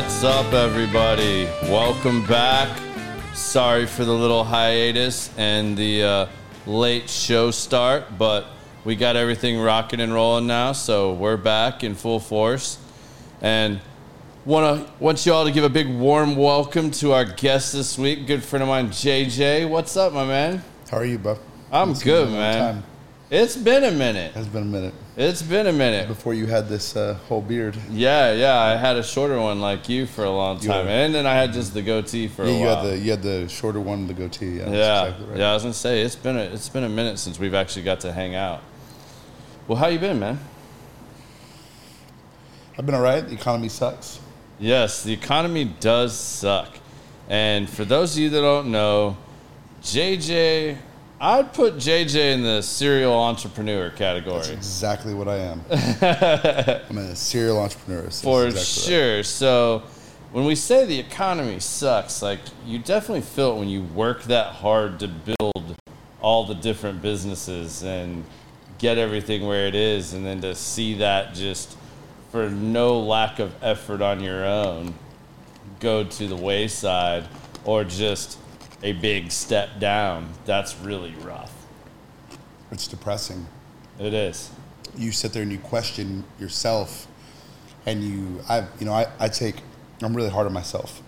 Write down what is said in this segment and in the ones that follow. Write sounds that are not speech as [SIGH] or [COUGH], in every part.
What's up, everybody? Welcome back. Sorry for the little hiatus and the uh, late show start, but we got everything rocking and rolling now, so we're back in full force. And want to want you all to give a big warm welcome to our guest this week, good friend of mine, JJ. What's up, my man? How are you, bub? I'm It's good, been a long man. It's been a minute. It's been a minute It's been a minute. before you had this uh, whole beard. Yeah, yeah. I had a shorter one like you for a long time, had- and then I had just the goatee for Yeah, a you while. had the you had the shorter one, the goatee. Yeah, yeah, exactly right. yeah. I was gonna say it's been a it's been a minute since we've actually got to hang out. Well, how you been, man? I've been alright. The economy sucks. Yes, the economy does suck, and for those of you that don't know, JJ, I'd put JJ in the serial entrepreneur category. That's exactly what I am. [LAUGHS] I'm a serial entrepreneur. That's For exactly right. sure. So when we say the economy sucks, like you definitely feel it when you work that hard to build all the different businesses and get everything where it is, and then to see that just for no lack of effort on your own go to the wayside or just a big step down, that's really rough. It's depressing. It is. You sit there and you question yourself, and you, I, you know, I, I take, I'm really hard on myself,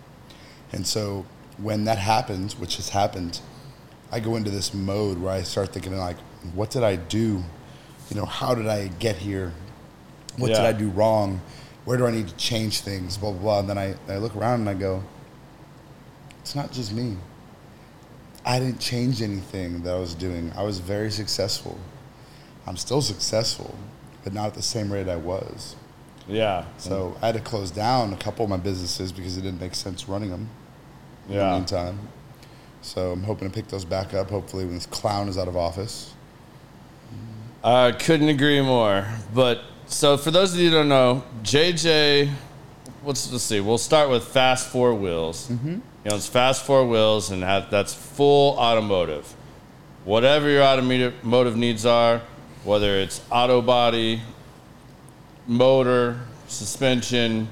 and so when that happens, which has happened, I go into this mode where I start thinking like, what did I do? You know, how did I get here? What did I do wrong? Where do I need to change things? Blah blah blah. And then I, I look around and I go, it's not just me. I didn't change anything that I was doing. I was very successful. I'm still successful, but not at the same rate I was. Yeah. So I had to close down a couple of my businesses because it didn't make sense running them in the meantime. So I'm hoping to pick those back up. Hopefully, when this clown is out of office. I couldn't agree more. But so for those of you who don't know, JJ, let's let's see. We'll start with fast four wheels. Mm-hmm. You know, it's fast four wheels, and that, that's full automotive. Whatever your automotive needs are, whether it's auto body, motor, suspension,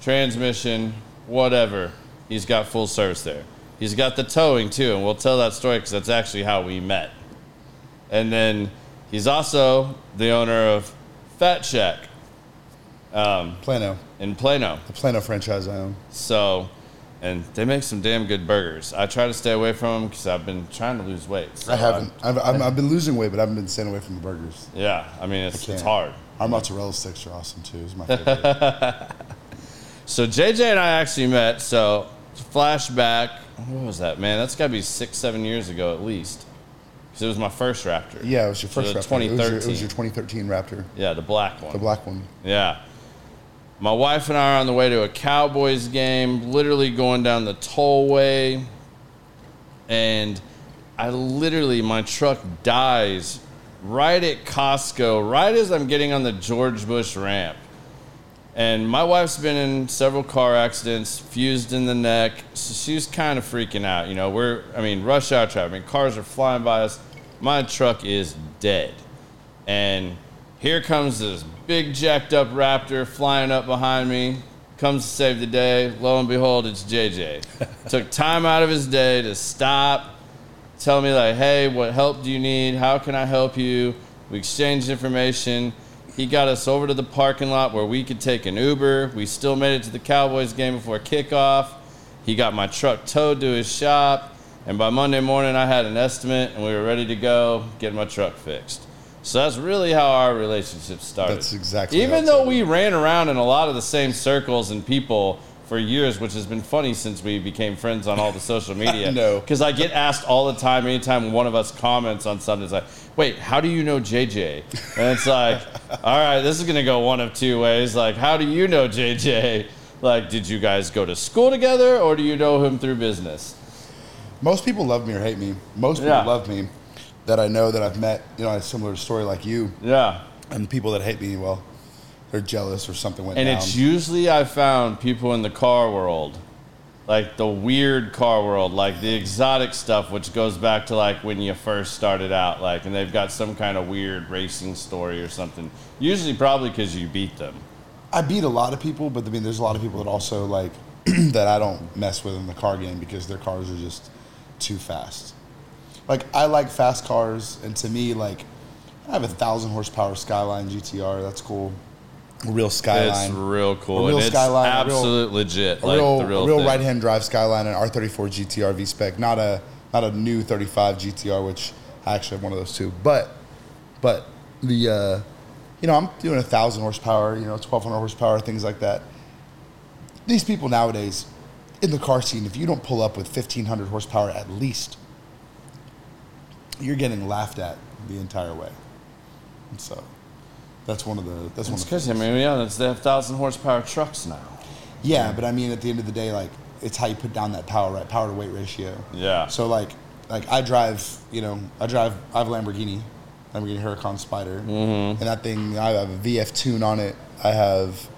transmission, whatever, he's got full service there. He's got the towing too, and we'll tell that story because that's actually how we met. And then he's also the owner of Fat Shack um, Plano, in Plano. the Plano franchise I own. So, and they make some damn good burgers. I try to stay away from them because I've been trying to lose weight. So I haven't. I've, I've, I've been losing weight, but I haven't been staying away from the burgers. yeah, I mean it's, I it's hard. Our mozzarella sticks are awesome too. It's my favorite. [LAUGHS] So JJ and I actually met. So flashback, what was that, man? That's got to be six, seven years ago at least. Because it was my first Raptor. yeah, it was your first the Raptor. It was your, it was your 2013 Raptor, Yeah, the black one. the black one. Yeah. My wife and I are on the way to a Cowboys game, literally going down the tollway. And I literally, my truck dies right at Costco, right as I'm getting on the George Bush ramp. And my wife's been in several car accidents, fused in the neck. So she's kind of freaking out. You know, we're, I mean, rush hour traffic. I mean, cars are flying by us. My truck is dead. And here comes this big jacked up raptor flying up behind me. Comes to save the day. Lo and behold, it's JJ. [LAUGHS] Took time out of his day to stop, tell me like, "Hey, what help do you need? How can I help you?" We exchanged information. He got us over to the parking lot where we could take an Uber. We still made it to the Cowboys game before kickoff. He got my truck towed to his shop, and by Monday morning I had an estimate and we were ready to go get my truck fixed. So that's really how our relationship started. That's exactly Even though we ran around in a lot of the same circles and people for years, which has been funny since we became friends on all the social [LAUGHS] media. know. Because I get asked all the time, anytime one of us comments on something, it's like, wait, how do you know JJ? [LAUGHS] And it's like, all right, this is going to go one of two ways. Like, how do you know JJ? Like, did you guys go to school together or do you know him through business? Most people love me or hate me. Most people Yeah. love me that I know that I've met. You know, a similar story like you. Yeah. And people that hate me, well, they're jealous or something went And down. it's usually I found people in the car world, like the weird car world, like the exotic stuff, which goes back to like when you first started out, like, and they've got some kind of weird racing story or something. Usually, probably because you beat them. I beat a lot of people, but I mean, there's a lot of people that also like [CLEARS THROAT] that I don't mess with in the car game because their cars are just too fast. Like I like fast cars, and to me, like I have a thousand horsepower Skyline GTR. That's cool. A real Skyline. It's real cool. A real and Skyline, a real- absolute legit. a like real, the real, real right hand drive Skyline and R34 GTR V spec. Not a not a new 35 GTR, which I actually have one of those too. But but the uh, you know I'm doing a thousand horsepower, you know 1200 horsepower, things like that. These people nowadays in the car scene, if you don't pull up with 1500 horsepower at least, you're getting laughed at the entire way. And so that's one of the that's one of the because I mean, yeah, it's, they have thousand horsepower trucks now. Yeah, but I mean, at the end of the day, like it's how you put down that power, right? Power to weight ratio. Yeah. So like, like I drive, you know, I drive, I have a Lamborghini, Lamborghini Huracan Spider, Mm-hmm. and that thing, I have a VF tune on it. I have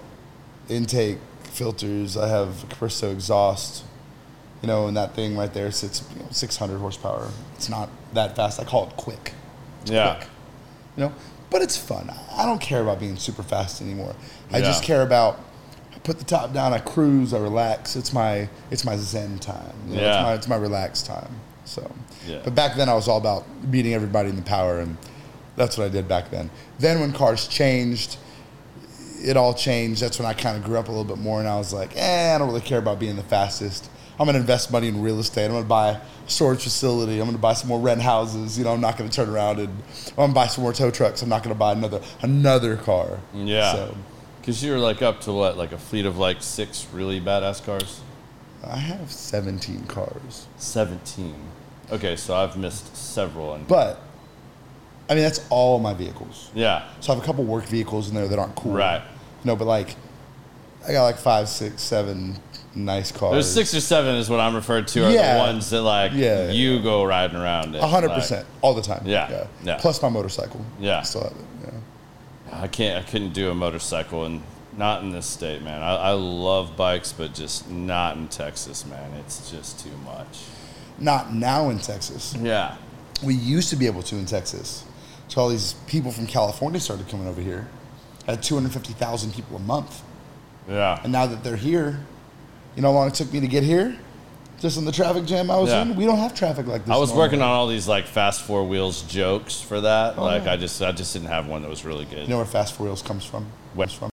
intake filters. I have Capristo exhaust. You know, and that thing right there sits you know, 600 horsepower. It's not that fast. I call it quick. It's Yeah. quick. You know, but it's fun. I don't care about being super fast anymore. I just care about I put the top down, I cruise, I relax. It's my it's my zen time. You know, Yeah. It's my it's my relaxed time. So Yeah. but back then I was all about beating everybody in the power and that's what I did back then. Then when cars changed, it all changed. That's when I kind of grew up a little bit more and I was like, eh, I don't really care about being the fastest. I'm gonna invest money in real estate. I'm gonna buy a storage facility. I'm gonna buy some more rent houses. You know, I'm not gonna turn around and I'm gonna buy some more tow trucks. I'm not gonna buy another another car. Yeah. So Because you're like up to what, like a fleet of like six really badass cars? I have 17 cars. 17. Okay, so I've missed several. And But I mean that's all my vehicles. yeah, So I have a couple work vehicles in there that aren't cool. Right. No, but like I got like five, six, seven nice cars. there's six or seven is what I'm referred to are Yeah. the ones that like Yeah. you go riding around. in, A hundred like- percent all the time. Yeah, yeah. Plus my motorcycle. Yeah. I still have it. Yeah. I can't. I couldn't do a motorcycle, and not in this state, man. I, I love bikes, but just not in Texas, man. It's just too much. Not now in Texas. Yeah. We used to be able to in Texas. So all these people from California started coming over here. At 250,000 people a month. Yeah. And now that they're here, you know how long it took me to get here? Just in the traffic jam I was Yeah. in? We don't have traffic like this. I was normally. working on all these like fast four wheels jokes for that. Oh, like yeah. I just I just didn't have one that was really good. You know where Fast Four Wheels comes from? Where? Comes from?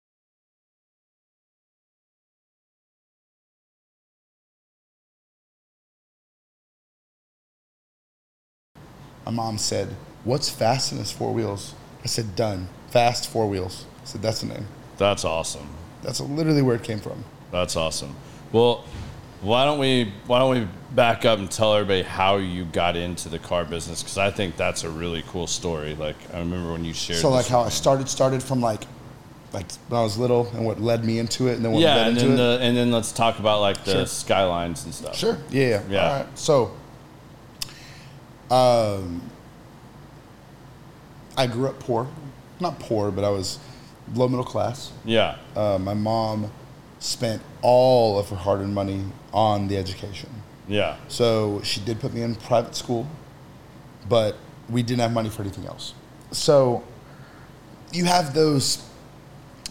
My mom said, "What's fast in his four wheels?" I said, "Done. Fast four wheels." I said, "That's the name." That's awesome. That's literally where it came from. That's awesome. Well, why don't we why don't we back up and tell everybody how you got into the car business? Because I think that's a really cool story. Like I remember when you shared. So like how I started started from like like when I was little and what led me into it and then what Yeah, led and into then it. the and then let's talk about like the Sure. skylines and stuff. Sure. Yeah. Yeah. All right. So, um, I grew up poor, not poor, but I was low middle class. Yeah. Uh, my mom spent all of her hard-earned money on the education. Yeah. So she did put me in private school, but we didn't have money for anything else. So you have those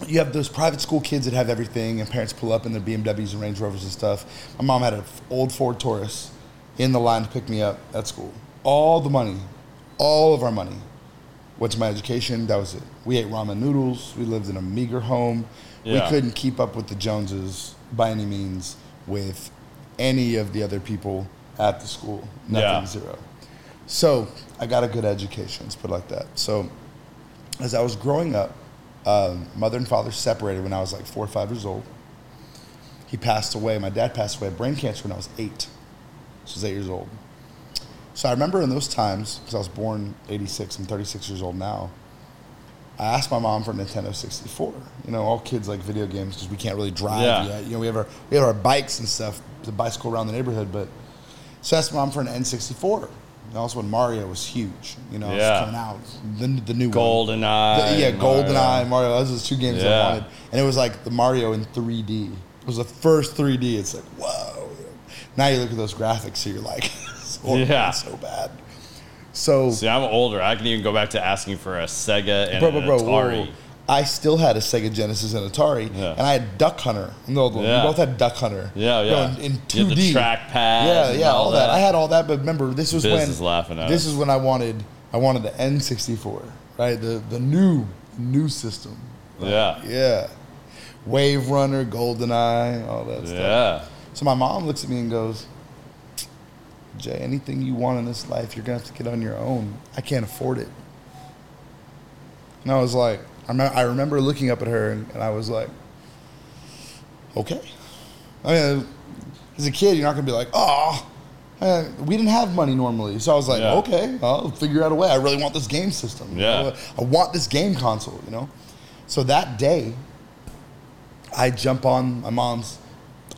you have those private school kids that have everything and parents pull up in their BMWs and Range Rovers and stuff. My mom had an old Ford Taurus in the line to pick me up at school. All the money, all of our money went to my education. That was it. We ate ramen noodles. We lived in a meager home. We couldn't keep up with the Joneses by any means with any of the other people at the school. Nothing, Yeah. zero. So I got a good education, let's put it like that. So as I was growing up, um, mother and father separated when I was like four or five years old. He passed away. My dad passed away of brain cancer when I was eight. So I was eight years old. So I remember in those times, because I was born 86, I'm 36 years old now. I asked my mom for a Nintendo 64. You know, all kids like video games because we can't really drive Yeah. yet. You know, we have our we have our bikes and stuff to bicycle around the neighborhood. But so I asked my mom for an N64. And also when Mario was huge. You know, Yeah. coming out the the new one. Golden Eye. The- yeah, and GoldenEye, Mario. Those are the two games Yeah. I wanted, and it was like the Mario in 3D. It was the first 3D. It's like whoa. Now you look at those graphics, so you're like, [LAUGHS] it's horrible, Yeah. it's so bad. So, See, I'm older. I can even go back to asking for a Sega and bro, bro, bro, Atari. whoa. I still had a Sega Genesis and Atari, Yeah. and I had Duck Hunter. No, we both had Duck Hunter. Yeah, yeah. in, in 2D. the trackpad Yeah, yeah, all all that. that. I had all that, but remember, this was Biz when is laughing at this us. is when I wanted I wanted the N64, right? The the new new system. Yeah. Yeah, Wave Runner, GoldenEye, all that stuff. Yeah. So my mom looks at me and goes, Jay, anything you want in this life, you're gonna have to get on your own. I can't afford it. And I was like, I remember, looking up at her and, and I was like, okay. I mean, as a kid, you're not gonna be like, oh, we didn't have money normally. So I was like, Yeah. okay, I'll figure out a way. I really want this game system. you Yeah. know? I want this game console, you know? So that day, I jump on my mom's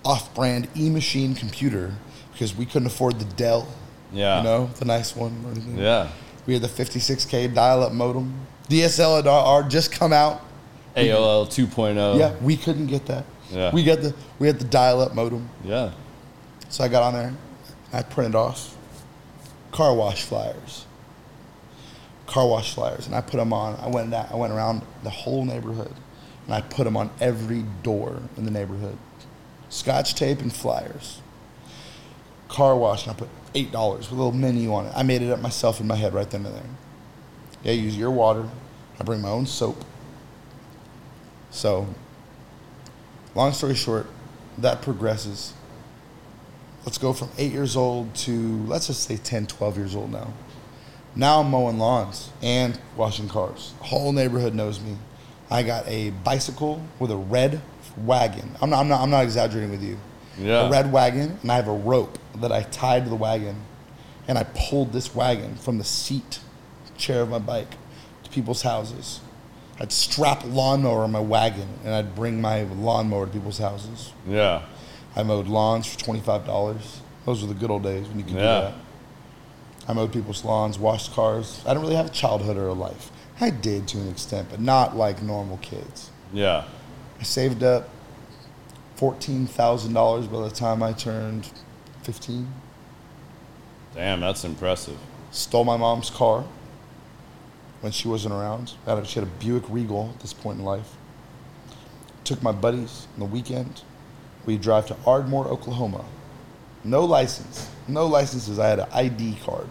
off-brand e-machine computer because we couldn't afford the Dell, Yeah. you know, the nice one. or anything. Yeah. We had the 56k dial-up modem. DSL had are just come out. AOL 2.0. Yeah, we couldn't get that. Yeah. We got the we had the dial-up modem. Yeah. So I got on there. I printed off car wash flyers. Car wash flyers, and I put them on. I went down, I went around the whole neighborhood, and I put them on every door in the neighborhood. Scotch tape and flyers. Car wash, and I put eight dollars with a little menu on it. I made it up myself in my head right then and there. Yeah, use your water. I bring my own soap. So, long story short, that progresses let's go from eight years old to let's just say 10 12 years old now now i'm mowing lawns and washing cars the whole neighborhood knows me i got a bicycle with a red wagon i'm not, I'm not, I'm not exaggerating with you Yeah. a red wagon and i have a rope that i tied to the wagon and i pulled this wagon from the seat chair of my bike to people's houses i'd strap a lawnmower on my wagon and i'd bring my lawnmower to people's houses Yeah. I mowed lawns for twenty five dollars. Those were the good old days when you could Yeah. do that. I mowed people's lawns, washed cars. I didn't really have a childhood or a life. I did to an extent, but not like normal kids. Yeah. I saved up fourteen thousand dollars by the time I turned fifteen. Damn, that's impressive. Stole my mom's car when she wasn't around. She had a Buick Regal at this point in life. Took my buddies on the weekend. We drive to Ardmore, Oklahoma. No license. No licenses. I had an ID card.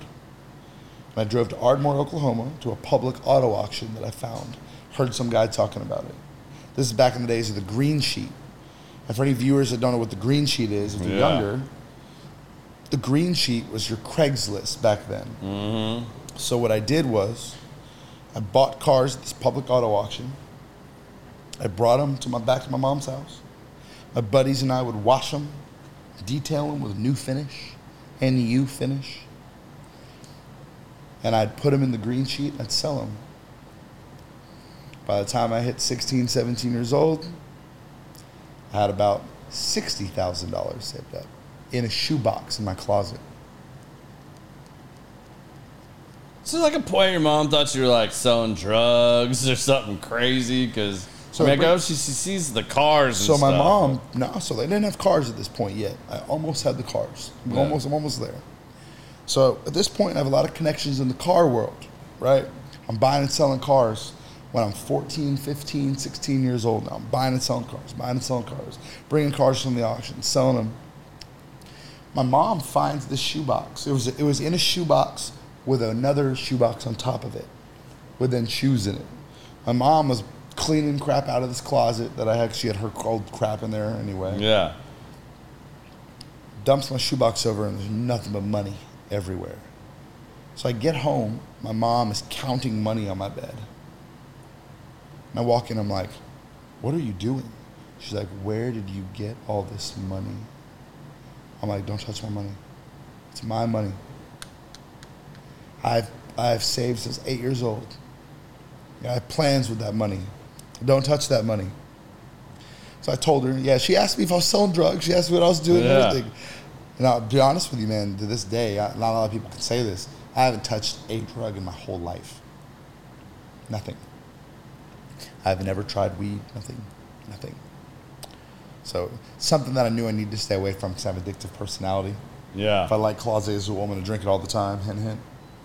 And I drove to Ardmore, Oklahoma to a public auto auction that I found. Heard some guy talking about it. This is back in the days of the green sheet. And for any viewers that don't know what the green sheet is, if you're Yeah. younger, the green sheet was your Craigslist back then. Mm-hmm. So what I did was, I bought cars at this public auto auction. I brought them to my back to my mom's house. My buddies and I would wash them, detail them with a new finish, NU finish, and I'd put them in the green sheet. and I'd sell them. By the time I hit 16, 17 years old, I had about sixty thousand dollars saved up in a shoebox in my closet. So like a point your mom thought you were like selling drugs or something crazy because So I mean, I go she, she sees the cars. And So my stuff. mom, no, so they didn't have cars at this point yet. I almost had the cars. I'm Yeah. almost, I'm almost there. So at this point, I have a lot of connections in the car world, right? I'm buying and selling cars when I'm 14, 15, 16 years old now. I'm buying and selling cars, buying and selling cars, bringing cars from the auction, selling them. My mom finds this shoebox. It was, it was in a shoebox with another shoebox on top of it, with then shoes in it. My mom was cleaning crap out of this closet that I had. She had her old crap in there anyway Yeah. dumps my shoebox over and there's nothing but money everywhere. So I get home, my mom is counting money on my bed. And I walk in, I'm like, what are you doing? She's like, where did you get all this money? I'm like, don't touch my money. It's my money. I've, I've saved since eight years old. I have plans with that money. Don't touch that money. So I told her, yeah, she asked me if I was selling drugs. She asked me what I was doing Yeah. and everything. And I'll be honest with you, man, to this day, I, not a lot of people can say this. I haven't touched a drug in my whole life. Nothing. I've never tried weed, nothing, nothing. So something that I knew I needed to stay away from because I have an addictive personality. Yeah. If I like Closet as a woman, I drink it all the time, hint, hint.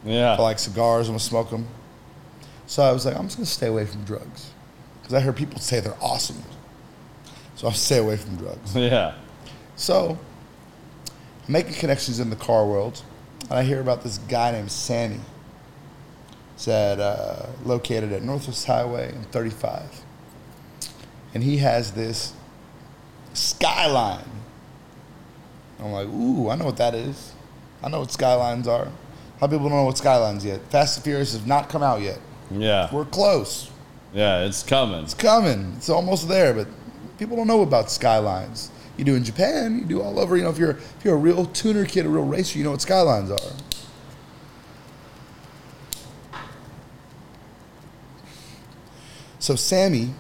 Yeah. If I like cigars, I'm gonna smoke them. So I was like, I'm just gonna stay away from drugs. because I heard people say they're awesome. So I'll stay away from drugs. [LAUGHS] Yeah. So I'm making connections in the car world, and I hear about this guy named Sammy. He's at, uh, located at Northwest Highway and 35. And he has this skyline. I'm like, ooh, I know what that is. I know what skylines are. How people don't know what skylines yet? Fast and Furious has not come out yet. Yeah. We're close. Yeah, it's coming. It's coming. It's almost there, but people don't know about skylines. You do in Japan. You do all over. You know, if you're if you're a real tuner kid, a real racer, you know what skylines are. So Sammy,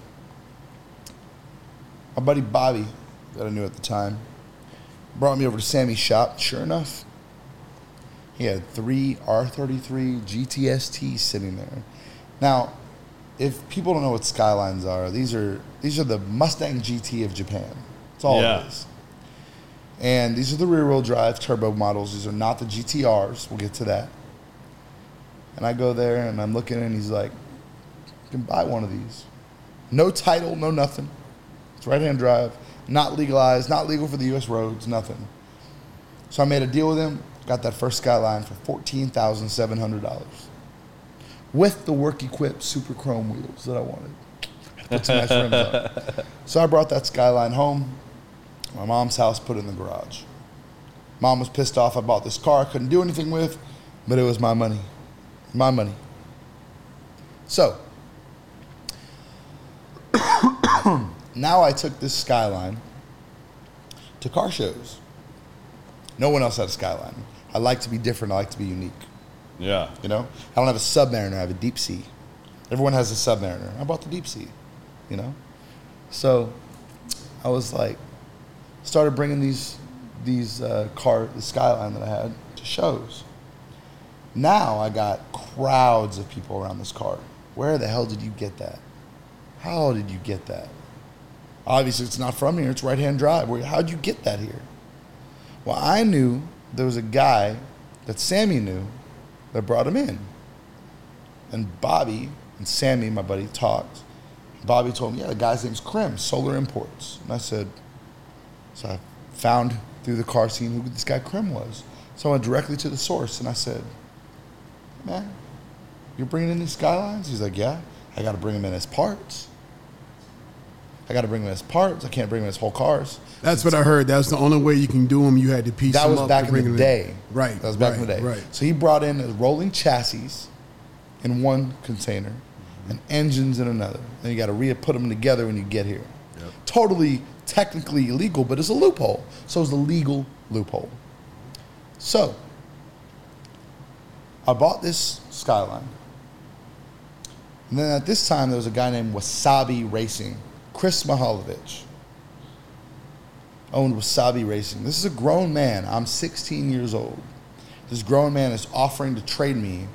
my buddy Bobby, that I knew at the time, brought me over to Sammy's shop. Sure enough, he had three R33 GTSTs sitting there. Now, if people don't know what skylines are, these are these are the Mustang GT of Japan. It's all Yeah. it is. And these are the rear wheel drive turbo models. These are not the GTRs. We'll get to that. And I go there and I'm looking and he's like, You can buy one of these. No title, no nothing. It's right hand drive, not legalized, not legal for the US roads, nothing. So I made a deal with him, got that first Skyline for $14,700 with the work equipped Super Chrome wheels that I wanted. Put some nice rims on. [LAUGHS] So I brought that Skyline home. My mom's house, put it in the garage. Mom was pissed off. I bought this car I couldn't do anything with, but it was my money. My money. So, [COUGHS] now I took this Skyline to car shows. No one else had a Skyline. I like to be different. I like to be unique. Yeah. You know, I don't have a Submariner. I have a Deep Sea. Everyone has a Submariner. I bought the Deep Sea. You know, so I was like, started bringing these these uh, car the Skyline that I had to shows. Now I got crowds of people around this car. Where the hell did you get that? How did you get that? Obviously, it's not from here. It's right hand drive. How'd you get that here? Well, I knew there was a guy that Sammy knew that brought him in. And Bobby and Sammy, my buddy, talked. Bobby told me, yeah, the guy's name's Krim, Solar Imports. And I said, so I found through the car scene who this guy Krim was. So I went directly to the source and I said, man, you're bringing in these skylines? He's like, yeah, I got to bring them in as parts. I got to bring them as parts. I can't bring them as whole cars. That's what I heard. That's the only way you can do them. You had to piece That was back in the day. Right. That was back right, in the day. Right. So he brought in a rolling chassis in one container and engines in another. Then you got to re put them together when you get here. Totally technically illegal, but it's a loophole. So it's a legal loophole. So I bought this Skyline. And then at this time, there was a guy named Wasabi Racing, Chris Mihalovich owned Wasabi Racing. This is a grown man. I'm 16 years old. This grown man is offering to trade me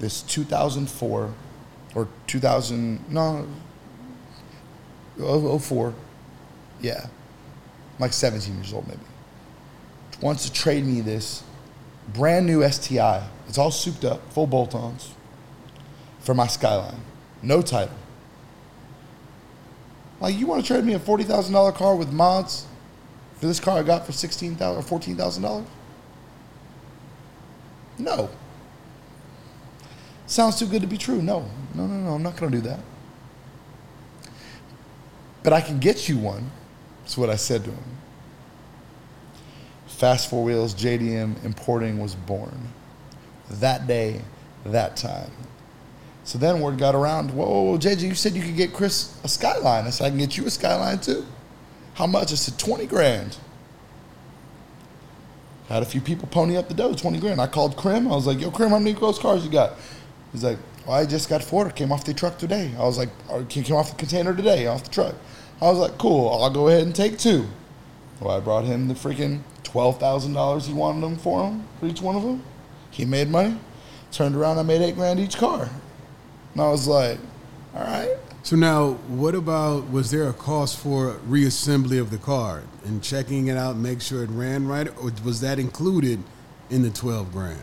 this 2004 or 2000, no, 04. Yeah. I'm like 17 years old, maybe. Wants to trade me this brand new STI. It's all souped up, full bolt ons for my Skyline. No title. Like, you want to trade me a $40,000 car with mods for this car I got for $16,000 or $14,000? No. Sounds too good to be true. No, no, no, no. I'm not going to do that. But I can get you one. That's what I said to him. Fast Four Wheels JDM Importing was born. That day, that time. So then word got around, whoa, whoa, whoa, JJ, you said you could get Chris a Skyline. I said, I can get you a Skyline too. How much? I said, 20 grand. Had a few people pony up the dough, 20 grand. I called Krim. I was like, yo, Krim, how many ghost cars you got? He's like, well, I just got four. Came off the truck today. I was like, came off the container today, off the truck. I was like, cool, I'll go ahead and take two. Well, I brought him the freaking $12,000 he wanted them for him, for each one of them. He made money. Turned around, I made eight grand each car. And I was like, all right. So now, what about was there a cost for reassembly of the car and checking it out, make sure it ran right, or was that included in the twelve grand?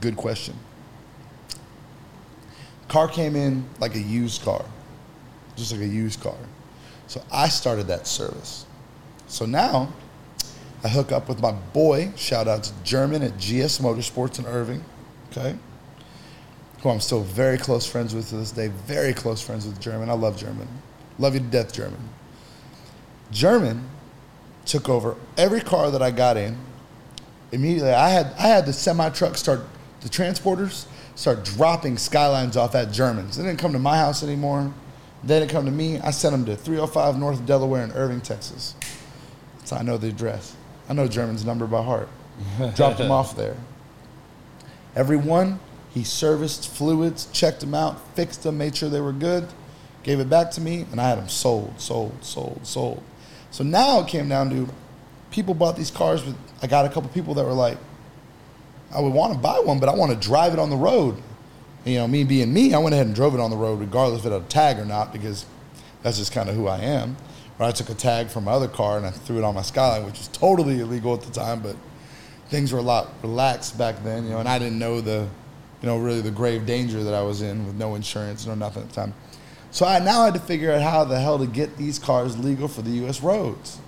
Good question. Car came in like a used car. just like a used car. So I started that service. So now I hook up with my boy, shout out to German at GS Motorsports in Irving, okay? Who I'm still very close friends with to this day, very close friends with German. I love German. Love you to death, German. German took over every car that I got in. Immediately, I had I had the semi truck start the transporters start dropping skylines off at Germans. They didn't come to my house anymore. They didn't come to me. I sent them to 305 North Delaware in Irving, Texas. So I know the address. I know German's number by heart. [LAUGHS] Dropped them off there. Every one, he serviced fluids, checked them out, fixed them, made sure they were good, gave it back to me, and I had them sold, sold, sold, sold. So now it came down to people bought these cars, but I got a couple people that were like, I would want to buy one, but I want to drive it on the road. And, you know, me being me, I went ahead and drove it on the road, regardless if it had a tag or not, because that's just kind of who I am. Or I took a tag from my other car and I threw it on my Skyline, which was totally illegal at the time, but things were a lot relaxed back then, you know, and I didn't know the, you know, really the grave danger that I was in with no insurance, no nothing at the time. So I now had to figure out how the hell to get these cars legal for the U.S. roads.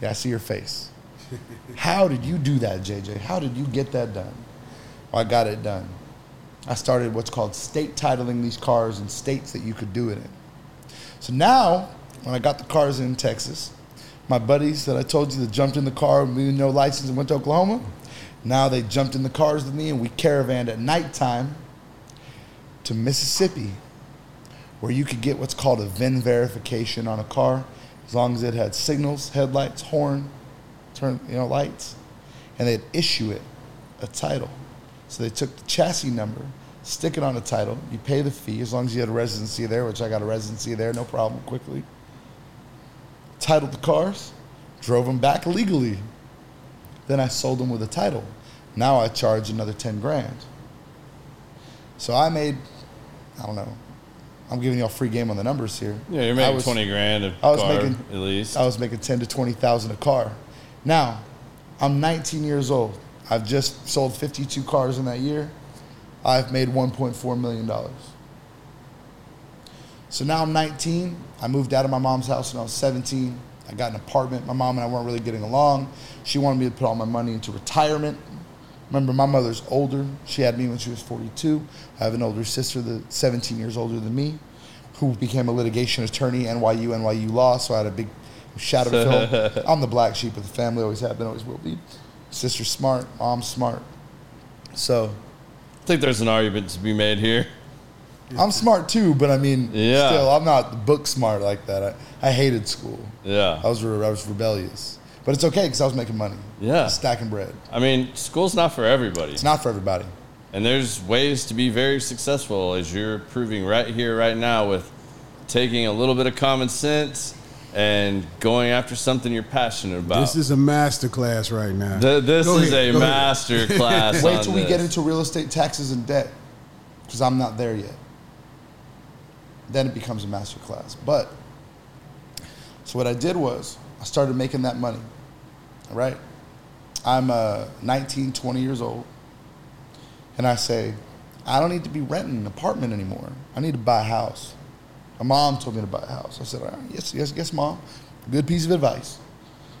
Yeah, I see your face. [LAUGHS] How did you do that, JJ? How did you get that done? Well, I got it done. I started what's called state titling these cars in states that you could do it in. So now, when I got the cars in Texas, my buddies that I told you that jumped in the car with no license and went to Oklahoma, now they jumped in the cars with me and we caravanned at nighttime to Mississippi, where you could get what's called a VIN verification on a car, as long as it had signals, headlights, horn, turn, you know, lights, and they'd issue it a title. So they took the chassis number, stick it on a title. You pay the fee as long as you had a residency there, which I got a residency there, no problem, quickly. Titled the cars, drove them back legally. Then I sold them with a title. Now I charge another 10 grand. So I made, I don't know, I'm giving you a free game on the numbers here. Yeah, you're I making was- twenty grand a I was car making at least. I was making ten to twenty thousand a car. Now, I'm 19 years old. I've just sold 52 cars in that year. I've made 1.4 million dollars. So now I'm 19. I moved out of my mom's house when I was 17. I got an apartment. My mom and I weren't really getting along. She wanted me to put all my money into retirement. Remember, my mother's older. She had me when she was 42. I have an older sister that's 17 years older than me, who became a litigation attorney, NYU, NYU Law. So I had a big shadow film. [LAUGHS] I'm the black sheep of the family, always have been, always will be. Sister's smart, mom's smart. So I think there's an argument to be made here. I'm smart too, but I mean, Yeah. still, I'm not book smart like that. I, I hated school. Yeah. I was, re- I was rebellious. But it's okay because I was making money. Yeah. Stacking bread. I mean, school's not for everybody. It's not for everybody. And there's ways to be very successful, as you're proving right here, right now, with taking a little bit of common sense and going after something you're passionate about. This is a master class right now. Th- this Go is ahead, a go ahead. master class. [LAUGHS] Wait on till we get into real estate taxes and debt because I'm not there yet. Then it becomes a master class. But, so what I did was I started making that money. All right? I'm uh, 19, 20 years old. And I say, I don't need to be renting an apartment anymore. I need to buy a house. My mom told me to buy a house. I said, All right, yes, yes, yes, mom. Good piece of advice.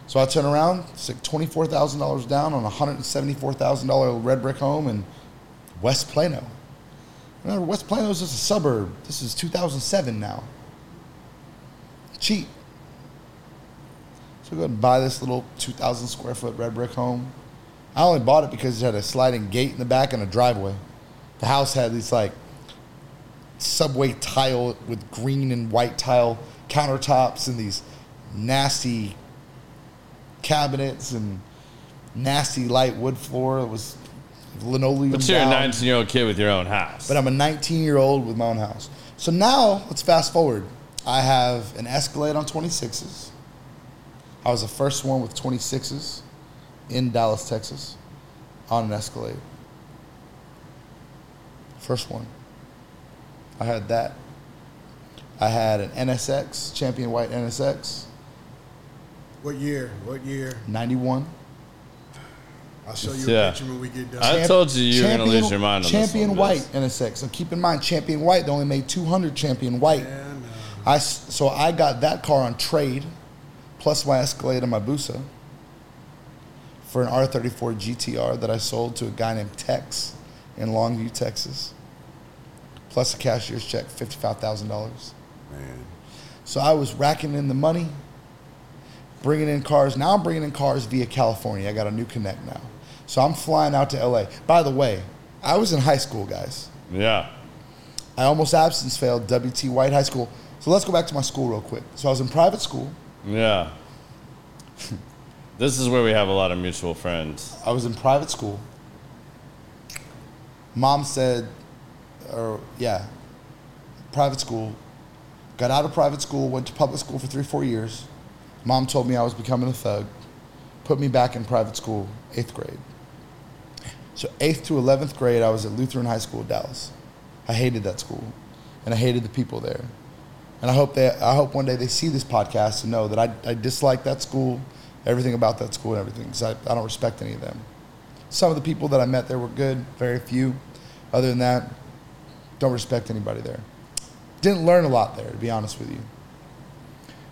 So I turn around, stick twenty-four thousand dollars down on a hundred and seventy-four thousand dollar red brick home in West Plano. Remember, West Plano is just a suburb. This is 2007 now. Cheap. So go and buy this little 2,000 square foot red brick home. I only bought it because it had a sliding gate in the back and a driveway. The house had these like subway tile with green and white tile countertops and these nasty cabinets and nasty light wood floor. It was linoleum. But you're a 19 year old kid with your own house. But I'm a 19 year old with my own house. So now let's fast forward. I have an Escalade on 26s. I was the first one with 26s in Dallas, Texas, on an Escalade. First one. I had that. I had an NSX, Champion White NSX, What year? What year? 91. I'll show you a Yeah. picture when we get done. I Champ- told you you were gonna lose your mind on this Champion one, White Biz. in a sec. So keep in mind, Champion White they only made 200 Champion White. Yeah, no. I s- so I got that car on trade, plus my Escalade and my Busa, for an R34 GTR that I sold to a guy named Tex in Longview, Texas. Plus a cashier's check, fifty-five thousand dollars. Man. So I was racking in the money, bringing in cars. Now I'm bringing in cars via California. I got a new connect now. So I'm flying out to LA. By the way, I was in high school, guys. Yeah. I almost absence failed WT White High School. So let's go back to my school real quick. So I was in private school. Yeah. this is where we have a lot of mutual friends. I was in private school. Mom said, or yeah, private school. Got out of private school, went to public school for three, four years. Mom told me I was becoming a thug. Put me back in private school, eighth grade. So eighth to eleventh grade, I was at Lutheran High School, Dallas. I hated that school, and I hated the people there. And I hope they, I hope one day they see this podcast and know that I, I dislike that school, everything about that school and everything, because I, I don't respect any of them. Some of the people that I met there were good, very few. Other than that, don't respect anybody there. Didn't learn a lot there, to be honest with you.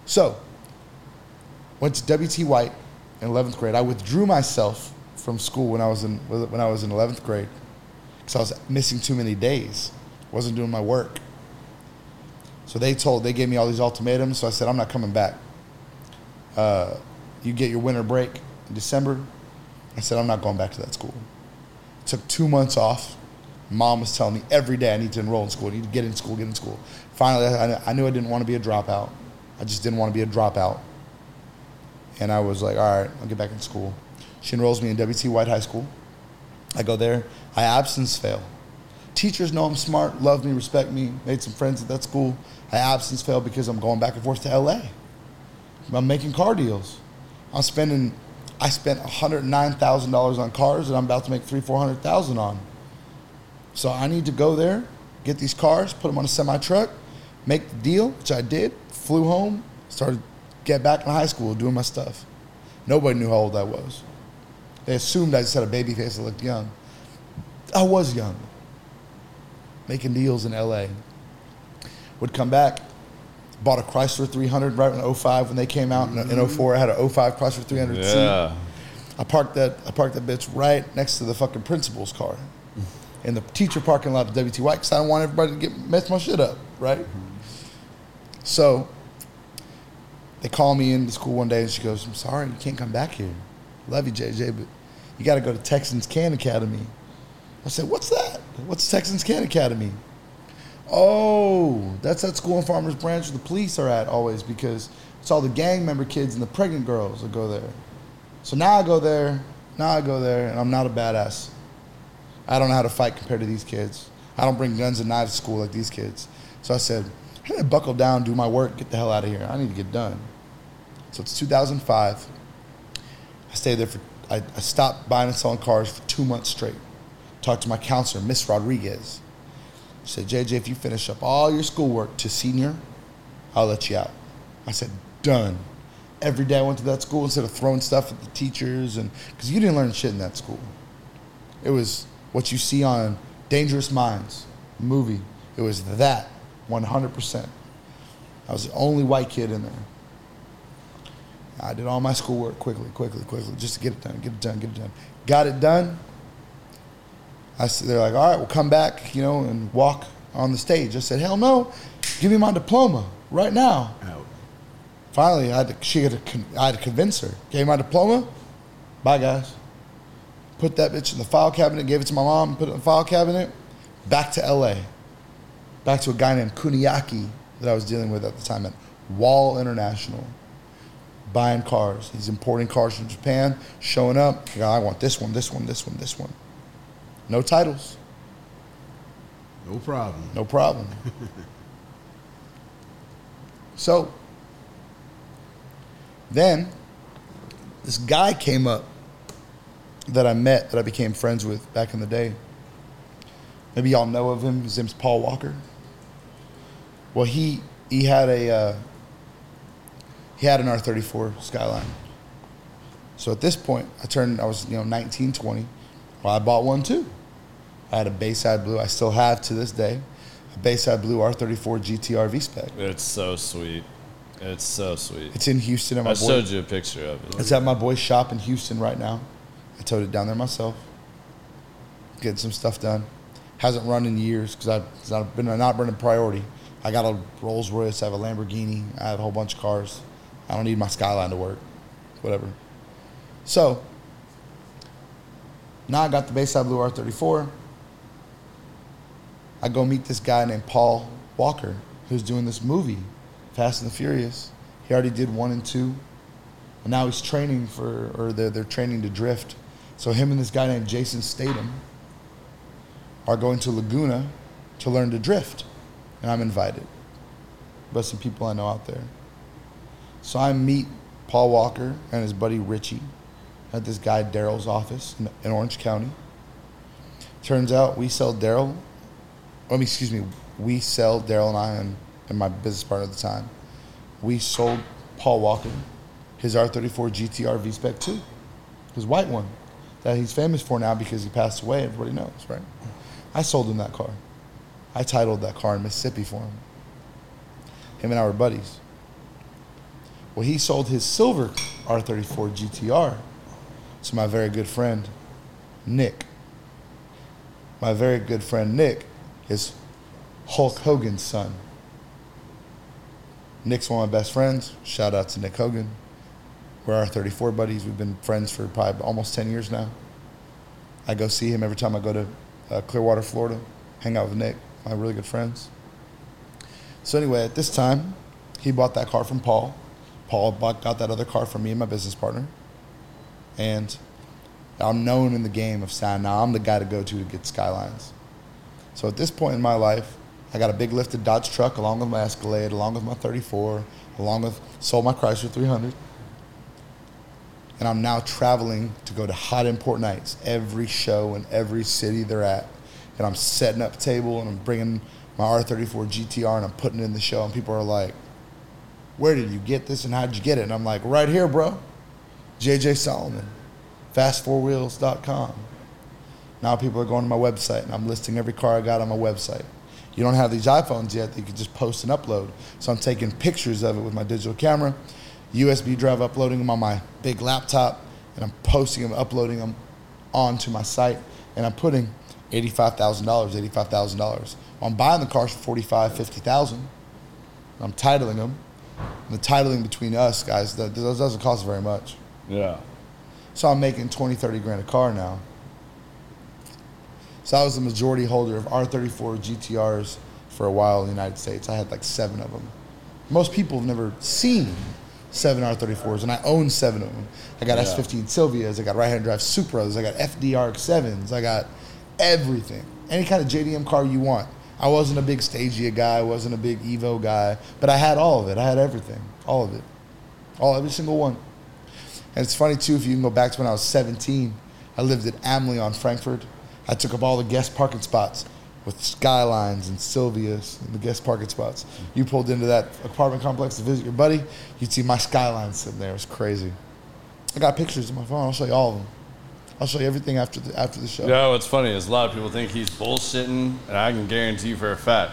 So, went to WT White in 11th grade. I withdrew myself from school when I was in when I was in 11th grade because I was missing too many days. wasn't doing my work. So they told they gave me all these ultimatums. So I said I'm not coming back. Uh, you get your winter break in December. I said I'm not going back to that school. Took two months off. Mom was telling me every day I need to enroll in school. I need to get in school, get in school. Finally, I knew I didn't want to be a dropout. I just didn't want to be a dropout. And I was like, all right, I'll get back in school. She enrolls me in WT White High School. I go there. I absence fail. Teachers know I'm smart, love me, respect me, made some friends at that school. I absence fail because I'm going back and forth to LA. I'm making car deals. I'm spending, I spent $109,000 on cars that I'm about to make three, 400,000 on. So I need to go there, get these cars, put them on a semi truck, make the deal, which I did. Flew home, started get back in high school doing my stuff. Nobody knew how old I was. They assumed I just had a baby face that looked young. I was young. Making deals in LA. Would come back, bought a Chrysler 300 right in 05 when they came out. In, in 04, I had a 05 Chrysler 300C. Yeah. I parked that I parked that bitch right next to the fucking principal's car, in the teacher parking lot of WT White because I don't want everybody to get mess my shit up, right? So they call me in into school one day and she goes, "I'm sorry, you can't come back here. Love you, JJ, but you got to go to Texans Can Academy." I said, "What's that? What's Texans Can Academy?" Oh, that's that school in Farmers Branch where the police are at always because it's all the gang member kids and the pregnant girls that go there. So now I go there, now I go there, and I'm not a badass. I don't know how to fight compared to these kids. I don't bring guns and knives to school like these kids. So I said, I need to buckle down, do my work, get the hell out of here. I need to get done. So it's 2005. I stayed there for, I, I stopped buying and selling cars for two months straight. Talked to my counselor, Miss Rodriguez. She said, JJ, if you finish up all your schoolwork to senior, I'll let you out. I said, done. Every day I went to that school instead of throwing stuff at the teachers, and because you didn't learn shit in that school. It was what you see on Dangerous Minds movie. It was that 100%. I was the only white kid in there. I did all my schoolwork quickly, quickly, quickly, just to get it done, get it done, get it done. Got it done. I said, they're like, all right, we'll come back, you know, and walk on the stage. I said, hell no, give me my diploma right now. Out. Finally, I had to, she had to, con- I had to convince her. Gave me my diploma. Bye, guys. Put that bitch in the file cabinet. Gave it to my mom. Put it in the file cabinet. Back to L.A. Back to a guy named Kuniaki that I was dealing with at the time at Wall International. Buying cars. He's importing cars from Japan. Showing up. Yeah, I want this one, this one, this one, this one. No titles. No problem. No problem. [LAUGHS] so then this guy came up that I met that I became friends with back in the day. Maybe y'all know of him. His name's Paul Walker. Well, he he had a uh, he had an R34 Skyline, So at this point, I turned, I was, you know, 19, 20. Well, I bought one too. I had a Bayside Blue, I still have to this day, a Bayside Blue R34 GTR V-Spec. It's so sweet. It's so sweet. It's in Houston at my I boy. showed you a picture of it. It's at my boy's shop in Houston right now. I towed it down there myself. Getting some stuff done. Hasn't run in years because I've it's not been not been a priority. I got a Rolls Royce. I have a Lamborghini. I have a whole bunch of cars. I don't need my Skyline to work. Whatever. So now I got the Bayside Blue R34. I go meet this guy named Paul Walker who's doing this movie, Fast and the Furious. He already did one and two. And now he's training for, or they're, they're training to drift. So him and this guy named Jason Statham are going to Laguna to learn to drift. And I'm invited. But some people I know out there. So I meet Paul Walker and his buddy Richie at this guy Daryl's office in, Orange County. Turns out we sell Daryl, I excuse me, we sell Daryl and I and, and my business partner at the time. We sold Paul Walker his R34 GTR V-Spec 2, his white one that he's famous for now because he passed away. Everybody knows, right? I sold him that car. I titled that car in Mississippi for him. Him and I were buddies. Well, he sold his silver R34 GTR to my very good friend, Nick. My very good friend, Nick, is Hulk Hogan's son. Nick's one of my best friends. Shout out to Nick Hogan. We're R34 buddies. We've been friends for probably almost 10 years now. I go see him every time I go to uh, Clearwater, Florida, hang out with Nick, my really good friends. So anyway, at this time, he bought that car from Paul. Paul bought, got that other car from me and my business partner. And I'm known in the game of sound now. I'm the guy to go to to get Skylines. So at this point in my life, I got a big lifted Dodge truck along with my Escalade, along with my 34, along with sold my Chrysler 300. And I'm now traveling to go to hot import nights, every show in every city they're at. And I'm setting up table and I'm bringing my R34 GTR and I'm putting it in the show. And people are like, where did you get this and how'd you get it? And I'm like, right here, bro. JJ Salomon, fast4wheels.com. Now people are going to my website and I'm listing every car I got on my website. You don't have these iPhones yet that you can just post and upload. So I'm taking pictures of it with my digital camera, USB drive uploading them on my big laptop, and I'm posting them, uploading them onto my site, and I'm putting $85,000, $85,000. I'm buying the cars for 45, 50,000. I'm titling them. The titling between us guys, that that doesn't cost very much. Yeah. So I'm making 20, 30 grand a car now. So I was the majority holder of R34 GTRs for a while in the United States. I had like seven of them. Most people have never seen seven R34s, and I own seven of them. I got Yeah. S15 Silvias, I got right-hand drive Supras, I got FDRX7s, I got everything. Any kind of JDM car you want. I wasn't a big Stagea guy, I wasn't a big Evo guy, but I had all of it. I had everything, all of it, all every single one. And it's funny too, if you can go back to when I was 17, I lived at Amley on Frankfurt. I took up all the guest parking spots with Skylines and Silvia's and the guest parking spots. You pulled into that apartment complex to visit your buddy, you'd see my Skyline sitting there. It was crazy. I got pictures on my phone. I'll show you all of them. I'll show you everything after the after the show. You know what's funny is a lot of people think he's bullshitting, and I can guarantee you for a fact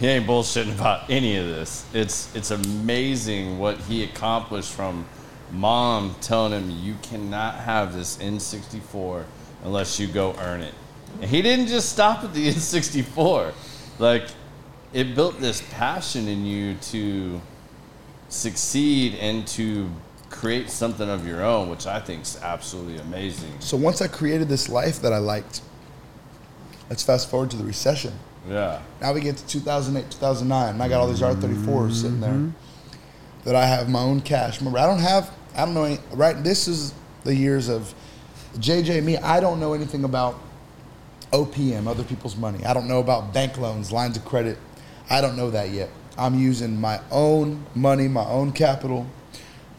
he ain't bullshitting about any of this. It's it's amazing what he accomplished from mom telling him you cannot have this N64 unless you go earn it. And he didn't just stop at the [LAUGHS] N64. Like it built this passion in you to succeed and to create something of your own, which I think is absolutely amazing. So once I created this life that I liked, let's fast forward to the recession. Yeah. Now we get to 2008, 2009, and I got all these R34s sitting there mm-hmm. that I have my own cash. Remember, I don't have, I don't know any, right? This is the years of JJ, me. I don't know anything about OPM, other people's money. I don't know about bank loans, lines of credit. I don't know that yet. I'm using my own money, my own capital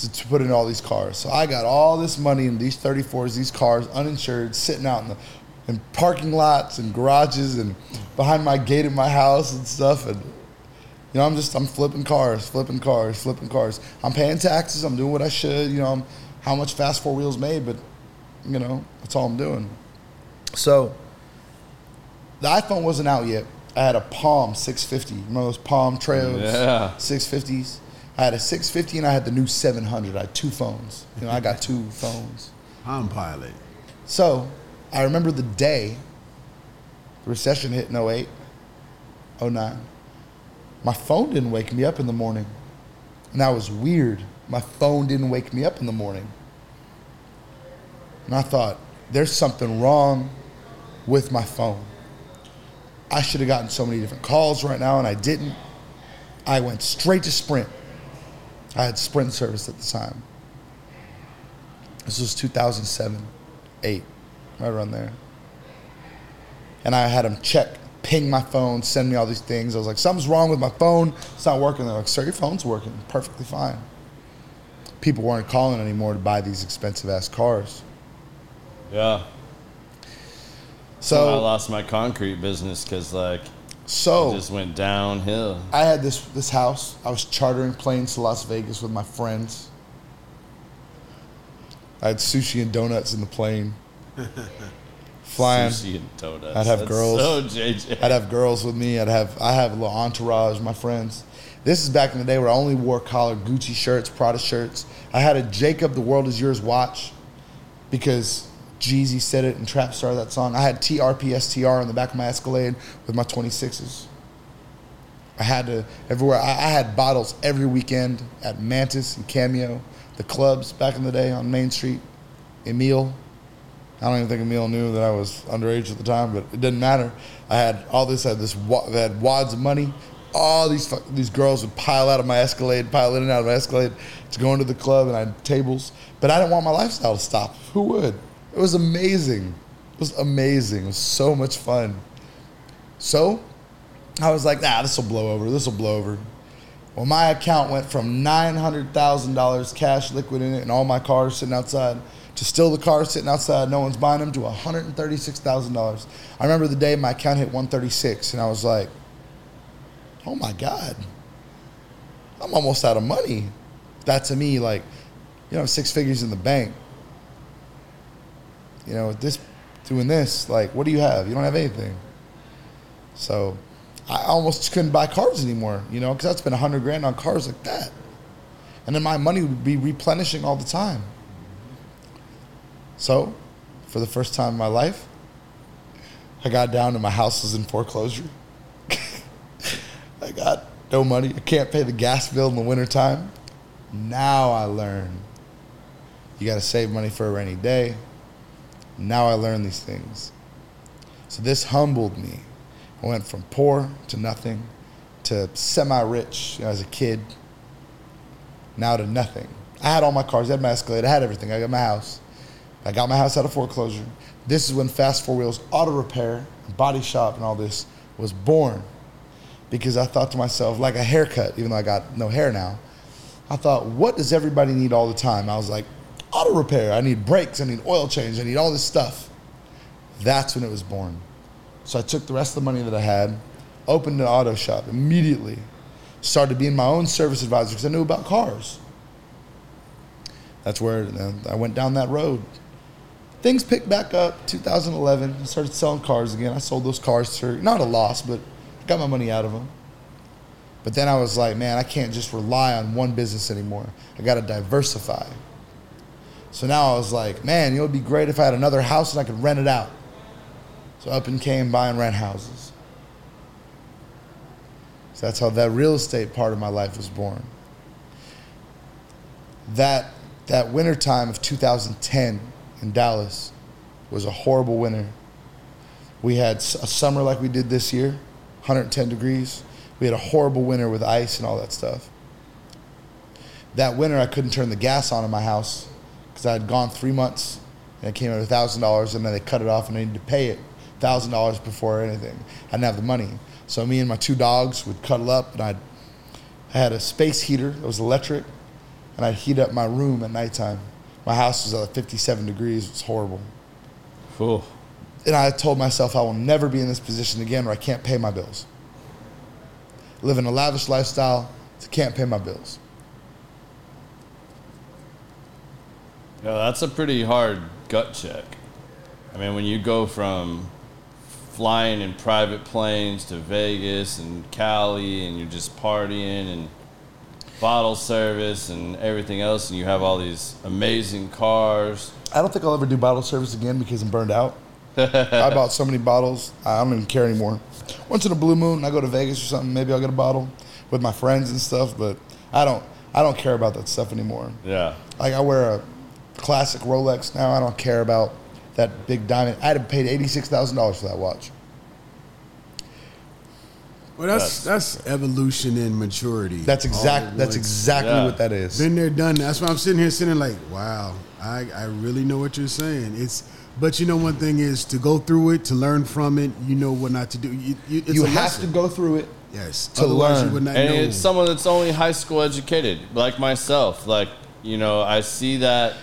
to, to put in all these cars. So I got all this money in these 34s, these cars, uninsured, sitting out in the in parking lots and garages and behind my gate at my house and stuff. And you know, I'm just I'm flipping cars, flipping cars, flipping cars. I'm paying taxes. I'm doing what I should. You know, I'm how much Fast Four Wheels made, but you know, that's all I'm doing. So the iPhone wasn't out yet. I had a Palm 650. Remember those Palm Treos? Yeah. 650s. I had a 650 and I had the new 700. I had two phones. You know, I got two [LAUGHS] phones. Palm Pilot. So I remember the day the recession hit in 08, 09. My phone didn't wake me up in the morning. And that was weird. My phone didn't wake me up in the morning. And I thought, there's something wrong with my phone. I should have gotten so many different calls right now, and I didn't. I went straight to Sprint. I had Sprint service at the time. This was 2007, 8, right around there. And I had them check, ping my phone, send me all these things. I was like, something's wrong with my phone. It's not working. They're like, sir, your phone's working perfectly fine. People weren't calling anymore to buy these expensive ass cars. Yeah. So I lost my concrete business because like so it just went downhill. I had this this house. I was chartering planes to Las Vegas with my friends. I had sushi and donuts in the plane. [LAUGHS] Flying. Sushi and donuts. I'd have That's girls. So JJ. I'd have girls with me. I'd have I have a little entourage, my friends. This is back in the day where I only wore collar Gucci shirts, Prada shirts. I had a Jacob the World Is Yours watch because Jeezy said it in Trap Star that song. I had TRPSTR on the back of my Escalade with my 26s. I had to everywhere. I, I had bottles every weekend at Mantis and Cameo, the clubs back in the day on Main Street. Emil, I don't even think Emil knew that I was underage at the time, but it didn't matter. I had all this. I had this. I had wads of money. All these these girls would pile out of my Escalade, pile in and out of my Escalade to go into the club, and I had tables. But I didn't want my lifestyle to stop. Who would? It was amazing. It was amazing. It was so much fun. So I was like, nah, this will blow over. This will blow over. Well, my account went from nine hundred thousand dollars cash liquid in it, and all my cars sitting outside, to still the cars sitting outside, no one's buying them, to one hundred and thirty-six thousand dollars. I remember the day my account hit one thirty-six, and I was like, oh my god, I'm almost out of money. That to me, like, you know, six figures in the bank. You know, this doing this, like, what do you have? You don't have anything. So I almost couldn't buy cars anymore, you know, because been a hundred grand on cars like that. And then my money would be replenishing all the time. So, for the first time in my life, I got down to my house was in foreclosure. [LAUGHS] I got no money. I can't pay the gas bill in the wintertime. Now I learn. You got to save money for a rainy day. Now I learn these things. So this humbled me. I went from poor to nothing to semi rich as a kid, now to nothing. I had all my cars, I had my Escalade, I had everything. I got my house. I got my house out of foreclosure. This is when Fast Four Wheels Auto Repair, Body Shop, and all this was born. Because I thought to myself, like a haircut, even though I got no hair now, I thought, what does everybody need all the time? I was like, auto repair. I need brakes, I need oil change, I need all this stuff. That's when it was born. So I took the rest of the money that I had, opened an auto shop immediately, started being my own service advisor because I knew about cars. That's where I went down that road. Things picked back up 2011. I started selling cars again. I sold those cars for not a loss, but got my money out of them. But then I was like, man, I can't just rely on one business anymore. I got to diversify. So now I was like, man, know, it'd be great if I had another house and I could rent it out. So up and came buying rent houses. So that's how that real estate part of my life was born. That that winter time of 2010 in Dallas was a horrible winter. We had a summer like we did this year, 110 degrees. We had a horrible winter with ice and all that stuff. That winter, I couldn't turn the gas on in my house because I had gone three months and it came at thousand dollars, and then they cut it off, and I needed to pay it thousand dollars before anything. I didn't have the money, so me and my two dogs would cuddle up, and I'd I had a space heater that was electric, and I'd heat up my room at nighttime. My house was at 57 degrees. It was horrible. Cool. And I told myself I will never be in this position again where I can't pay my bills. Living a lavish lifestyle, to can't pay my bills. No, that's a pretty hard gut check. I mean, when you go from flying in private planes to Vegas and Cali, and you're just partying and bottle service and everything else, and you have all these amazing cars. I don't think I'll ever do bottle service again because I'm burned out. [LAUGHS] I bought so many bottles, I don't even care anymore. Once in a blue moon, I go to Vegas or something, maybe I'll get a bottle with my friends and stuff, but I don't I don't care about that stuff anymore. Yeah. Like I wear a classic Rolex now. I don't care about that big diamond. I'd have paid eighty six thousand dollars for that watch. Well, that's that's evolution and maturity. That's All exact. at That's exactly Yeah. what that is. Been there, done. that. That's why I'm sitting here, sitting like, wow, I, I really know what you're saying. It's, but you know, one thing is to go through it, to learn from it. You know what not to do. You, you, it's you a have lesson. to go through it. yes, to Otherwise learn. You would not And know. it's someone that's only high school educated, like myself. Like, you know, I see that.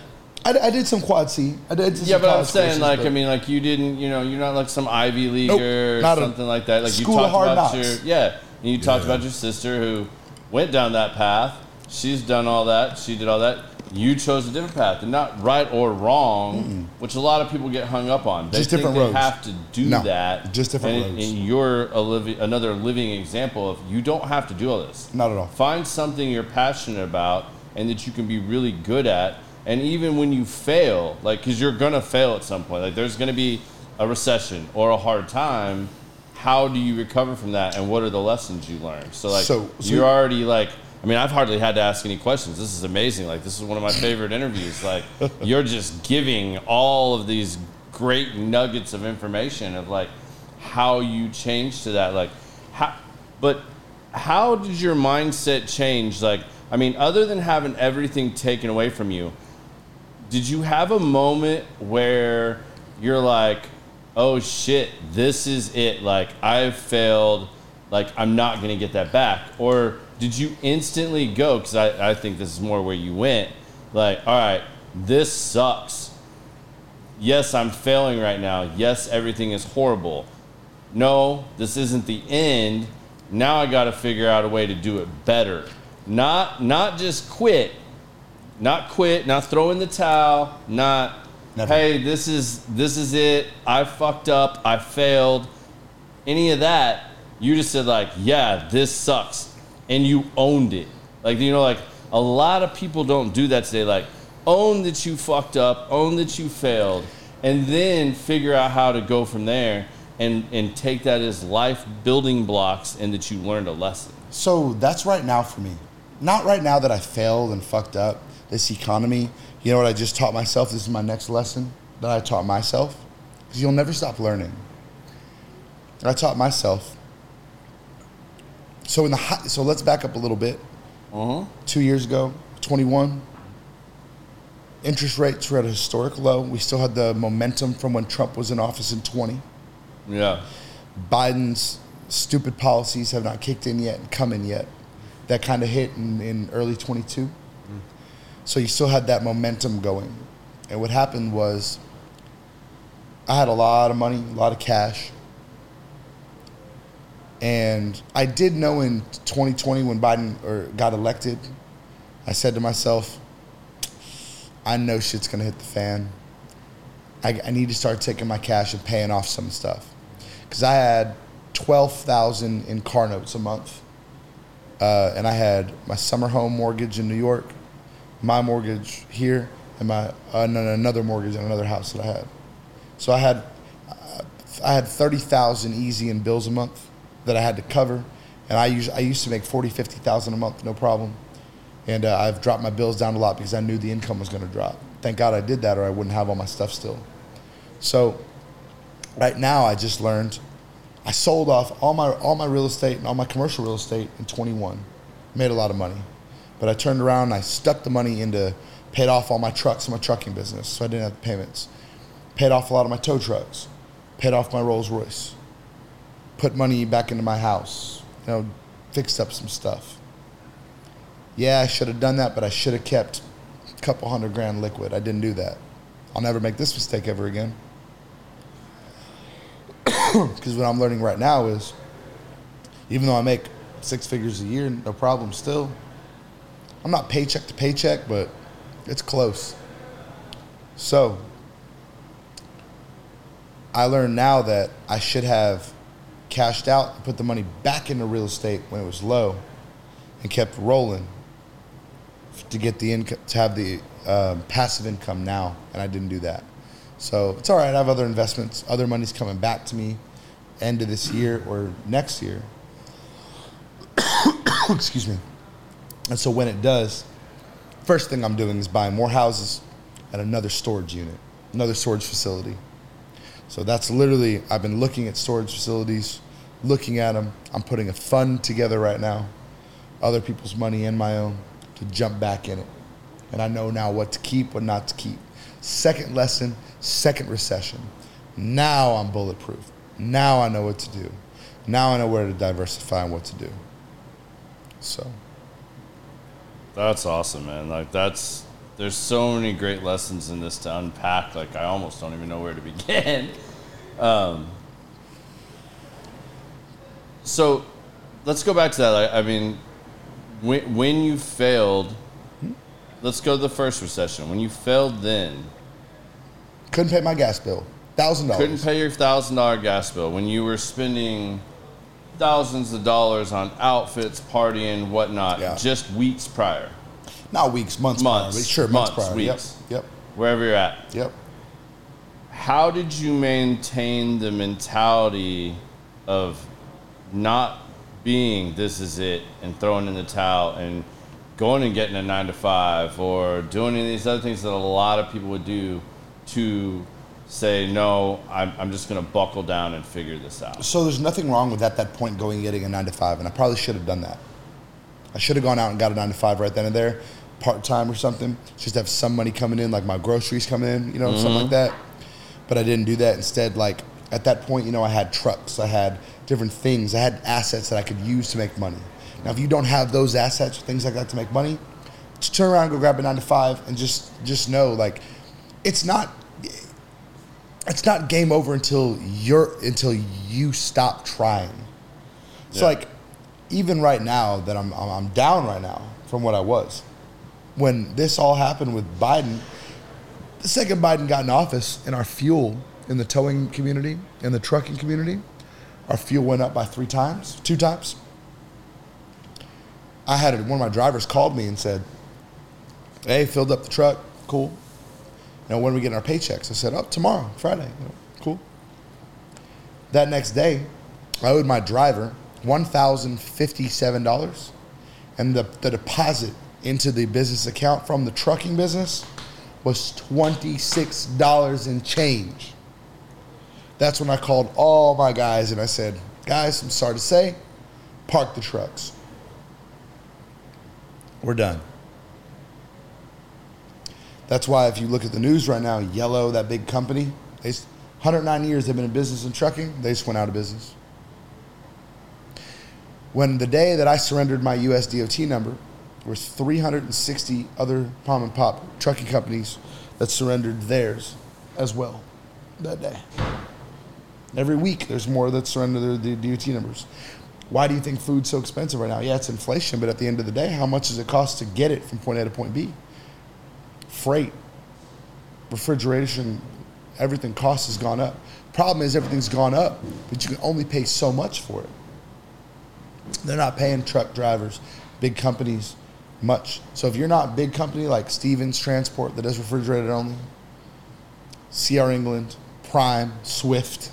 I, I did some quad C. I did. Some Yeah, but I'm college saying, courses, like, but- I mean, like, you didn't, you know, you're not like some Ivy Leaguer or not a- something like that. Like, School you of talked Hard about Knocks. your, yeah, and you talked Yeah. about your sister who went down that path. She's done all that. She did all that. You chose a different path, and not right or wrong, which a lot of people get hung up on. They Just think different they roads. have to do No, that. just different and, roads. And you're a living, another living example of you don't have to do all this. Not at all. Find something you're passionate about and that you can be really good at. And even when you fail, like, because you're going to fail at some point, like, there's going to be a recession or a hard time. How do you recover from that? And what are the lessons you learned? So, like, So- so- you're already like, I mean, I've hardly had to ask any questions. This is amazing. Like, this is one of my favorite interviews. Like, [LAUGHS] you're just giving all of these great nuggets of information of like how you changed to that. Like, how, but how did your mindset change? Like, I mean, other than having everything taken away from you, did you have a moment where you're like, oh shit, this is it? Like, I've failed. Like, I'm not going to get that back. Or did you instantly go? Because I, I think this is more where you went. Like, all right, this sucks. Yes, I'm failing right now. Yes, everything is horrible. No, this isn't the end. Now I got to figure out a way to do it better. Not not just quit, not quit, not throw in the towel, not Never. hey, this is this is it. I fucked up. I failed. Any of that, you just said like, yeah, this sucks, and you owned it. Like you know, like a lot of people don't do that today. Like own that you fucked up, own that you failed, and then figure out how to go from there. And, and take that as life building blocks and that you learned a lesson. So that's right now for me. Not right now that I failed and fucked up. This economy. You know what I just taught myself? This is my next lesson that I taught myself. Because you'll never stop learning. I taught myself. So in the high, so let's back up a little bit. Uh-huh. Two years ago, 21. Interest rates were at a historic low. We still had the momentum from when Trump was in office in 20. Yeah. Biden's stupid policies have not kicked in yet and come in yet. That kind of hit in, in early 22. So you still had that momentum going. And what happened was I had a lot of money, a lot of cash. And I did know in 2020 when Biden or got elected, I said to myself, I know shit's gonna hit the fan. I, I need to start taking my cash and paying off some stuff because I had twelve thousand in car notes a month, uh, and I had my summer home mortgage in New York, my mortgage here, and my uh, no, no, another mortgage in another house that I had. So I had I had thirty thousand easy in bills a month that I had to cover, and I used I used to make forty fifty thousand a month, no problem. And uh, I've dropped my bills down a lot because I knew the income was going to drop. Thank God I did that, or I wouldn't have all my stuff still. So right now I just learned I sold off all my all my real estate and all my commercial real estate in 21. Made a lot of money. But I turned around and I stuck the money into paid off all my trucks in my trucking business so I didn't have the payments. Paid off a lot of my tow trucks. Paid off my Rolls Royce. Put money back into my house. You know, fixed up some stuff. Yeah, I should have done that, but I should have kept a couple hundred grand liquid. I didn't do that. I'll never make this mistake ever again. [COUGHS] Because what I'm learning right now is, even though I make six figures a year, no problem still. I'm not paycheck to paycheck, but it's close. So I learned now that I should have cashed out and put the money back into real estate when it was low and kept rolling to get the income to have the um, passive income now and i didn't do that. So it's all right. I have other investments. Other money's coming back to me end of this year or next year. [COUGHS] Excuse me and so when it does first thing i'm doing is buying more houses and another storage unit another storage facility so that's literally, I've been looking at storage facilities, looking at them. I'm putting a fund together right now, other people's money and my own, to jump back in it. And I know now what to keep, what not to keep. Second lesson, second recession. Now I'm bulletproof. Now I know what to do. Now I know where to diversify and what to do. So. That's awesome, man. Like that's there's so many great lessons in this to unpack. Like I almost don't even know where to [LAUGHS] begin. Um, so let's go back to that. I, I mean, when, when you failed, let's go to the first recession. When you failed, then couldn't pay my gas bill, thousand dollars. Couldn't pay your thousand dollar gas bill when you were spending thousands of dollars on outfits, partying, whatnot, yeah. just weeks prior. Not weeks, months, months, prior, sure, months, months prior. weeks. Yep, yep. Wherever you're at. Yep. How did you maintain the mentality of not being this is it and throwing in the towel and going and getting a nine to five or doing any of these other things that a lot of people would do to say no i'm, I'm just going to buckle down and figure this out so there's nothing wrong with at that point going and getting a nine to five and i probably should have done that i should have gone out and got a nine to five right then and there part time or something, just have some money coming in, like my groceries coming in, you know, mm-hmm. something like that. But I didn't do that. Instead, like at that point, you know, I had trucks, I had different things, I had assets that I could use to make money. Now, if you don't have those assets or things like that to make money, just turn around, and go grab a nine to five, and just just know like it's not it's not game over until you're until you stop trying. Yeah. So like even right now that I'm I'm down right now from what I was when this all happened with Biden, the second Biden got in office, and our fuel in the towing community, in the trucking community, our fuel went up by three times, two times. I had one of my drivers called me and said, "Hey, filled up the truck, cool. You know, when we getting our paychecks?" I said, "Oh, tomorrow, Friday." You know, cool. That next day, I owed my driver one thousand fifty-seven dollars, and the the deposit into the business account from the trucking business was $26 in change. That's when I called all my guys and I said, Guys, I'm sorry to say, park the trucks. We're done. That's why if you look at the news right now, Yellow, that big company, they 109 years they've been in business in trucking, they just went out of business. When the day that I surrendered my US DOT number, there was 360 other mom and pop trucking companies that surrendered theirs as well that day. Every week, there's more that surrender their, DOT numbers. Why do you think food's so expensive right now? Yeah, it's inflation, but at the end of the day, how much does it cost to get it from point A to point B? Freight, refrigeration, everything cost has gone up. Problem is everything's gone up, but you can only pay so much for it. They're not paying truck drivers, big companies much. So if you're not a big company like Stevens Transport that does refrigerated only, CR England, Prime, Swift,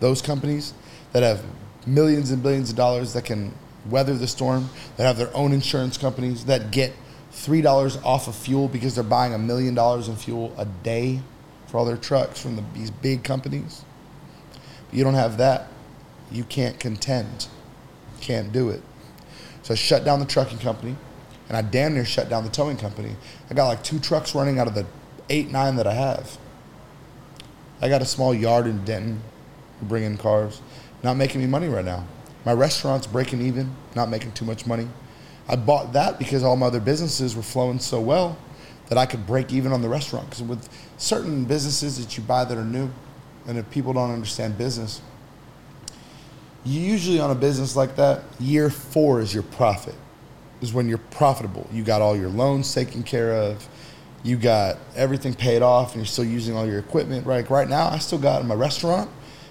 those companies that have millions and billions of dollars that can weather the storm, that have their own insurance companies that get three dollars off of fuel because they're buying a million dollars in fuel a day for all their trucks from the, these big companies. But you don't have that, you can't contend. Can't do it. So I shut down the trucking company and I damn near shut down the towing company. I got like two trucks running out of the eight, nine that I have. I got a small yard in Denton, bringing cars, not making any money right now. My restaurant's breaking even, not making too much money. I bought that because all my other businesses were flowing so well that I could break even on the restaurant. Because with certain businesses that you buy that are new, and if people don't understand business, usually on a business like that, year four is your profit is when you're profitable. You got all your loans taken care of. you got everything paid off and you're still using all your equipment. Right, right now, I still got my restaurant.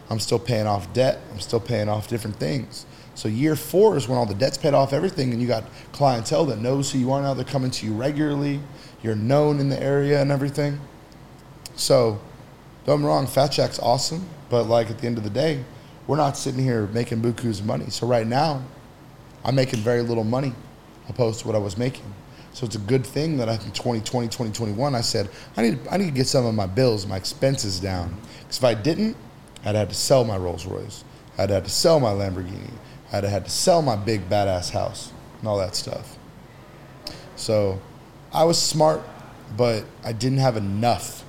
I'm still paying off debt. I'm still paying off different things. So year four is when all the debt's paid off, everything, and you got clientele that knows who you are now. They're coming to you regularly. You're known in the area and everything. So, don't get me wrong, Fat Shack's awesome, but like at the end of the day, we're not sitting here making buku's money. So right now, I'm making very little money opposed to what I was making. So it's a good thing that I think 2020, 2021, I said, I need, I need to get some of my bills, my expenses down. Because if I didn't, I'd have to sell my Rolls Royce. I'd have to sell my Lamborghini. I'd have had to sell my big badass house and all that stuff. So I was smart, but I didn't have enough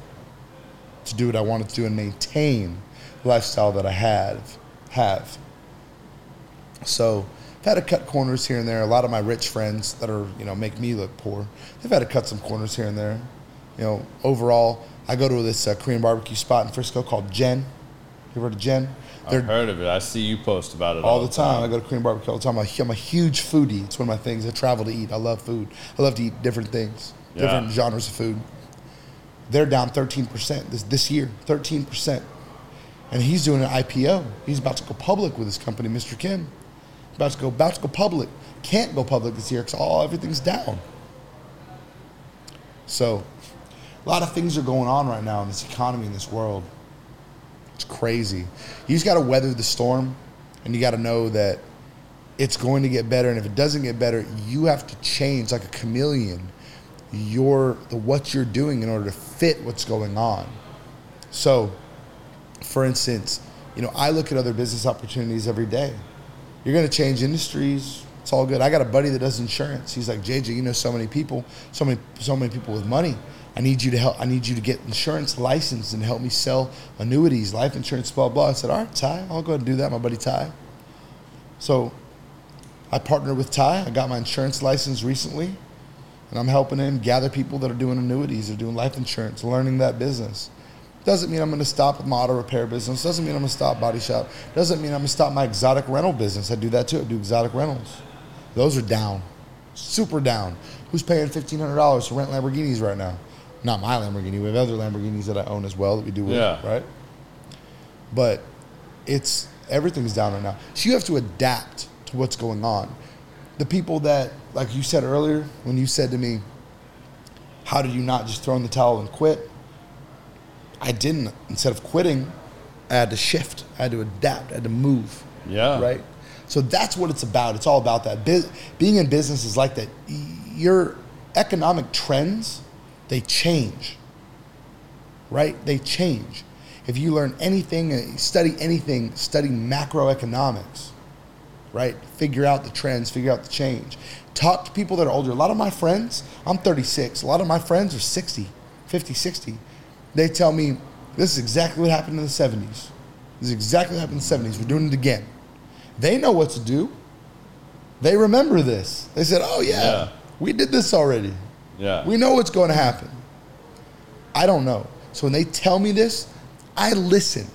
to do what I wanted to do and maintain the lifestyle that I have have. So I've had to cut corners here and there. A lot of my rich friends that are, you know, make me look poor, they've had to cut some corners here and there. You know, overall, I go to this uh, Korean barbecue spot in Frisco called Gen. You heard of Gen? I've heard of it. I see you post about it all, the time. I go to Korean barbecue all the time. I'm a huge foodie. It's one of my things. I travel to eat. I love food. I love to eat different things, Yeah. different genres of food. They're down 13% this, this year, 13%. And he's doing an IPO. He's about to go public with his company, Mr. Kim. About to go, about to go public. Can't go public this year because all everything's down. So, a lot of things are going on right now in this economy in this world. It's crazy. You just got to weather the storm, and you got to know that it's going to get better. And if it doesn't get better, you have to change like a chameleon. Your the what you're doing in order to fit what's going on. So, for instance, you know I look at other business opportunities every day. You're going to change industries. It's all good. I got a buddy that does insurance. He's like, JJ, you know so many people, so many, so many people with money. I need you to help. I need you to get insurance licensed and help me sell annuities, life insurance, blah blah. I said, all right, Ty, I'll go ahead and do that. My buddy Ty. So, I partnered with Ty. I got my insurance license recently, and I'm helping him gather people that are doing annuities, or doing life insurance, learning that business. Doesn't mean I'm going to stop my auto repair business. Doesn't mean I'm going to stop body shop. Doesn't mean I'm going to stop my exotic rental business. I do that too. I do exotic rentals. Those are down, super down. Who's paying fifteen hundred dollars to rent Lamborghinis right now? Not my Lamborghini. We have other Lamborghinis that I own as well that we do with, Yeah. right? But it's everything's down right now. So you have to adapt to what's going on. The people that, like you said earlier, when you said to me, "How did you not just throw in the towel and quit?" I didn't. Instead of quitting, I had to shift. I had to adapt. I had to move. Yeah. Right. So that's what it's about. It's all about that. Being in business is like that. Your economic trends, they change. Right? They change. If you learn anything, uh, study anything, study macroeconomics. Right? Figure out the trends, figure out the change. Talk to people that are older. A lot of my friends, I'm 36. A lot of my friends are 60, 50, 60. They tell me this is exactly what happened in the 70s. This is exactly what happened in the 70s. We're doing it again. They know what to do. They remember this. They said, "Oh yeah, Yeah. we did this already. Yeah. We know what's going to happen." I don't know. So when they tell me this, I listen.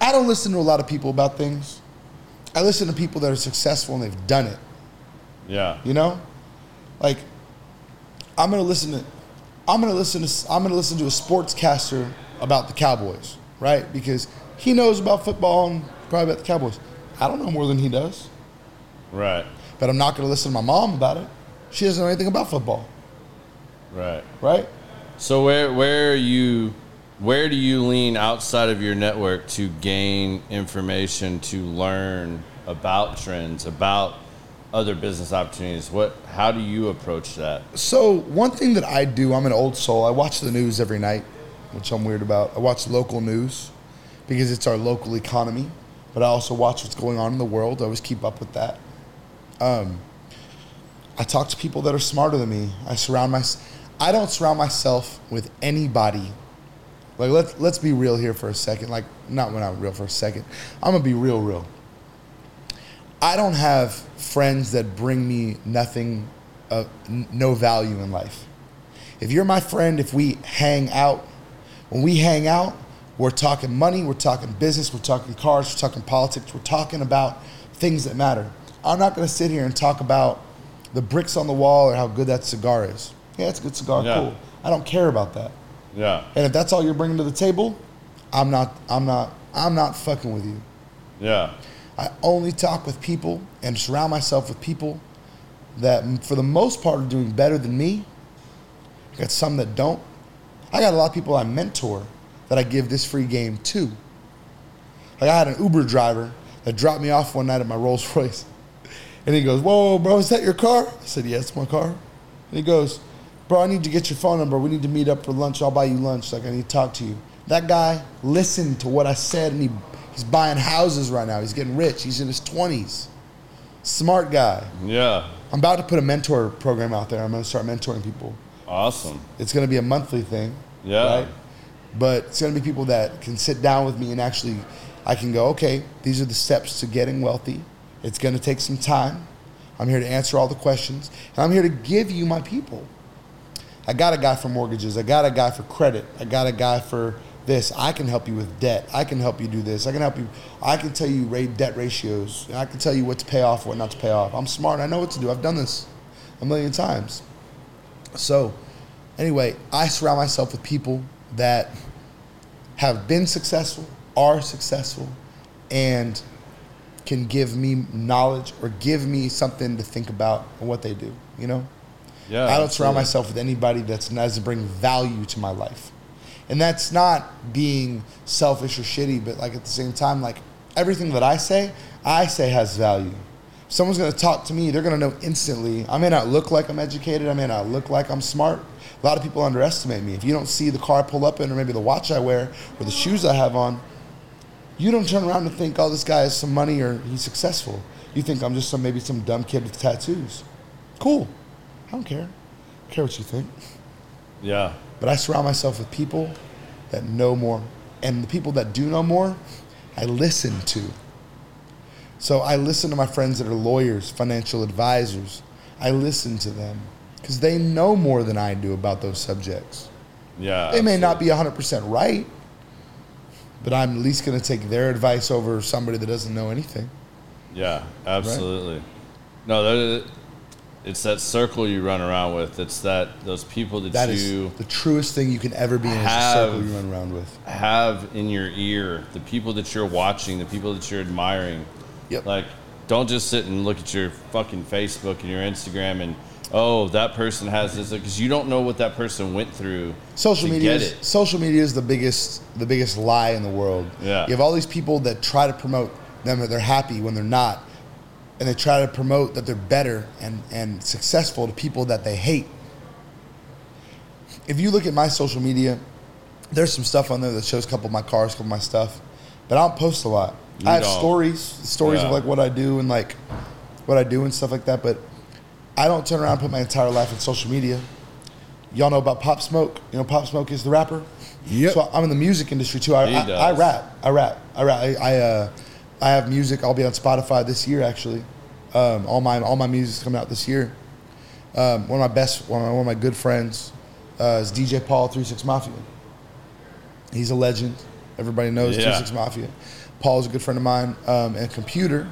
I don't listen to a lot of people about things. I listen to people that are successful and they've done it. yeah. You know, like I'm gonna listen to, I'm gonna listen to, I'm gonna listen to a sportscaster about the Cowboys, right? Because he knows about football and probably about the Cowboys. I don't know more than he does, Right. but I'm not gonna listen to my mom about it. She doesn't know anything about football, Right. right? So where where are you where do you lean outside of your network to gain information to learn about trends, about other business opportunities? What how do you approach that? So one thing that I do, I'm an old soul. I watch the news every night, which I'm weird about. I watch local news because it's our local economy, but I also watch what's going on in the world. I always keep up with that. Um, I talk to people that are smarter than me. I surround my, I don't surround myself with anybody. Like let's let's be real here for a second. Like not when I'm real for a second. I'm gonna be real, real. I don't have friends that bring me nothing, uh, no value in life. If you're my friend, if we hang out, when we hang out, we're talking money, we're talking business, we're talking cars, we're talking politics, we're talking about things that matter. I'm not gonna sit here and talk about the bricks on the wall or how good that cigar is. Yeah, it's a good cigar. Yeah. Cool. I don't care about that. Yeah. And if that's all you're bringing to the table, I'm not. I'm not. I'm not fucking with you. Yeah. I only talk with people and surround myself with people that, for the most part, are doing better than me. I got some that don't. I got a lot of people I mentor that I give this free game to. Like I had an Uber driver that dropped me off one night at my Rolls Royce, [LAUGHS] and he goes, "Whoa, bro, is that your car?" I said, "Yeah, it's my car." And he goes, "Bro, I need to get your phone number. We need to meet up for lunch. I'll buy you lunch. Like I need to talk to you." That guy listened to what I said, and he he's buying houses right now. He's getting rich. He's in his twenties. Smart guy. Yeah. I'm about to put a mentor program out there. I'm going to start mentoring people. Awesome. It's going to be a monthly thing. Yeah. Right? But it's going to be people that can sit down with me and actually, I can go, okay, these are the steps to getting wealthy. It's going to take some time. I'm here to answer all the questions. And I'm here to give you my people. I got a guy for mortgages. I got a guy for credit. I got a guy for this. I can help you with debt. I can help you do this. I can help you. I can tell you rate debt ratios. I can tell you what to pay off, what not to pay off. I'm smart. I know what to do. I've done this a million times. So, anyway, I surround myself with people that have been successful, are successful, and can give me knowledge or give me something to think about what they do. You know, Yeah. I don't surround myself with anybody that's doesn't bring value to my life, and that's not being selfish or shitty, but like at the same time, like everything that I say, I say has value. If someone's gonna talk to me, they're gonna know instantly. I may not look like I'm educated. I may not look like I'm smart. A lot of people underestimate me. If you don't see the car I pull up in, or maybe the watch I wear, or the shoes I have on, you don't turn around and think, "Oh, this guy has some money or he's successful." You think I'm just some maybe some dumb kid with tattoos. Cool. I don't care. I care what you think. Yeah. But I surround myself with people that know more. And the people that do know more, I listen to. So I listen to my friends that are lawyers, financial advisors. I listen to them because they know more than I do about those subjects. Yeah. They may not be 100% right, but I'm at least going to take their advice over somebody that doesn't know anything. Yeah, absolutely. No, that, it's that circle you run around with. It's that those people that, That is you the truest thing you can ever be in is a circle you run around with. have in your ear, the people that you're watching, the people that you're admiring. Yep. Like, don't just sit and look at your fucking Facebook and your Instagram and oh, that person has this because you don't know what that person went through. Social media, is, social media is the biggest, the biggest lie in the world. Yeah. you have all these people that try to promote them that they're happy when they're not, and they try to promote that they're better and and successful to people that they hate. If you look at my social media, there's some stuff on there that shows a couple of my cars, a couple of my stuff, but I don't post a lot. You I have don't. stories, stories of like what I do and like what I do and stuff like that, but I don't turn around and put my entire life in social media. Y'all know about Pop Smoke. You know, Pop Smoke is the rapper. Yep. So I'm in the music industry too. I, I, I rap. I rap. I rap. I, I, uh, I have music. I'll be on Spotify this year. Actually, um, all my all my music's coming out this year. Um, one of my best, one of my, one of my good friends, uh, is DJ Paul Three Six Mafia. He's a legend. Everybody knows Three Six Mafia. Paul's a good friend of mine, um, and Computer,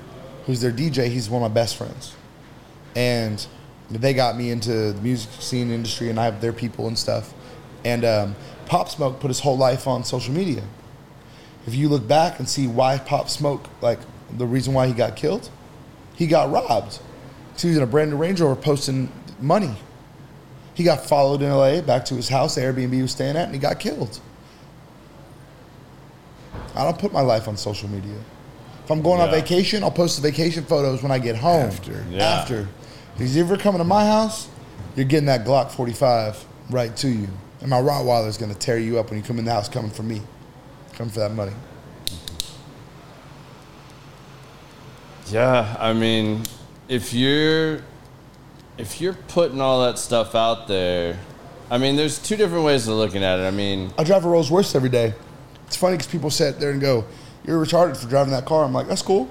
who's their DJ. He's one of my best friends and they got me into the music scene industry and I have their people and stuff. And um, Pop Smoke put his whole life on social media. If you look back and see why Pop Smoke, like the reason why he got killed, he got robbed. He was in a brand new Range Rover posting money. He got followed in LA back to his house, the Airbnb he was staying at, and he got killed. I don't put my life on social media. If I'm going on vacation, I'll post the vacation photos when I get home. After. Yeah. After. Because if you're coming to my house, you're getting that Glock 45 right to you. And my Rottweiler's going to tear you up when you come in the house coming for me. Coming for that money. Yeah, I mean, if you're if you're putting all that stuff out there, I mean, there's two different ways of looking at it. I mean, I drive a Rolls Royce every day. It's funny because people sit there and go, You're retarded for driving that car. I'm like, That's cool.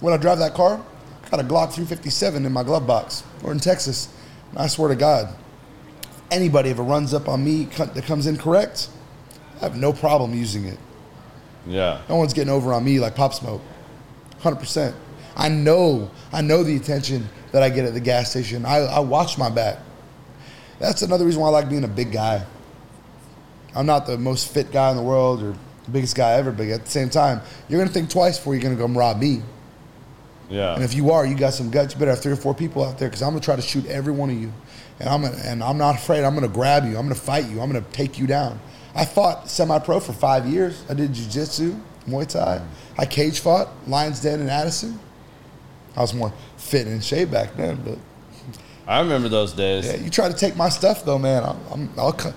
When I drive that car, I got a Glock 357 in my glove box. We're in Texas. And I swear to God, anybody ever runs up on me that comes in correct, I have no problem using it. yeah, No one's getting over on me like Pop Smoke. 100%. I know, I know the attention that I get at the gas station. I, I watch my back. That's another reason why I like being a big guy. I'm not the most fit guy in the world or the biggest guy ever, but at the same time, you're gonna think twice before you're gonna come rob me. Yeah. And if you are, you got some guts. You better have three or four people out there because I'm gonna try to shoot every one of you, and I'm gonna, and I'm not afraid. I'm gonna grab you. I'm gonna fight you. I'm gonna take you down. I fought semi-pro for five years. I did jiu-jitsu, Muay Thai. I cage fought Lions Den and Addison. I was more fit and in shape back then, but I remember those days. yeah, you try to take my stuff though, man. I'm, I'm I'll co-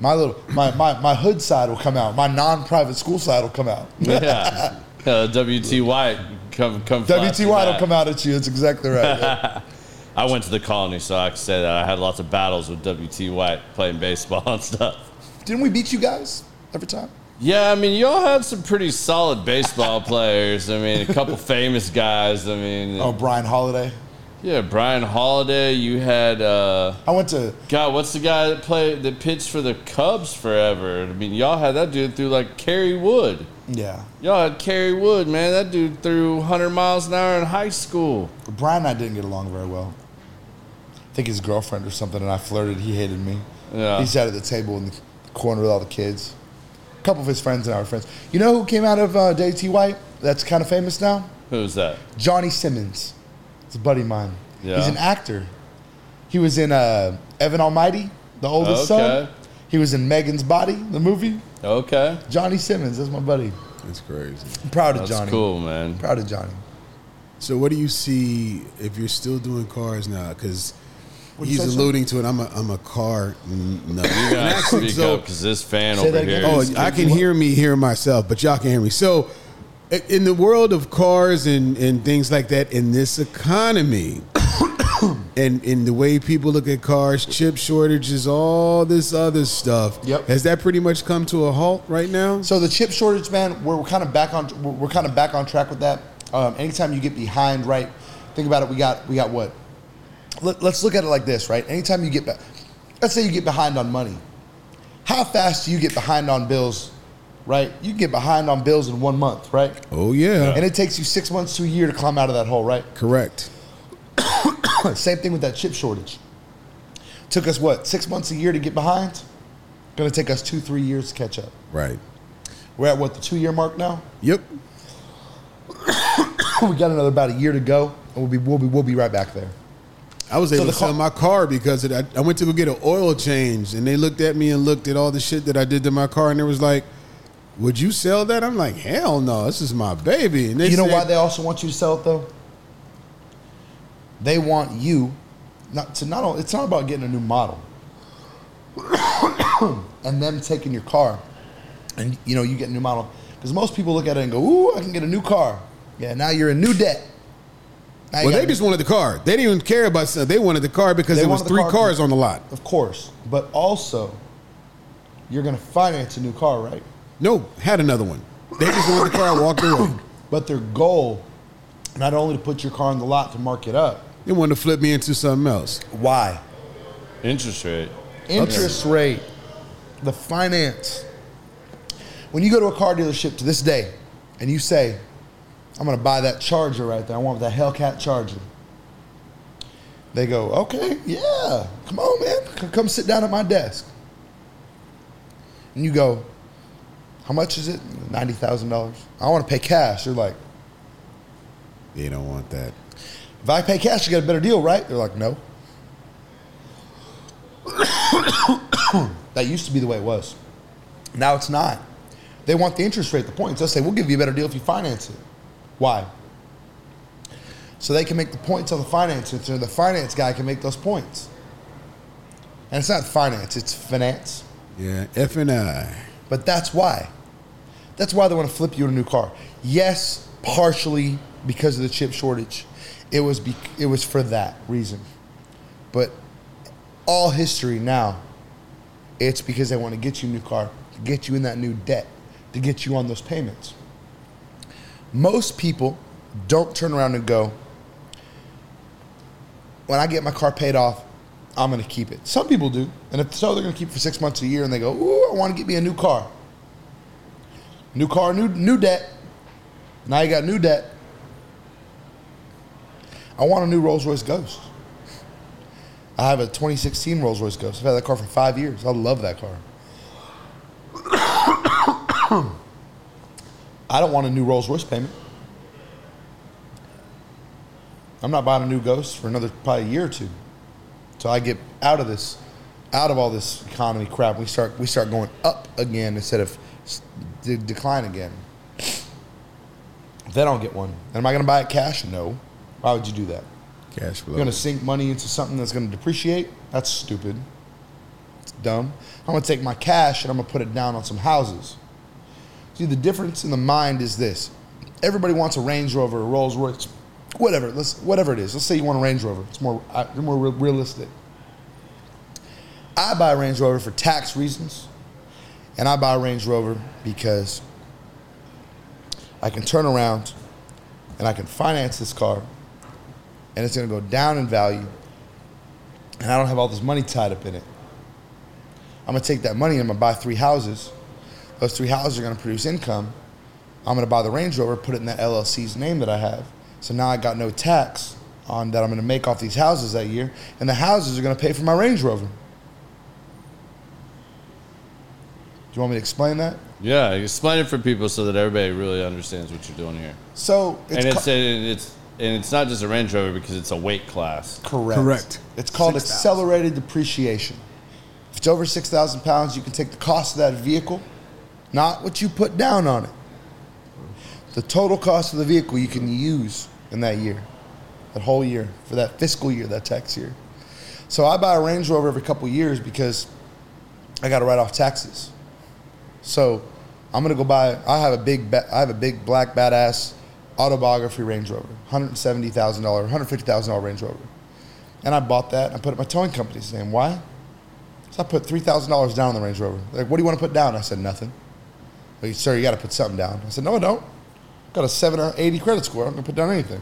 my little my, my my hood side will come out. My non-private school side will come out. Yeah. [LAUGHS] Uh, WT White come come. flash WT White will come out at you. That's exactly right. yeah. [LAUGHS] I went to the colony, so I can say that I had lots of battles with WT White playing baseball [LAUGHS] and stuff. Didn't we beat you guys every time? Yeah, I mean, y'all had some pretty solid baseball [LAUGHS] players. I mean, a couple famous guys. I mean, Oh, Brian Holiday. yeah, Brian Holiday. You had, uh, I went to God, what's the guy that played that pitched for the Cubs forever? I mean, y'all had that dude through like Kerry Wood. yeah. Y'all had Kerry Wood, man. That dude threw 100 miles an hour in high school. Brian and I didn't get along very well. I think his girlfriend or something, and I flirted. He hated me. Yeah. He sat at the table in the corner with all the kids. A couple of his friends and our friends. You know who came out of uh, WT White? That's kind of famous now. Who's that? Johnny Simmons. It's a buddy of mine. Yeah. He's an actor. He was in uh, Evan Almighty, the oldest son. Okay. He was in Megan's Body, the movie. Okay. Johnny Simmons, that's my buddy. That's crazy. I'm proud of That's Johnny. cool, man. Proud of Johnny. So what do you see if you're still doing cars now? Because What'd he's say, sir? alluding to it. I'm a I'm a car. No. You gotta [LAUGHS] speak So- up because this fan Say over here. Oh, is- I can hear me hear myself, but y'all can hear me. So, in the world of cars and, and things like that, in this economy, [COUGHS] and in the way people look at cars, chip shortages, all this other stuff, Yep. has that pretty much come to a halt right now? So the chip shortage, man, we're, we're kind of back on we're, we're kind of back on track with that. Um, anytime you get behind, right? Think about it. We got we got what? Let, let's look at it like this, right? Anytime you get back, let's say you get behind on money. How fast do you get behind on bills? Right? You can get behind on bills in one month, right? Oh yeah, And it takes you six months to a year to climb out of that hole, right? correct. [COUGHS] Same thing with that chip shortage. Took us what six months a year to get behind. Going to take us two three years to catch up. Right. We're at what the two year mark now. Yep. [COUGHS] we got another about a year to go, and we'll be we'll be we'll be right back there. I was able the to sell car- my car because it, I, I went to go get an oil change, and they looked at me and looked at all the shit that I did to my car, and it was like, "Would you sell that?" I'm like, "Hell no, this is my baby." And they you know said, why they also want you to sell it though? They want you not to not only it's not about getting a new model [COUGHS] and them taking your car and you know you get a new model because most people look at it and go, "Ooh, I can get a new car." Yeah, now you're in new debt. Now you Well, they got- just wanted the car. They didn't even care about. sell- They wanted the car because They there was the three car. cars on the lot. of course, but also you're going to finance a new car, right? No, had another one. They just wanted the car, and walked away. [COUGHS] But their goal, not only to put your car on the lot to mark it up, They wanted to flip me into something else. why? Interest rate. Interest rate, the finance. When you go to a car dealership to this day and you say, I'm going to buy that charger right there, I want that Hellcat charger. They go, okay, yeah, come on, man, come sit down at my desk. And you go, how much is it? $90,000. I want to pay cash. They're like, They don't want that. If I pay cash, you get a better deal, right? They're like, no. [COUGHS] that used to be the way it was. Now it's not. They want the interest rate, the points. They'll say, we'll give you a better deal if you finance it. Why? So they can make the points on the finance, so the finance guy can make those points. And it's not finance, it's finance. Yeah, F and I. But that's why. That's why they want to flip you a new car. Yes, partially because of the chip shortage. It was be, it was for that reason. But all history now, it's because they want to get you a new car, to get you in that new debt, to get you on those payments. Most people don't turn around and go, when I get my car paid off, I'm going to keep it. Some people do. And if so, they're going to keep it for six months, a year, and they go, ooh, I want to get me a new car. New car, new, new debt. Now you got new debt. I want a new Rolls Royce Ghost. I have a 2016 Rolls Royce Ghost. I've had that car for five years. I love that car. I don't want a new Rolls Royce payment. I'm not buying a new Ghost for another probably a year or two. So I get out of this, out of all this economy crap. We start we start going up again instead of de- decline again. Then I'll get one. And am I going to buy it cash? No. Why would you do that? Cash flow. You're going to sink money into something that's going to depreciate? That's stupid. It's dumb. I'm going to take my cash and I'm going to put it down on some houses. See, the difference in the mind is this. Everybody wants a Range Rover, a Rolls Royce, whatever. Let's whatever it is. Let's say you want a Range Rover. It's more uh, more real- realistic. I buy a Range Rover for tax reasons, and I buy a Range Rover because I can turn around and I can finance this car, and it's going to go down in value, and I don't have all this money tied up in it. I'm going to take that money and I'm going to buy three houses. Those three houses are going to produce income. I'm going to buy the Range Rover, put it in that LLC's name that I have. So now I got no tax on that I'm going to make off these houses that year, and the houses are going to pay for my Range Rover. Do you want me to explain that? Yeah, explain it for people so that everybody really understands what you're doing here. So it's, and it's ca- and it's and it's not just a Range Rover because it's a weight class. correct. Correct. It's called 6,000. accelerated depreciation. If it's over six thousand pounds, you can take the cost of that vehicle, not what you put down on it. The total cost of the vehicle you can use in that year, that whole year, for that fiscal year, that tax year. So I buy a Range Rover every couple years because I got to write off taxes. So I'm gonna go buy. I have a big, I have a big black badass autobiography Range Rover, hundred seventy thousand dollar, hundred fifty thousand dollar Range Rover, and I bought that. and I put it in my towing company's name. Why? So I put three thousand dollars down on the Range Rover. They're like, what do you want to put down? I said nothing. Like, sir, you got to put something down. I said, no, I don't. Got a seven or eighty credit score. I'm gonna put down anything.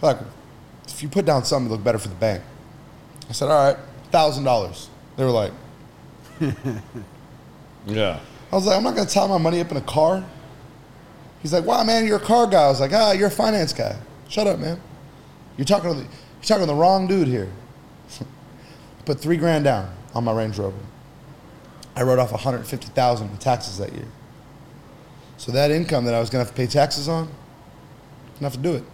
Like, if you put down something, it look better for the bank. I said, all right, thousand dollars. They were like. [LAUGHS] Yeah. I was like, I'm not gonna tie my money up in a car. He's like, wow, man, you're a car guy. I was like, ah, you're a finance guy. Shut up, man. You're talking to the, you're talking to the wrong dude here. [LAUGHS] Put three grand down on my Range Rover. I wrote off 150,000 in taxes that year. So that income that I was gonna have to pay taxes on, didn't have to do it.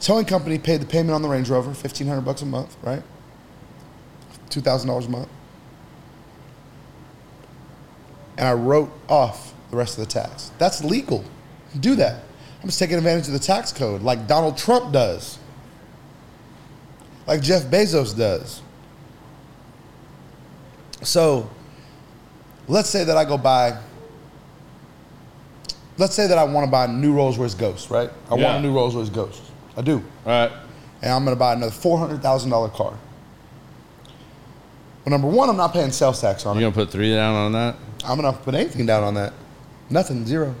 Towing company paid the payment on the Range Rover, 1,500 bucks a month, right? $2,000 a month and I wrote off the rest of the tax. That's legal. Do that. I'm just taking advantage of the tax code like Donald Trump does, like Jeff Bezos does. So let's say that I go buy, let's say that I want to buy a new Rolls Royce Ghost, right? I Yeah. want a new Rolls Royce Ghost. I do. All right. And I'm going to buy another $400,000 car. Well, number one, I'm not paying sales tax on it. You gonna put three down on that? I'm gonna put anything down on that. Nothing, zero.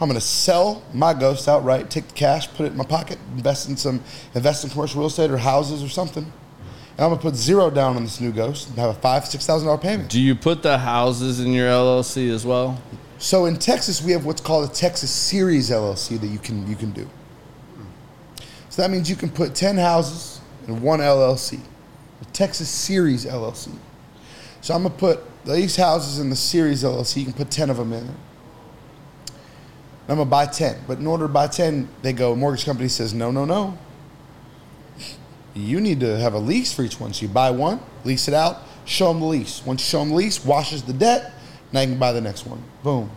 I'm gonna sell my ghost outright, take the cash, put it in my pocket, invest in some, invest in commercial real estate or houses or something, and I'm gonna put zero down on this new ghost and have a five, six thousand dollar payment. Do you put the houses in your LLC as well? So in Texas, we have what's called a Texas Series LLC that you can you can do. So that means you can put ten houses in one LLC, a Texas Series LLC. So I'm gonna put these houses in the Series LLC. You can put ten of them in. there. I'm gonna buy ten, but in order to buy ten, they go. Mortgage company says no, no, no. You need to have a lease for each one. So you buy one, lease it out, show them the lease. Once you show them the lease, washes the debt. Now you can buy the next one. Boom.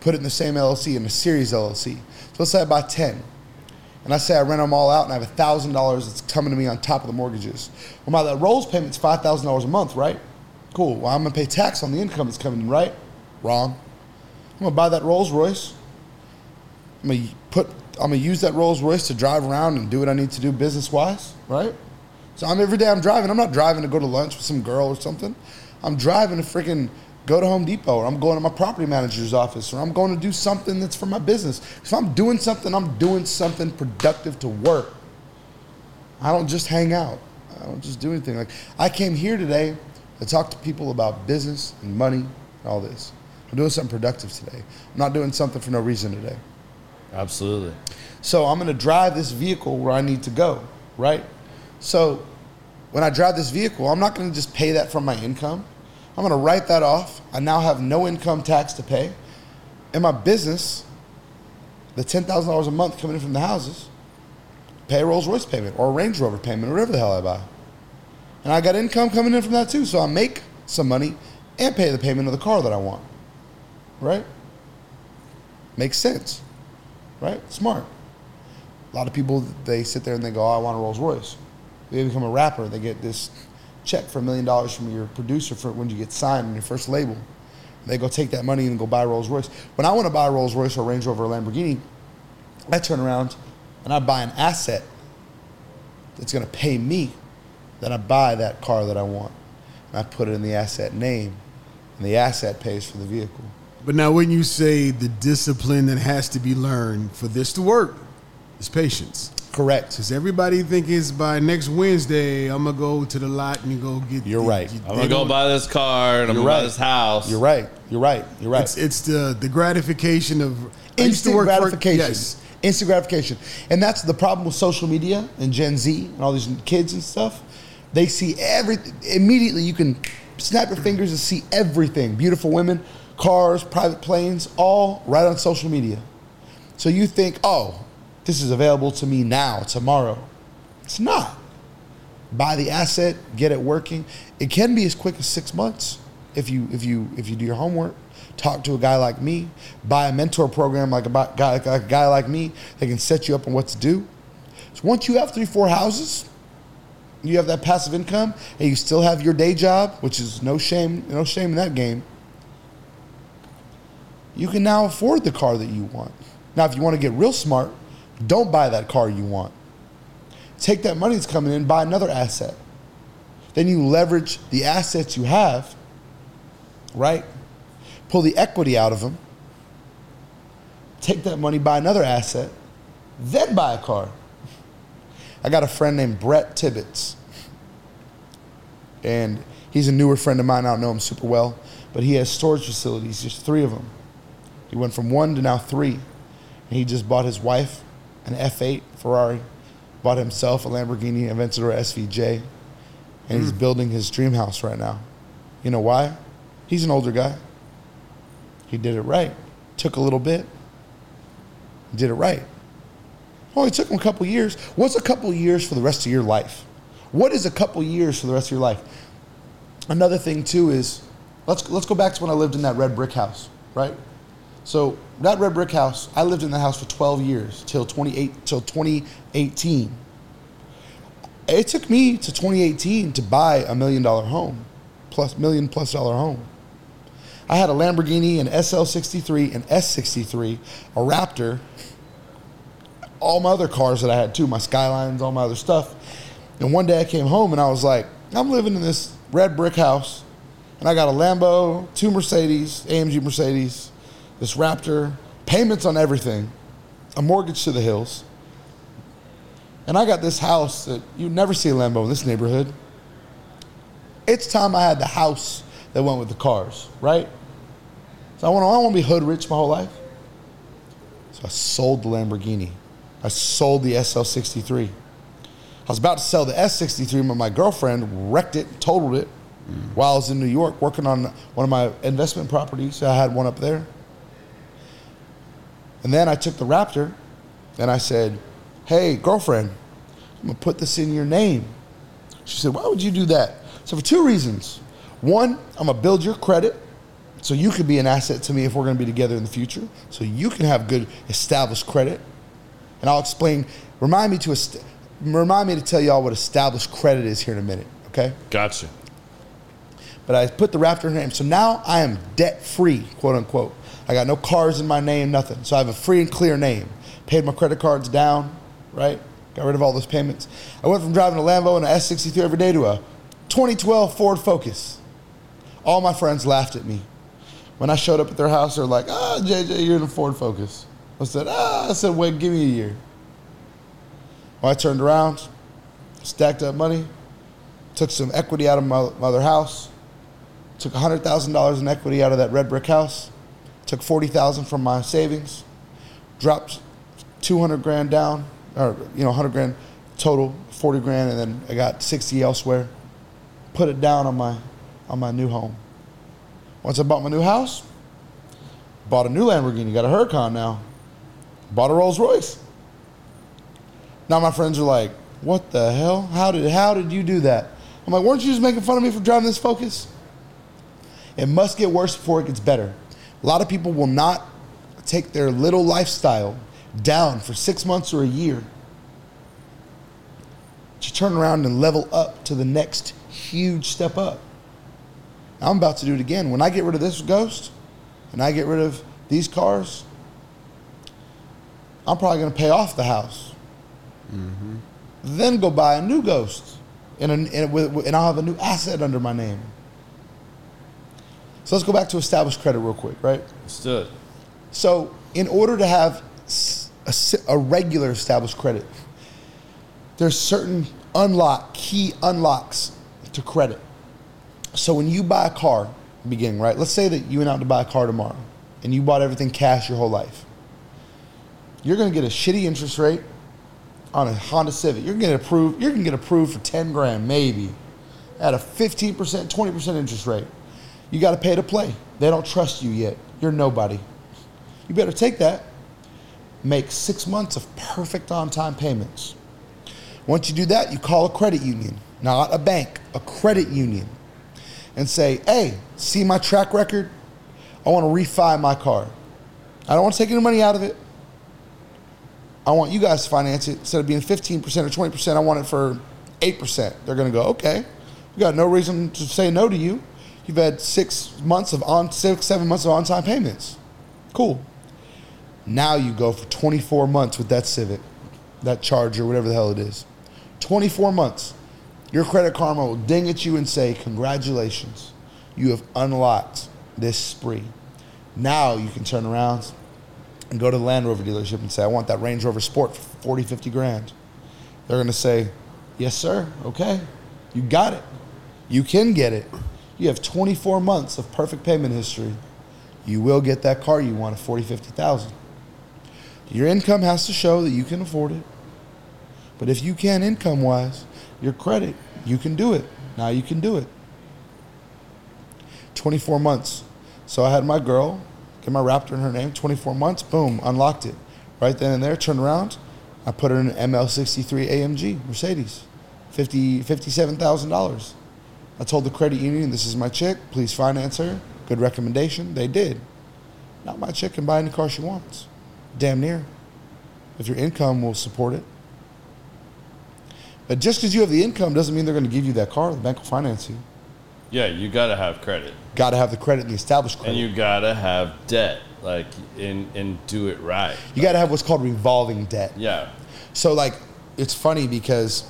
Put it in the same LLC, in a series LLC. So let's say I buy 10. And I say I rent them all out and I have $1,000 that's coming to me on top of the mortgages. Well, my that Rolls payment's $5,000 a month, right? Cool. Well, I'm going to pay tax on the income that's coming in, right? Wrong. I'm going to buy that Rolls Royce. I'm going to put I'm to use that Rolls Royce to drive around and do what I need to do business wise, right? So I'm every day I'm driving. I'm not driving to go to lunch with some girl or something. I'm driving to freaking go to Home Depot or I'm going to my property manager's office or I'm going to do something that's for my business. If I'm doing something, I'm doing something productive to work. I don't just hang out. I don't just do anything. Like I came here today to talk to people about business and money and all this. I'm doing something productive today. I'm not doing something for no reason today. Absolutely. So I'm going to drive this vehicle where I need to go, right? So when I drive this vehicle, I'm not going to just pay that from my income. I'm going to write that off. I now have no income tax to pay. In my business, the $10,000 a month coming in from the houses, pay a Rolls Royce payment or a Range Rover payment or whatever the hell I buy. And I got income coming in from that too. So I make some money and pay the payment of the car that I want. Right? Makes sense. Right? Smart. A lot of people, they sit there and they go, oh, I want a Rolls Royce. They become a rapper. They get this check for a million dollars from your producer for when you get signed on your first label. They go take that money and go buy a Rolls Royce. When I want to buy a Rolls Royce or Range Rover or Lamborghini, I turn around and I buy an asset that's going to pay me. Then I buy that car that I want. And I put it in the asset name, and the asset pays for the vehicle. But now, when you say the discipline that has to be learned for this to work is patience. Correct. Because everybody think it's by next Wednesday, I'm going to go to the lot and go get You're the- right. I'm gonna go buy this car and I'm You're gonna buy right. this house. You're right. You're right. You're right. It's, it's the, the gratification of I used to instant work for- gratification. yes. Instant gratification. And that's the problem with social media and Gen Z and all these kids and stuff. They see everything immediately. You can snap your fingers and see everything. Beautiful women, cars, private planes, all right on social media. So you think, oh, this is available to me now, tomorrow. It's not. Buy the asset, get it working. It can be as quick as six months if you if you if you do your homework. Talk to a guy like me. Buy a mentor program like a guy like a guy like me that can set you up on what to do. So once you have three four houses, you have that passive income, and you still have your day job, which is no shame no shame in that game. You can now afford the car that you want. Now, if you want to get real smart, don't buy that car you want take that money that's coming in, buy another asset. Then you leverage the assets you have, right? Pull the equity out of them, take that money, buy another asset, then buy a car. I got a friend named Brett Tibbetts, and he's a newer friend of mine. I don't know him super well, but he has storage facilities, just three of them. He went from one to now three. And he just bought his wife an F8 Ferrari, bought himself a Lamborghini Aventador SVJ, and he's hmm. building his dream house right now. You know why? He's an older guy. He did it right. Took a little bit. Did it right. Oh, Only took him a couple years. What's a couple years for the rest of your life? What is a couple years for the rest of your life? Another thing too is let's let's go back to when I lived in that red brick house, right? So that red brick house, I lived in that house for 12 years till 28 till 2018. It took me to 2018 to buy a million dollar home, plus million plus dollar home. I had a Lamborghini, an SL63, an S63, a Raptor, all my other cars that I had too, my Skylines, all my other stuff. And one day I came home and I was like, I'm living in this red brick house, and I got a Lambo, two Mercedes, AMG Mercedes, this Raptor, payments on everything, a mortgage to the hills. And I got this house that you'd never see a Lambo in this neighborhood. It's time I had the house that went with the cars, right? So I want to, I want to be hood rich my whole life. So I sold the Lamborghini. I sold the SL63. I was about to sell the S63, but my girlfriend wrecked it, totaled it, while I was in New York working on one of my investment properties. I had one up there. And then I took the Raptor and I said, Hey, girlfriend, I'm gonna put this in your name. She said, Why would you do that? So, for two reasons. One, I'm gonna build your credit so you can be an asset to me if we're gonna be together in the future. So you can have good established credit. And I'll explain, remind me to est- remind me to tell y'all what established credit is here in a minute, okay? Gotcha. but I put the Raptor in her name. So now I am debt free, quote unquote. I got no cars in my name, nothing. So I have a free and clear name. Paid my credit cards down, right? Got rid of all those payments. I went from driving a Lambo and an S63 every day to a 2012 Ford Focus. All my friends laughed at me. When I showed up at their house, they're like, ah, JJ, you're in a Ford Focus. I said, ah, I said, wait, give me a year. Well, I turned around, stacked up money, took some equity out of my, my other house, took $100,000 in equity out of that red brick house, took 40,000 from my savings, dropped 200 grand down, or, you know, 100 grand, total 40 grand, and then I got 60 elsewhere. Put it down on my on my new home. Once I bought my new house, bought a new Lamborghini, got a Huracan now, bought a Rolls Royce. Now my friends are like, "What the hell? How did how did you do that?" I'm like, "Weren't you just making fun of me for driving this Focus?" It must get worse before it gets better. A lot of people will not take their little lifestyle down for six months or a year to turn around and level up to the next huge step up. I'm about to do it again. When I get rid of this ghost and I get rid of these cars, I'm probably going to pay off the house. Mm-hmm. Then go buy a new ghost, and, an- and, with- and I'll have a new asset under my name. So let's go back to established credit real quick, right? Let's do it. So, in order to have a regular established credit, there's certain unlock key unlocks to credit. So when you buy a car, beginning right, let's say that you went out to buy a car tomorrow, and you bought everything cash your whole life. You're going to get a shitty interest rate on a Honda Civic. You're going to get approved. You're to get approved for ten grand, maybe, at a 15%, 20% interest rate. You got to pay to play. They don't trust you yet. You're nobody. You better take that. Make six months of perfect on time payments. Once you do that, you call a credit union, not a bank, a credit union, and say, hey, see my track record? I want to refi my car. I don't want to take any money out of it. I want you guys to finance it. Instead of being 15% or 20%, I want it for 8%. They're going to go, okay. We got no reason to say no to you. You've had six months of on, six, seven months of on time payments. Cool. Now you go for 24 months with that Civic, that Charger, whatever the hell it is. 24 months. Your Credit Karma will ding at you and say, Congratulations, you have unlocked this spree. Now you can turn around and go to the Land Rover dealership and say, I want that Range Rover Sport for 40, 50 grand. They're going to say, Yes, sir. Okay. You got it. You can get it. You have 24 months of perfect payment history. You will get that car you want at 40, 50,000. Your income has to show that you can afford it. But if you can income wise, your credit, you can do it. Now you can do it. 24 months. So I had my girl, get my Raptor in her name, 24 months, boom, unlocked it. Right then and there, turned around, I put her in an ML63 AMG Mercedes, 50, $57,000. I told the credit union, this is my chick, please finance her. Good recommendation. They did. Not my chick can buy any car she wants. Damn near. If your income will support it. But just because you have the income doesn't mean they're going to give you that car. The bank will finance you. Yeah, you got to have credit. Got to have the credit the established credit. And you got to have debt, like, and, and do it right. you got to have what's called revolving debt. Yeah. So like, it's funny because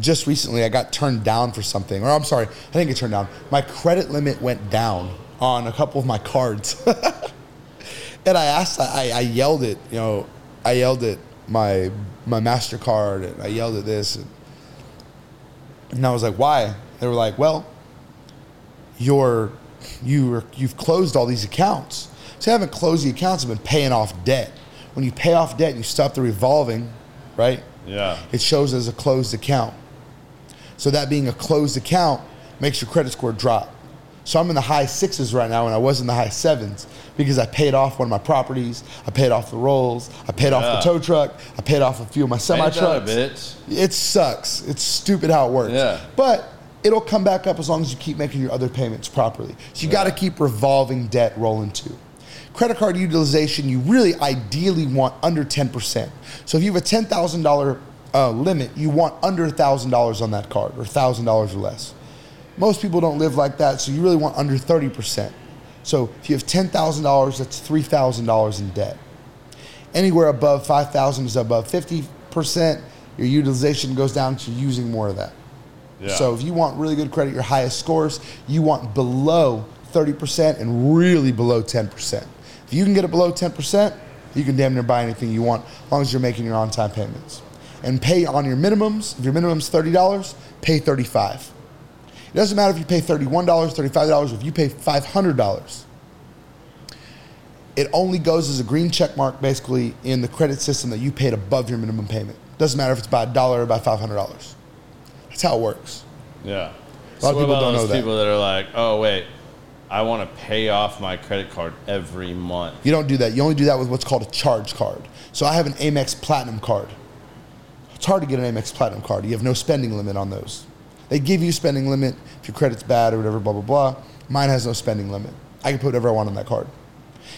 just recently I got turned down for something, or I'm sorry, I didn't get turned down. My credit limit went down on a couple of my cards, [LAUGHS] and I asked, I, I yelled it, you know, I yelled at my my Mastercard, and I yelled at this, and, and I was like, why? They were like, well, you're you were, you've closed all these accounts. So you haven't closed the accounts, you've been paying off debt. When you pay off debt and you stop the revolving, right? Yeah. It shows as a closed account. So that being a closed account makes your credit score drop. So I'm in the high sixes right now, and I was in the high sevens because I paid off one of my properties. I paid off the rolls. I paid off the tow truck. I paid off a few of my semi Ain't that a trucks. It sucks. It's stupid how it works. Yeah. But it'll come back up as long as you keep making your other payments properly. So you got to keep revolving debt rolling too. Credit card utilization, you really ideally want under 10%. So if you have a $10,000 uh, limit, you want under $1,000 on that card or $1,000 or less. Most people don't live like that, so you really want under 30%. So if you have $10,000, that's $3,000 in debt anywhere above 5000 is above 50% your utilization goes down to using more of that Yeah. so if you want really good credit your highest scores you want below 30% and really below 10% if you can get it below 10% you can damn near buy anything you want as long as you're making your on-time payments and pay on your minimums if your minimum's $30 pay 35 it doesn't matter if you pay $31 $35 or if you pay $500 it only goes as a green check mark basically in the credit system that you paid above your minimum payment. Doesn't matter if it's by a dollar or by five hundred dollars. That's how it works. Yeah. A lot of So what people don't know that. people that are like, oh wait, I want to pay off my credit card every month. You don't do that. You only do that with what's called a charge card. So I have an Amex Platinum card. It's hard to get an Amex Platinum card. You have no spending limit on those. They give you a spending limit if your credit's bad or whatever, blah, blah, blah. Mine has no spending limit. I can put whatever I want on that card.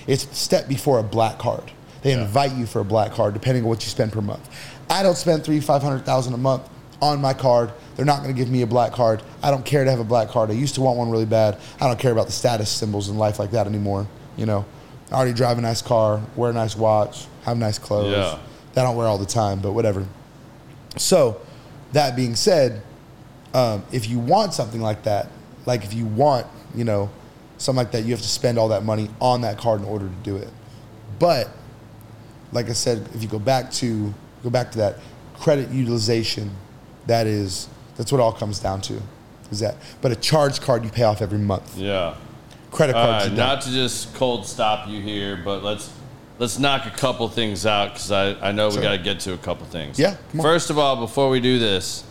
It's the step before a black card. They Yeah. invite you for a black card depending on what you spend per month. I don't spend three, five hundred thousand a month on my card. They're not going to give me a black card. I don't care to have a black card. I used to want one really bad. I don't care about the status symbols in life like that anymore. You know, I already drive a nice car, wear a nice watch, have nice clothes. Yeah. That I don't wear all the time, but whatever. So, that being said, um, if you want something like that, like if you want, you know, something like that, you have to spend all that money on that card in order to do it. But, like I said, if you go back to go back to that credit utilization, that is that's what it all comes down to. Is that? But a charge card you pay off every month. Yeah. Credit cards. right, not to just cold stop you here, but let's let's knock a couple things out because I, I know we Sure. got to get to a couple things. Yeah, come on. First of all, before we do this,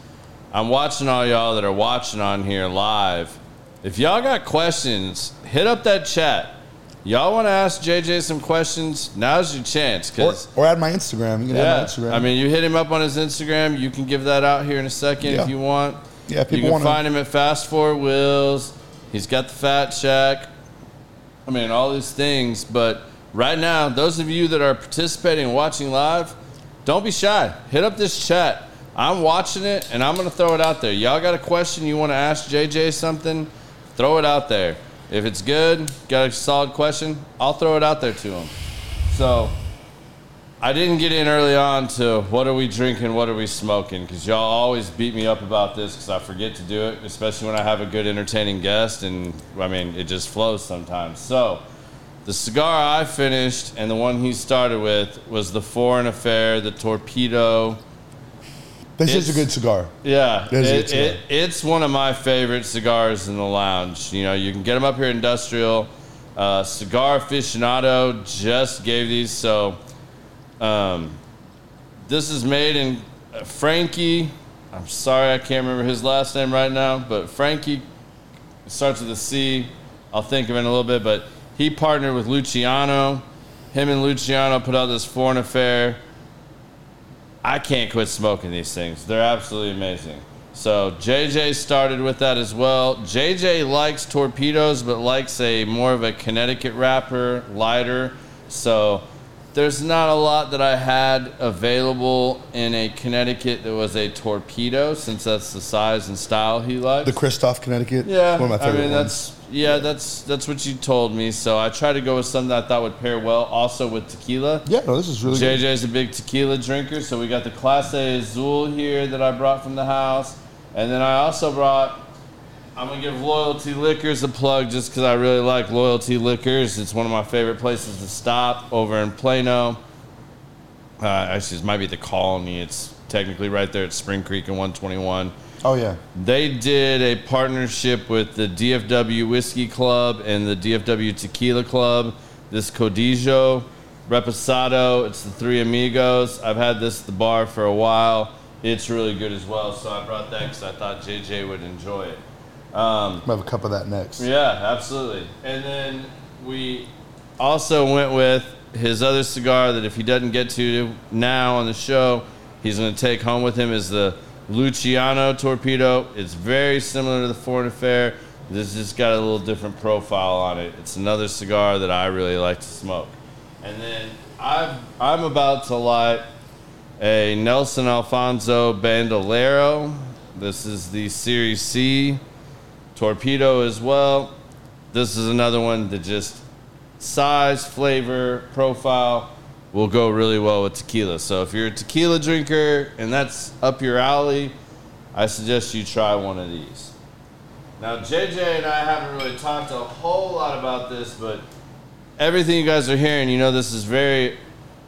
I'm watching all y'all that are watching on here live. If y'all got questions, hit up that chat. Y'all want to ask JJ some questions? Now's your chance or, add my Instagram. You can add my Instagram. I mean, you hit him up on his Instagram. You can give that out here in a second Yeah. if you want. Yeah, if you people can wanna- find him at Fast Four Wheels. He's got the Fat Shack. I mean, all these things. But right now, those of you that are participating and watching live, don't be shy. Hit up this chat. I'm watching it, and I'm gonna throw it out there. Y'all got a question you want to ask JJ something? Throw it out there. If it's good, got a solid question, I'll throw it out there to him. So. I didn't get in early on to what are we drinking, what are we smoking, because y'all always beat me up about this because I forget to do it, especially when I have a good entertaining guest, and I mean it just flows sometimes. So, the cigar I finished and the one he started with was the Foreign Affair, the Torpedo. this is a good cigar. Yeah, It is it, good cigar. it, it's one of my favorite cigars in the lounge. You know, you can get them up here industrial. Uh, Cigar aficionado just gave these, so um, this is made in uh, Frankie. I'm sorry I can't remember his last name right now, but Frankie starts with a C. I'll think of it in a little bit, but he partnered with Luciano. Him and Luciano put out this foreign affair. I can't quit smoking these things. They're absolutely amazing. So JJ started with that as well. JJ likes torpedoes, but likes a more of a Connecticut wrapper, lighter. So there's not a lot that I had available in a Connecticut that was a torpedo, since that's the size and style he likes. The Kristoff, Connecticut. Yeah, one of my favorite I mean ones. that's yeah, that's that's what you told me. So I tried to go with something that I thought would pair well, also with tequila. Yeah, no, this is really good. JJ's a big tequila drinker, so we got the Clase Azul here that I brought from the house, and then I also brought. I'm gonna give Loyalty Liquors a plug just because I really like Loyalty Liquors. It's one of my favorite places to stop over in Plano. Uh, actually, it might be the Colony. It's technically right there at Spring Creek and 121. Oh yeah, They did a partnership with the DFW Whiskey Club and the DFW Tequila Club. This Codigo Reposado, it's the Three Amigos. I've had this at the bar for a while. It's really good as well, so I brought that because I thought JJ would enjoy it. Um, I'm have a cup of that next. Yeah, absolutely. And then we also went with his other cigar that if he doesn't get to now on the show, he's going to take home with him is the Luciano Torpedo. It's very similar to the Foreign Affair. This just got a little different profile on it. It's another cigar that I really like to smoke. And then I've, I'm about to light a Nelson Alfonso Bandolero. This is the Series C torpedo as well. This is another one that just size, flavor, profile will go really well with tequila. So if you're a tequila drinker and that's up your alley, I suggest you try one of these. Now JJ and I haven't really talked a whole lot about this, but everything you guys are hearing, you know this is very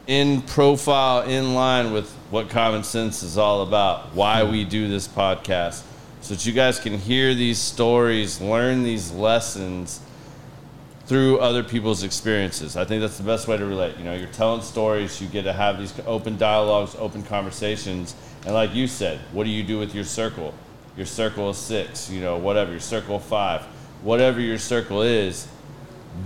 in profile, in line with what common sense is all about, why we do this podcast. So that you guys can hear these stories, learn these lessons, through other people's experiences. I think that's the best way to relate. You know, you're telling stories, you get to have these open dialogues, open conversations. And like you said, what do you do with your circle? Your circle of six, you know, whatever, your circle of five, whatever your circle is,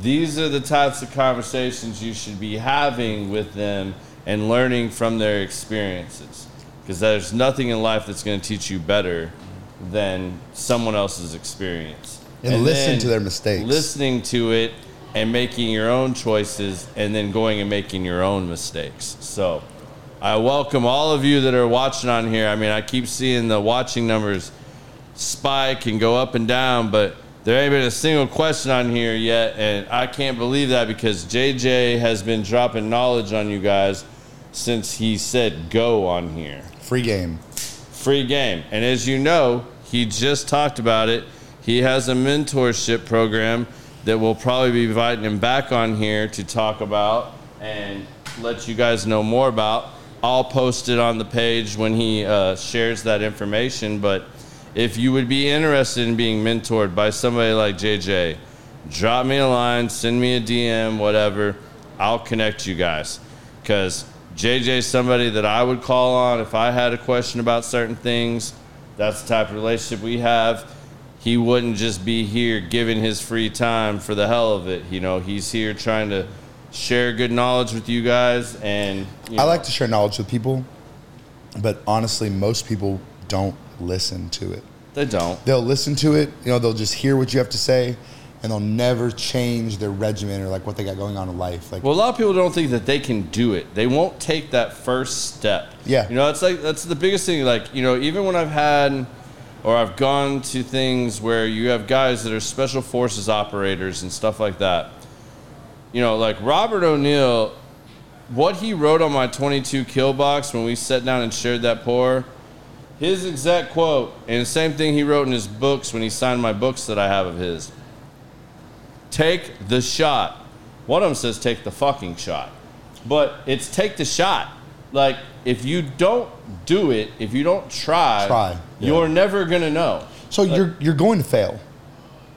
these are the types of conversations you should be having with them and learning from their experiences. Because there's nothing in life that's going to teach you better than someone else's experience. And listen to their mistakes. Listening to it and making your own choices and then going and making your own mistakes. So I welcome all of you that are watching on here. I mean, I keep seeing the watching numbers spike and go up and down, but there ain't been a single question on here yet, and I can't believe that because JJ has been dropping knowledge on you guys since he said go on here. Free game. Free game. And as you know, he just talked about it. He has a mentorship program that we'll probably be inviting him back on here to talk about and let you guys know more about. I'll post it on the page when he uh, shares that information. But if you would be interested in being mentored by somebody like JJ, drop me a line, send me a DM, whatever. I'll connect you guys. Because JJ's somebody that I would call on if I had a question about certain things. That's the type of relationship we have. He wouldn't just be here giving his free time for the hell of it. You know, he's here trying to share good knowledge with you guys. And you I like to share knowledge with people, but honestly, most people don't listen to it. they don't. They'll listen to it, you know, they'll just hear what you have to say, and they'll never change their regimen or like what they got going on in life. Like, Well, a lot of people don't think that they can do it. They won't take that first step. Yeah. You know, it's like that's the biggest thing. Like, you know, even when I've had or I've gone to things where you have guys that are special forces operators and stuff like that. You know, like Robert O'Neill, what he wrote on my 22 kill box when we sat down and shared that pour, his exact quote, and the same thing he wrote in his books when he signed my books that I have of his take the shot. One of them says take the fucking shot. But it's take the shot. Like if you don't do it, if you don't try, Try, you're never gonna know. so you're you're going to fail.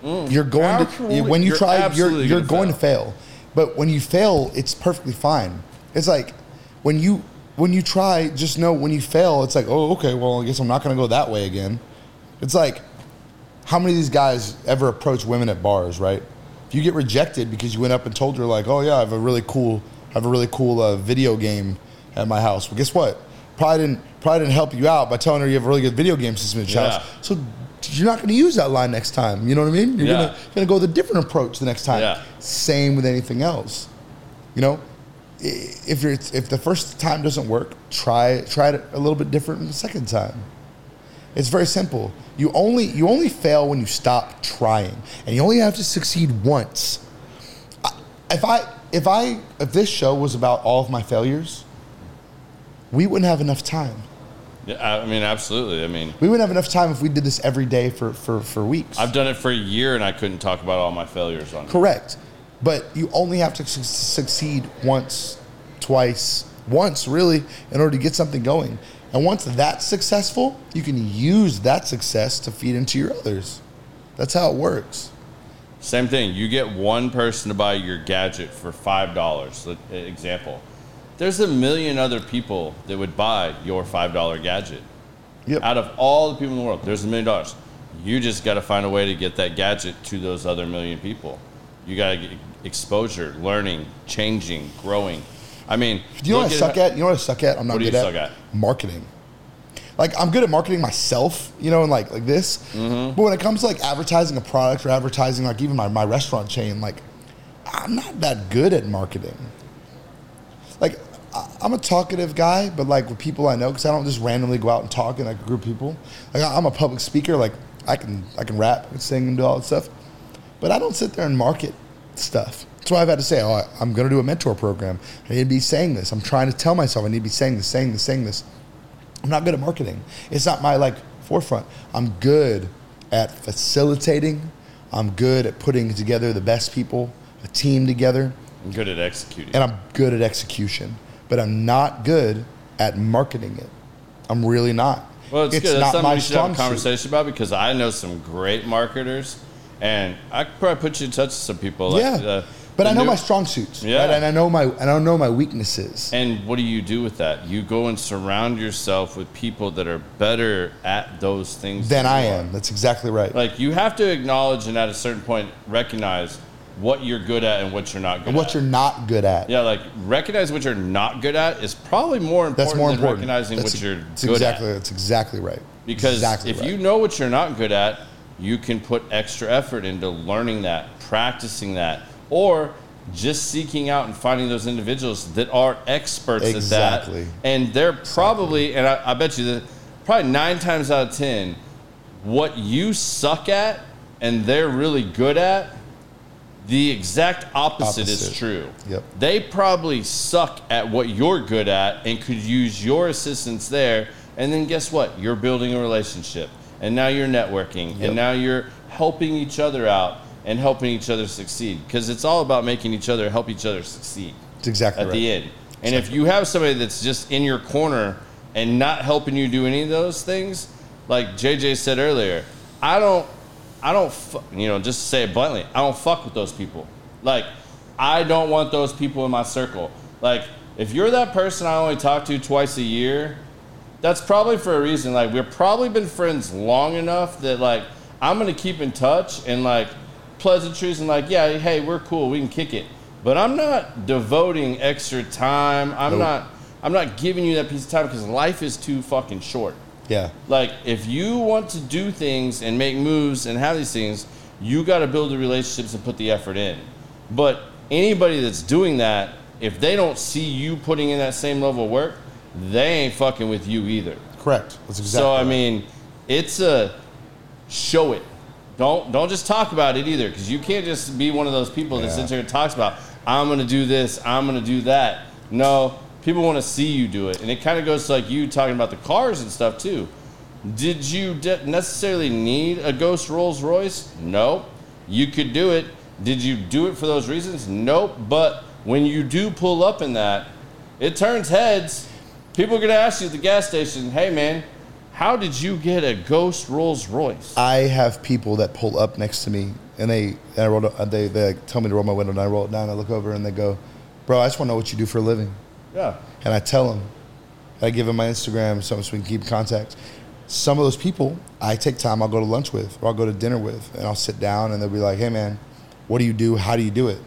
You're going Mm. Absolutely. to when you You're try, you're you're gonna going fail. to fail. But when you fail, it's perfectly fine. It's like when you when you try, just know when you fail, it's like, oh, okay, well, I guess I'm not going to go that way again. It's like how many of these guys ever approach women at bars, right? If you get rejected because you went up and told her like, "Oh yeah, I have a really cool, I have a really cool uh, video game at my house." Well, guess what? Probably didn't probably didn't help you out by telling her you have a really good video game system at your Yeah. house. So you're not going to use that line next time. You know what I mean? You're Yeah. gonna go with a different approach the next time. Yeah. Same with anything else. You know, if you're if the first time doesn't work, try try it a little bit different the second time. It's very simple. You only you only fail when you stop trying, and you only have to succeed once. I- If I if I if this show was about all of my failures, we wouldn't have enough time. Yeah, I mean, absolutely. I mean, We wouldn't have enough time if we did this every day for for for weeks. I've done it for a year and I couldn't talk about all my failures on it. Correct. But you only have to su- succeed once, twice, once really, in order to get something going. And once that's successful, you can use that success to feed into your others. That's how it works. Same thing. You get one person to buy your gadget for five dollars. Example. There's a million other people that would buy your five dollar gadget. Yep. Out of all the people in the world, there's a million dollars. You just got to find a way to get that gadget to those other million people. You got to get exposure, learning, changing, growing. I mean, Do you know what I suck how- at? You know what I suck at? I'm not good at. suck at? Marketing. Like I'm good at marketing myself, you know, and like like this. Mm-hmm. But when it comes to like advertising a product or advertising like even my, my restaurant chain, like I'm not that good at marketing. Like I'm a talkative guy, but like with people I know, because I don't just randomly go out and talk in like a group of people. Like I- I'm a public speaker, like I can I can rap and sing and do all that stuff, but I don't sit there and market stuff. That's why I've had to say, oh, I- I'm going to do a mentor program. I need to be saying this. I'm trying to tell myself I need to be saying this, saying this, saying this. I'm not good at marketing. It's not my like forefront. I'm good at facilitating. I'm good at putting together the best people, a team together, I'm good at executing. and I'm good at execution. But I'm not good at marketing it. I'm really not. Well, it's, good. That's something we should have a suit. conversation about because I know some great marketers, And I could probably put you in touch with some people. Like, yeah, uh, but the I know new- my strong suits, Yeah. right? and I know my and I know my weaknesses. And what do you do with that? You go and surround yourself with people that are better at those things Than I am. That's exactly right. Like you have to acknowledge and at a certain point recognize what you're good at and what you're not good at. and what at. you're not good at. yeah, like recognize what you're not good at is probably more important That's more than important. recognizing that's, what you're that's good exactly, at. That's exactly right. Because exactly if right. you know what you're not good at, you can put extra effort into learning that, practicing that, or just seeking out and finding those individuals that are experts Exactly. at that. Exactly. And they're probably, and I, I bet you that probably nine times out of ten, what you suck at and they're really good at, the exact opposite, is true. Yep. They probably suck at what you're good at and could use your assistance there. And then guess what? You're building a relationship. And now you're networking. Yep. And now you're helping each other out and helping each other succeed. Because it's all about making each other help each other succeed That's exactly at right. the end. And if you have somebody that's just in your corner and not helping you do any of those things, like JJ said earlier, I don't, I don't, fu- you know, just to say it bluntly, I don't fuck with those people. Like, I don't want those people in my circle. Like, if you're that person I only talk to twice a year, that's probably for a reason. Like, we've probably been friends long enough that like I'm gonna keep in touch and like pleasantries and like, yeah, hey, we're cool, we can kick it. But I'm not devoting extra time. I'm Nope. not. I'm not giving you that piece of time because life is too fucking short. Yeah. Like, if you want to do things and make moves and have these things, you got to build the relationships and put the effort in. But anybody that's doing that, if they don't see you putting in that same level of work, they ain't fucking with you either. Correct. That's exactly. so I right. mean, it's a show it. Don't don't just talk about it either, because you can't just be one of those people that Yeah. sits here and talks about I'm gonna do this, I'm gonna do that. No, people want to see you do it, and it kind of goes to like you talking about the cars and stuff too. Did you de- necessarily need a Ghost Rolls Royce? No. You could do it. Did you do it for those reasons? Nope. But when you do pull up in that, it turns heads. People are going to ask you at the gas station, hey man, how did you get a Ghost Rolls Royce? I have people that pull up next to me, and they and I roll. uh, They they tell me to roll my window, and I roll it down. I look over, and they go, "Bro, I just want to know what you do for a living." Yeah. And I tell them, I give them my Instagram, so so we can keep in contact. Some of those people, I take time. I'll go to lunch with, or I'll go to dinner with, and I'll sit down, and they'll be like, "Hey, man, what do you do? How do you do it?"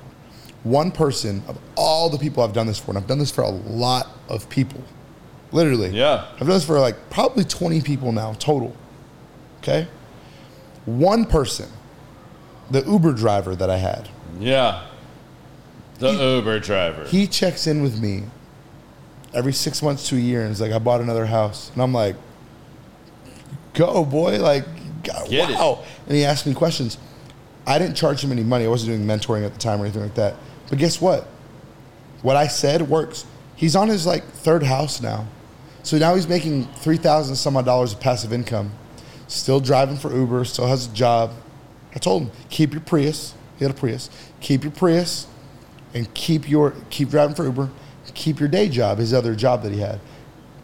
One person of all the people I've done this for, and I've done this for a lot of people, literally. Yeah. I've done this for like probably 20 people now total. Okay? One person, the Uber driver that I had, Yeah. The Uber driver. he checks in with me every six months to a year and is like, I bought another house. And I'm like, go, boy. Like, go- Get it. wow. And he asked me questions. I didn't charge him any money. I wasn't doing mentoring at the time or anything like that. But guess what? What I said works. He's on his like third house now. So now he's making 3000 some odd dollars of passive income. Still driving for Uber, still has a job. I told him, keep your Prius. He had a Prius. Keep your Prius and keep your keep driving for Uber. Keep your day job, his other job that he had.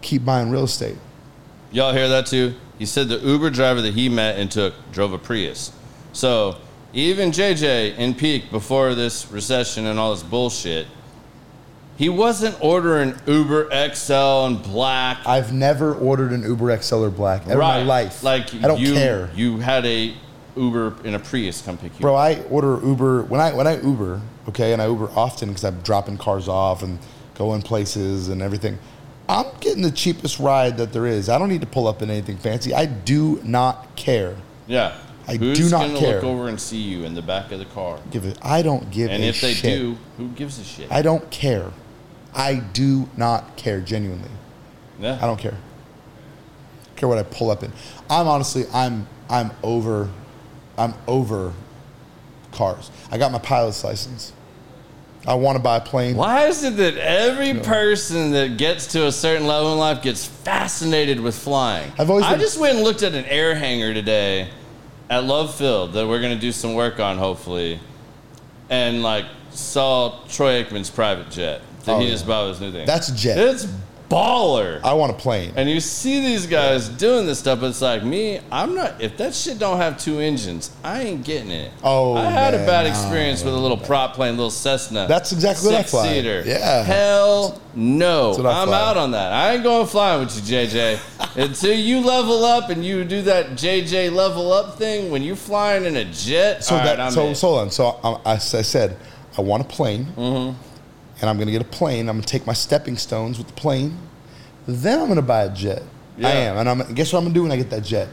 Keep buying real estate. Y'all hear that too? He said the Uber driver that he met and took drove a Prius. So even JJ in peak before this recession and all this bullshit, he wasn't ordering Uber XL and black. I've never ordered an Uber XL or black ever in my life. Like I don't you, care. You had a Uber in a Prius come pick you. Bro, I order Uber when I when I Uber, okay, and I Uber often because I'm dropping cars off and going places and everything. I'm getting the cheapest ride that there is. I don't need to pull up in anything fancy. I do not care. Yeah. I Who's do not gonna care. look over and see you in the back of the car? Give it. I don't give And a if they shit. do, who gives a shit? I don't care. I do not care genuinely. yeah. I don't care. I Care what I pull up in. I'm honestly, I'm, I'm over, I'm over cars. I got my pilot's license. I want to buy a plane. Why is it that every person that gets to a certain level in life gets fascinated with flying? I've always I been- just went and looked at an air hangar today at Love Field that we're gonna do some work on hopefully, and like saw Troy Aikman's private jet that Oh, he yeah. just bought his new thing. That's a jet. It's baller. I want a plane. And you see these guys doing this stuff, but it's like me, I'm not. If that shit don't have two engines, I ain't getting it. Oh, I had a man, bad no. experience with a little prop plane, little Cessna. That's exactly what I fly. Six-seater. Yeah. Hell no. I'm fly. out on that. I ain't going flying with you, JJ. [LAUGHS] Until you level up and you do that JJ level up thing when you're flying in a jet. So right, that I'm so in. so hold on. So I, I, I said I want a plane, Mm-hmm. And I'm gonna get a plane. I'm gonna take my stepping stones with the plane. Then I'm gonna buy a jet. Yeah. I am, and I'm. Guess what I'm gonna do when I get that jet?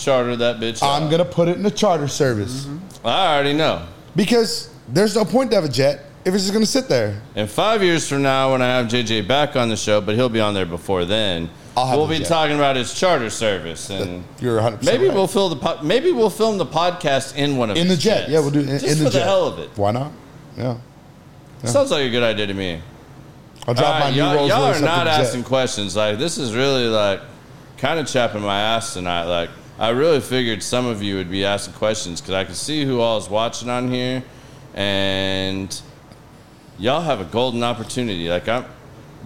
charter that bitch. I'm out. gonna put it in a charter service mm-hmm. I already know. because there's no point to have a jet if it's just gonna sit there. And five years from now, when I have JJ back on the show, but he'll be on there before then, we'll be jet. talking about his charter service, and You're 100. maybe right. we'll film the po- maybe we'll film the podcast in one of in the jet. jets. Yeah, we'll do it in, just in the for jet. the hell of it. Why not? Yeah, Sounds like a good idea to me. I'll drop All right, my new y'all, Rolls y'all Royce are up not the jet. asking questions. Like this is really like kind of chapping my ass tonight. Like I really figured some of you would be asking questions because I can see who all is watching on here, and y'all have a golden opportunity. Like I'm,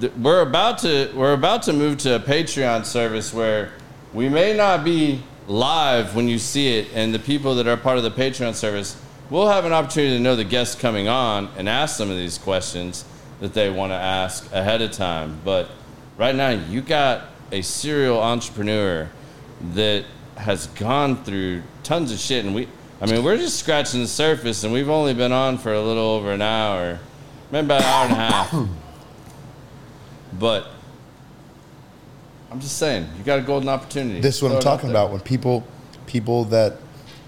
th- we're about to we're about to move to a Patreon service where we may not be live when you see it, and the people that are part of the Patreon service will have an opportunity to know the guests coming on and ask some of these questions that they want to ask ahead of time. But right now, you got a serial entrepreneur that has gone through tons of shit, and we. I mean, we're just scratching the surface, and we've only been on for a little over an hour, maybe about an hour and a half. [COUGHS] But I'm just saying, you got a golden opportunity. This is what Throw I'm talking about. When people, people that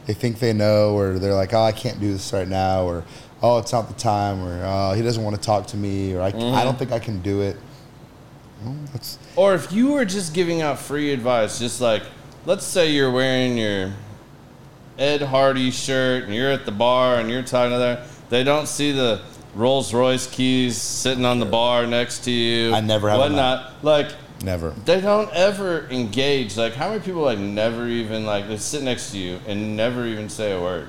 they think they know, or they're like, "Oh, I can't do this right now," or "Oh, it's not the time," or "Oh, he doesn't want to talk to me," or "I, Mm-hmm. I don't think I can do it." Well, that's Or if you were just giving out free advice, just like, let's say you're wearing your Ed Hardy shirt and you're at the bar and you're talking to them, they don't see the Rolls Royce keys sitting on the bar next to you. I never have whatnot. Like never. they don't ever engage. Like how many people like never even like they sit next to you and never even say a word.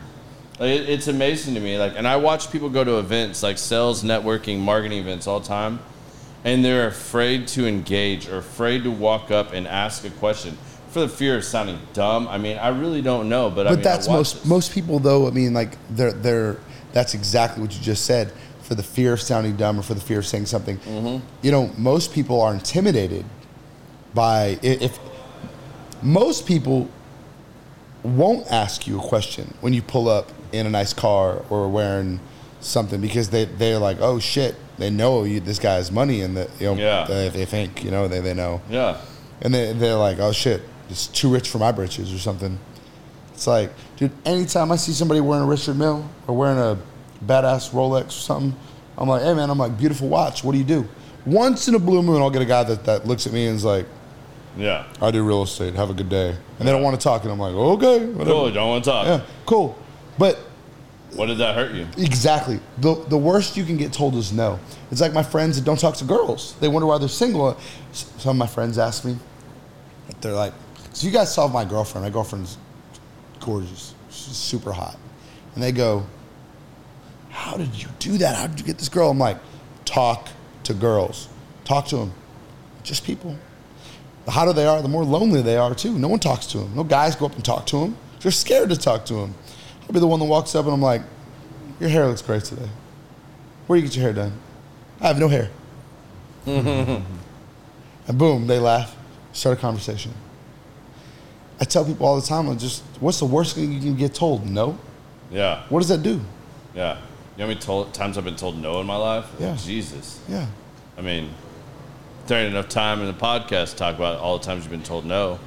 Like it, it's amazing to me. Like and I watch people go to events like sales, networking, marketing events all the time, and they're afraid to engage or afraid to walk up and ask a question for the fear of sounding dumb. I mean, I really don't know, but I But mean, that's most this. most people though. I mean, like they're they're that's exactly what you just said. For the fear of sounding dumb or for the fear of saying something, Mm-hmm. you know, most people are intimidated by if most people won't ask you a question when you pull up in a nice car or wearing something because they they're like, oh shit, they know you, this guy has money and that you know Yeah. they, they think you know they they know Yeah. and they, they're like, oh shit, it's too rich for my britches or something. It's like, dude, anytime I see somebody wearing a Richard Mille or wearing a badass Rolex or something, I'm like, hey man, I'm like, beautiful watch. What do you do? Once in a blue moon, I'll get a guy that, that looks at me and is like, Yeah. I do real estate. Have a good day. And they don't want to talk. And I'm like, okay, whatever. Cool. Don't want to talk. Yeah, cool. But What did that hurt you? Exactly. The the worst you can get told is no. It's like my friends that don't talk to girls. They wonder why they're single. Some of my friends ask me, they're like, "So you guys saw my girlfriend? My girlfriend's gorgeous. She's super hot." And they go, "How did you do that? How did you get this girl?" I'm like, "Talk to girls. Talk to them. Just people. The hotter they are, the more lonely they are too. No one talks to them. No guys go up and talk to them. They're scared to talk to them. I'll be the one that walks up and I'm like, your hair looks great today. Where do you get your hair done? I have no hair. [LAUGHS] and boom, they laugh, start a conversation. I tell people all the time, I'm just, what's the worst thing you can get told? No. Yeah. What does that do? Yeah. You know how many told, times I've been told no in my life? Yeah. Jesus. Yeah. I mean, there ain't enough time in the podcast to talk about all the times you've been told no.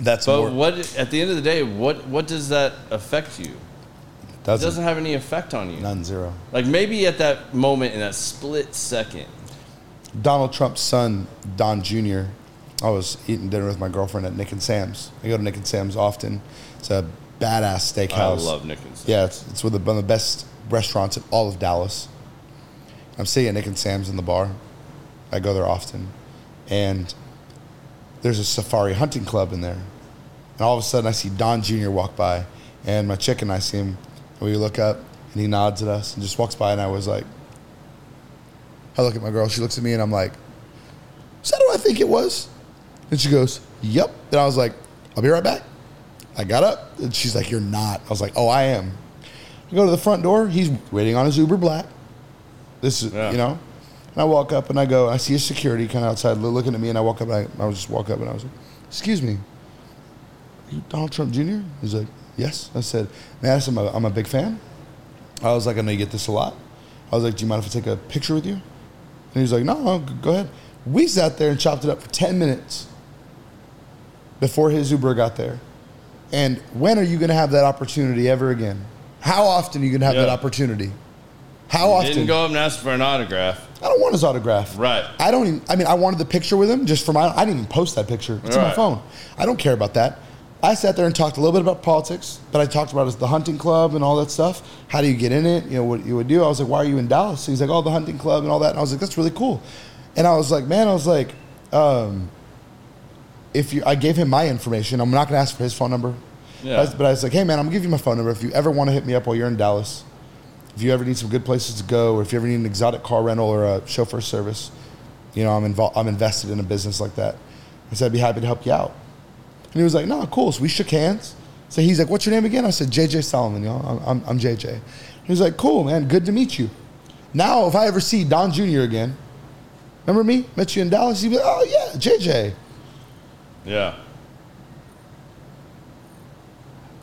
That's But more. what at the end of the day, what what does that affect you? It doesn't, doesn't have any effect on you. none zero. Like maybe at that moment in that split second. Donald Trump's son, Don Jr., I was eating dinner with my girlfriend at Nick and Sam's. I go to Nick and Sam's often. It's a badass steakhouse. I love Nick and Sam. Yeah, it's, it's one of the- one of the best restaurants in all of Dallas. I'm sitting at Nick and Sam's in the bar. I go there often. And there's a safari hunting club in there. And all of a sudden, I see Don Jr. walk by. And my chick and I see him. And we look up, and he nods at us and just walks by. And I was like, I look at my girl. She looks at me, and I'm like, Is that who I think it was? And she goes, Yep. And I was like, I'll be right back. I got up and she's like, You're not. I was like, Oh, I am. I go to the front door. He's waiting on his Uber Black. This is, Yeah. you know. And I walk up and I go, I see a security kind of outside looking at me, and I walk up and I, I was just walk up and I was like, Excuse me, you Donald Trump Jr.? He's like, Yes. I said, said, I'm a, I'm a big fan. I was like, I know you get this a lot. I was like, Do you mind if I take a picture with you? And he was like, No, go ahead. We sat there and chopped it up for 10 minutes before his Uber got there. And when are you going to have that opportunity ever again? How often are you going to have Yeah. that opportunity? How often? Didn't go up and ask for an autograph. I don't want his autograph. Right. I don't even. I mean, I wanted the picture with him just for my. I didn't even post that picture. It's on my phone. I don't care about that. I sat there and talked a little bit about politics, but I talked about the hunting club and all that stuff. How do you get in it? You know what you would do. I was like, why are you in Dallas? He's like, oh, the hunting club and all that. And I was like, that's really cool. And I was like, man, I was like, um, if you, I gave him my information. I'm not going to ask for his phone number. Yeah. I was- but I was like, hey man, I'm gonna give you my phone number. If you ever want to hit me up while you're in Dallas, if you ever need some good places to go, or if you ever need an exotic car rental or a chauffeur service, you know, I'm involved. I'm invested in a business like that. I said I'd be happy to help you out. And he was like, no, cool. So we shook hands. So he's like, what's your name again? I said, JJ Salomon. Know, I'm, I'm, I'm JJ. He was like, cool, man. Good to meet you. Now, if I ever see Don Jr. again, remember me? Met you in Dallas. He'd be like, oh yeah, JJ. Yeah.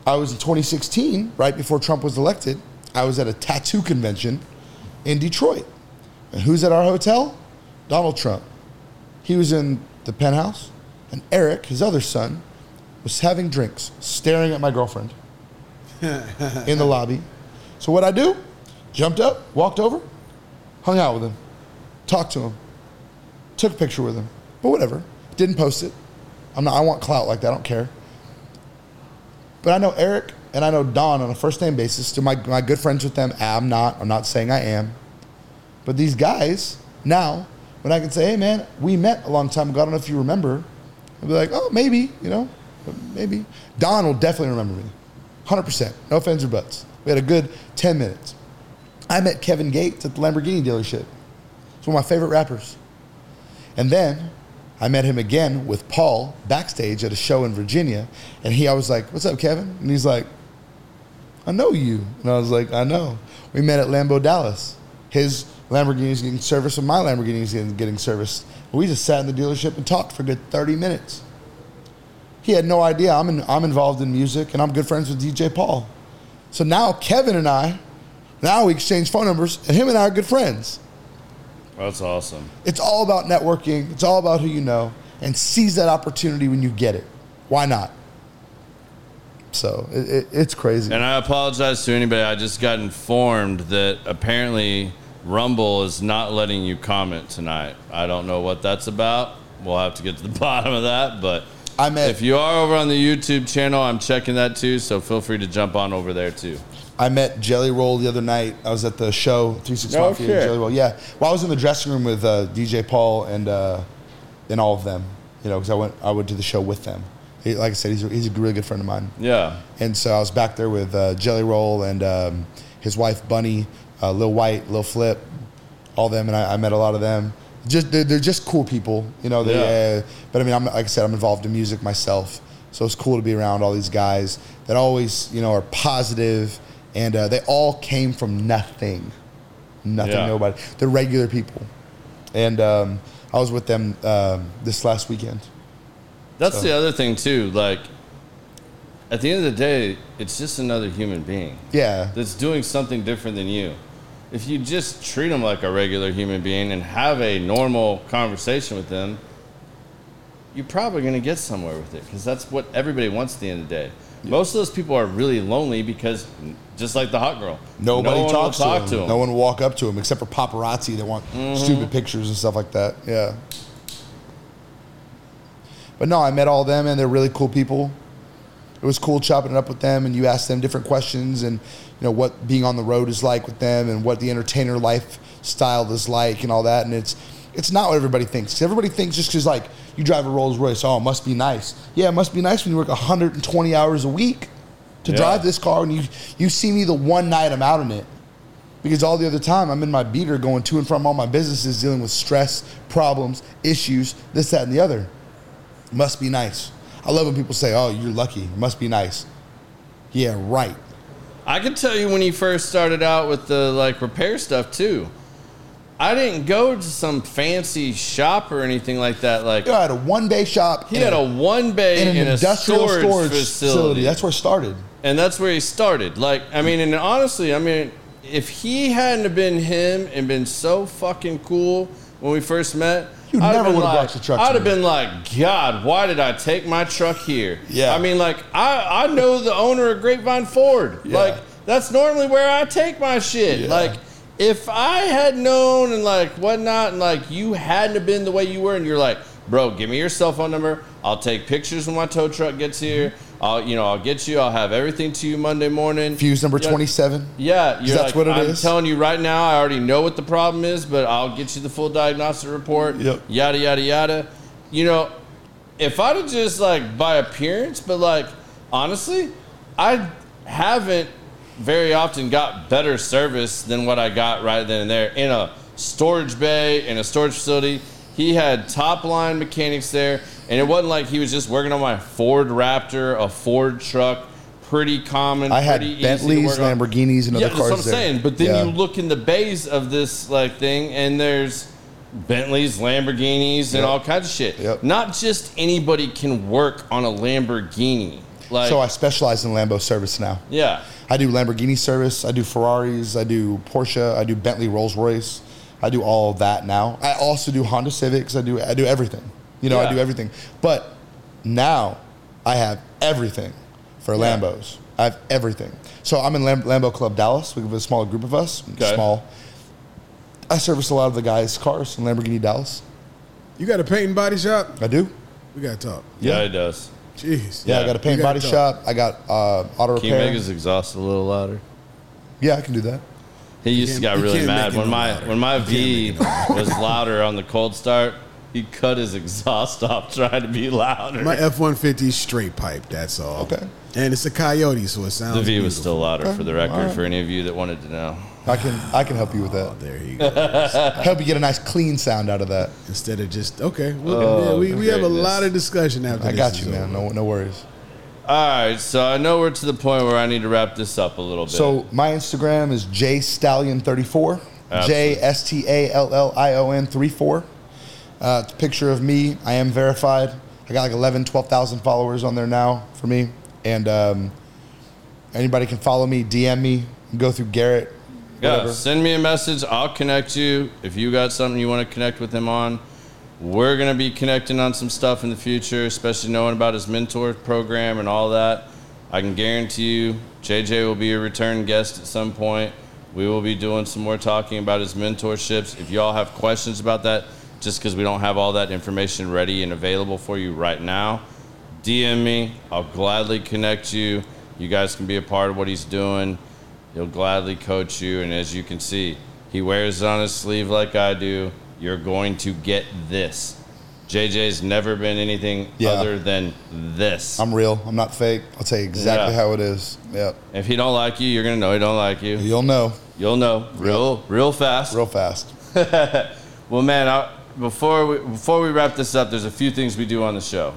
I was in 2016, right before Trump was elected. I was at a tattoo convention in Detroit. And who's at our hotel? Donald Trump. He was in the penthouse, and Eric, his other son, was having drinks, staring at my girlfriend in the [LAUGHS] lobby. So what I do? Jumped up, walked over, hung out with him, talked to him, took a picture with him. But whatever. Didn't post it. I'm not I want clout like that, I don't care. But I know Eric and I know Don on a first name basis. To my, my good friends with them, I'm not. I'm not saying I am. But these guys, now, when I can say, hey man, we met a long time ago, I don't know if you remember, I'll be like, oh, maybe, you know, maybe. Don will definitely remember me. 100%. No offense or buts. We had a good 10 minutes. I met Kevin Gates at the Lamborghini dealership. He's one of my favorite rappers. And then I met him again with Paul backstage at a show in Virginia. And he, I was like, What's up, Kevin? And he's like, I know you. And I was like, I know. We met at Lambo Dallas. His Lamborghini is getting serviced, and my Lamborghini is getting, getting serviced. We just sat in the dealership and talked for a good 30 minutes. He had no idea I'm, in, I'm involved in music and I'm good friends with DJ Paul. So now Kevin and I, now we exchange phone numbers, and him and I are good friends. That's awesome. It's all about networking. It's all about who you know, and seize that opportunity when you get it. Why not? So it, it, it's crazy. And I apologize to anybody. I just got informed that apparently Rumble is not letting you comment tonight. I don't know what that's about. We'll have to get to the [LAUGHS] bottom of that. But I met if you are over on the YouTube channel, I'm checking that too. So feel free to jump on over there too. I met Jelly Roll the other night. I was at the show Three Six No Mafia. Jelly Roll, yeah. Well, I was in the dressing room with uh, DJ Paul and uh, and all of them. You know, because I went I went to the show with them. He, like I said, he's a, he's a really good friend of mine. Yeah. And so I was back there with uh, Jelly Roll and um, his wife Bunny, uh, Lil Wyte, Lil Flip, all them, and I, I met a lot of them. Just they're, they're just cool people, you know. They, Yeah. uh, but I mean, I'm, like I said, I'm involved in music myself, so it's cool to be around all these guys that always, you know, are positive, and uh, they all came from nothing, nothing, Yeah. nobody. They're regular people, and um, I was with them um, this last weekend. That's So- the other thing too. Like at the end of the day, it's just another human being Yeah, that's doing something different than you. If you just treat them like a regular human being and have a normal conversation with them, you're probably going to get somewhere with it because that's what everybody wants at the end of the day. Most of those people are really lonely because, just like the hot girl, Nobody no talks will talk to, to them. No one will walk up to him except for paparazzi that want mm-hmm. stupid pictures and stuff like that. Yeah. But no, I met all of them and they're really cool people. It was cool chopping it up with them and you ask them different questions and you know what being on the road is like with them and what the entertainer lifestyle is like and all that and it's it's not what everybody thinks. Everybody thinks just because like you drive a Rolls Royce, oh, it must be nice. Yeah, it must be nice when you work 120 hours a week to Yeah. drive this car and you you see me the one night I'm out in it. Because all the other time I'm in my beater going to and from all my businesses dealing with stress, problems, issues, this, that, and the other. Must be nice. I love when people say, Oh, you're lucky. Must be nice. Yeah, right. I can tell you when he first started out with the like repair stuff too. I didn't go to some fancy shop or anything like that. Like know, I had a one bay shop. he had a one bay in an a industrial storage, storage, facility. facility. That's where it started. and that's where he started. Like, I mean, and honestly, I mean, if he hadn't have been him and been so fucking cool when we first met, You I'd have never been would've like, brought your truck I'd have been like, God, why did I take my truck here? Yeah. I mean, like, I I know the owner of Grapevine Ford. Yeah. Like, that's normally where I take my shit. Yeah. Like. If I had known and like whatnot, and like you hadn't have been the way you were, and you're like, bro, give me your cell phone number. I'll take pictures when my tow truck gets here. I'll, you know, I'll get you. I'll have everything to you Monday morning. Fuse number 27. Yeah, you're That's like, what it I'm is? telling you right now. I already know what the problem is, but I'll get you the full diagnostic report. Yep. Yada yada yada. You know, if I'd have just like by appearance, but like honestly, I haven't very often got better service than what I got right then and there in a storage bay in a storage facility. He had top line mechanics there, and it wasn't like he was just working on my Ford Raptor, a Ford truck. Pretty common. I had pretty easy to Bentleys. Lamborghinis, and other Yeah, that's what I'm there. saying. But then Yeah. you look in the bays of this like thing, and there's Bentleys, Lamborghinis, and all kinds of shit. Yep. Not just anybody can work on a Lamborghini. Like, So I specialize in Lambo service now. yeah, I do Lamborghini service. I do Ferraris. I do Porsche. I do Bentley, Rolls Royce. I do all of that now. I also do Honda Civics. I do I do everything. You know, I do everything. But now I have everything for Yeah. Lambos. I have everything. So I'm in Lam- Lambo Club Dallas. We have a small group of us. Okay. Small. I service a lot of the guys' cars in Lamborghini Dallas. You got a paint and body shop? I do. We got to talk. yeah, Yeah. it does. Jeez. Yeah, I got a paint You body talk. shop. I got uh, auto repair. Can you repair. make his exhaust a little louder? yeah, I can do that. He used to can't- get really mad when my louder. when my V make it no was louder on the cold start. He cut his exhaust [LAUGHS] off trying to be louder. My F one fifty straight pipe. That's all. Okay. And it's a Coyote, so it sounds. the V was still louder for the record Alright. for any of you that wanted to know. I can I can help you with that. Oh, there you [LAUGHS] go. Help you get a nice clean sound out of that. Instead of just okay. Well, Oh, yeah, we, we oh, have a lot of discussion after. I this got you, man. over. No no worries. All right, so I know we're to the point where I need to wrap this up a little bit. So my Instagram is jstallion34. J S T A L L I O N 34. Uh, it's a picture of me. I am verified. I got like 11, 12,000 followers on there now for me. And um, anybody can follow me, DM me, go through Garrett. Yeah, Whatever. send me a message. I'll connect you. If you got something you want to connect with him on, we're going to be connecting on some stuff in the future, especially knowing about his mentor program and all that. I can guarantee you, JJ will be a return guest at some point. We will be doing some more talking about his mentorships. If y'all have questions about that, just because we don't have all that information ready and available for you right now, DM me. I'll gladly connect you. You guys can be a part of what he's doing. He'll gladly coach you. And as you can see, he wears it on his sleeve like I do. You're going to get this. JJ's never been anything Yeah. other than this. I'm real. I'm not fake. I'll tell you exactly Yeah. how it is. Yep. if he don't like you, you're gonna know he don't like you. You'll know You'll know real, real fast. real fast. [LAUGHS] Well, man, I, before we before we wrap this up, there's a few things we do on the show.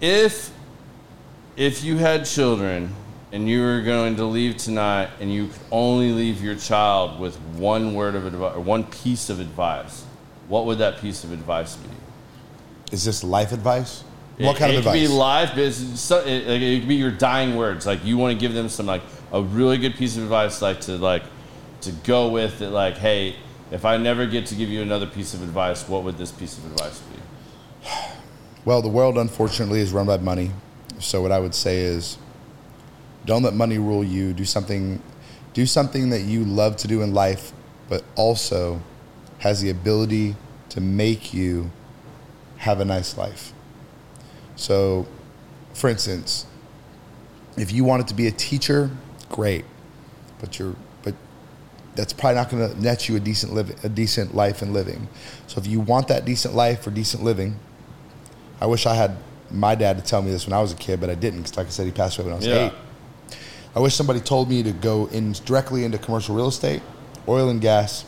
If if you had children and you were going to leave tonight and you could only leave your child with one word of advice or one piece of advice, what would that piece of advice be? Is this life advice? What It- kind it of could advice? be life, but it's so, it, it could be your dying words. Like you want to give them some like a really good piece of advice, like to like to go with it. Like, hey, if I never get to give you another piece of advice, what would this piece of advice be? [SIGHS] Well, the world unfortunately is run by money. So what I would say is don't let money rule you. Do something do something that you love to do in life, but also has the ability to make you have a nice life. So, for instance, if you wanted to be a teacher, great. But you're but that's probably not going to net you a decent live, a decent life and living. So if you want that decent life or decent living, I wish I had my dad to tell me this when I was a kid, but I didn't because, like I said, he passed away when I was Yeah. eight. I wish somebody told me to go in directly into commercial real estate, oil and gas,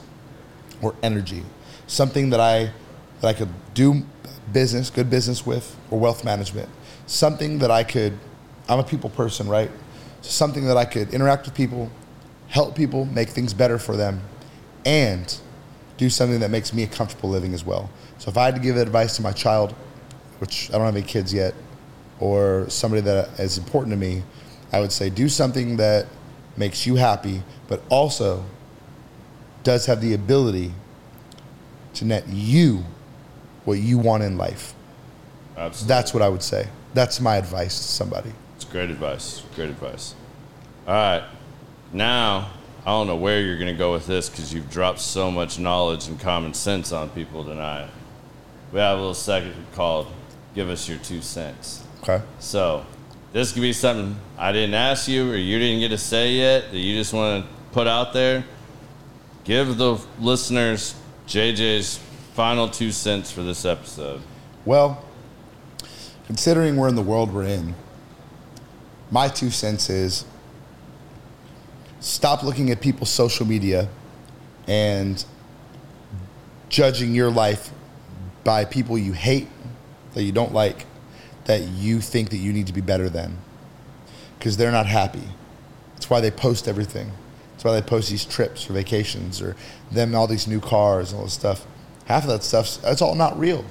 or energy. Something that I that I could do business, good business with, or wealth management. Something that I could I'm a people person, right? Something that I could interact with people, help people, make things better for them, and do something that makes me a comfortable living as well. So if I had to give advice to my child, which I don't have any kids yet, or somebody that is important to me, I would say do something that makes you happy, but also does have the ability to net you what you want in life. Absolutely. That's what I would say. That's my advice to somebody. It's great advice. Great advice. All right. Now, I don't know where you're going to go with this because you've dropped so much knowledge and common sense on people tonight. We have a little segment called Give Us Your Two Cents. Okay. So, this could be something I didn't ask you or you didn't get to say yet that you just want to put out there. Give the listeners JJ's final two cents for this episode. Well, considering we're in the world we're in, my two cents is stop looking at people's social media and judging your life by people you hate, that you don't like, that you think that you need to be better than. Because they're not happy. That's why they post everything. That's why they post these trips or vacations or them all these new cars and all this stuff. Half of that stuff, that's all not real.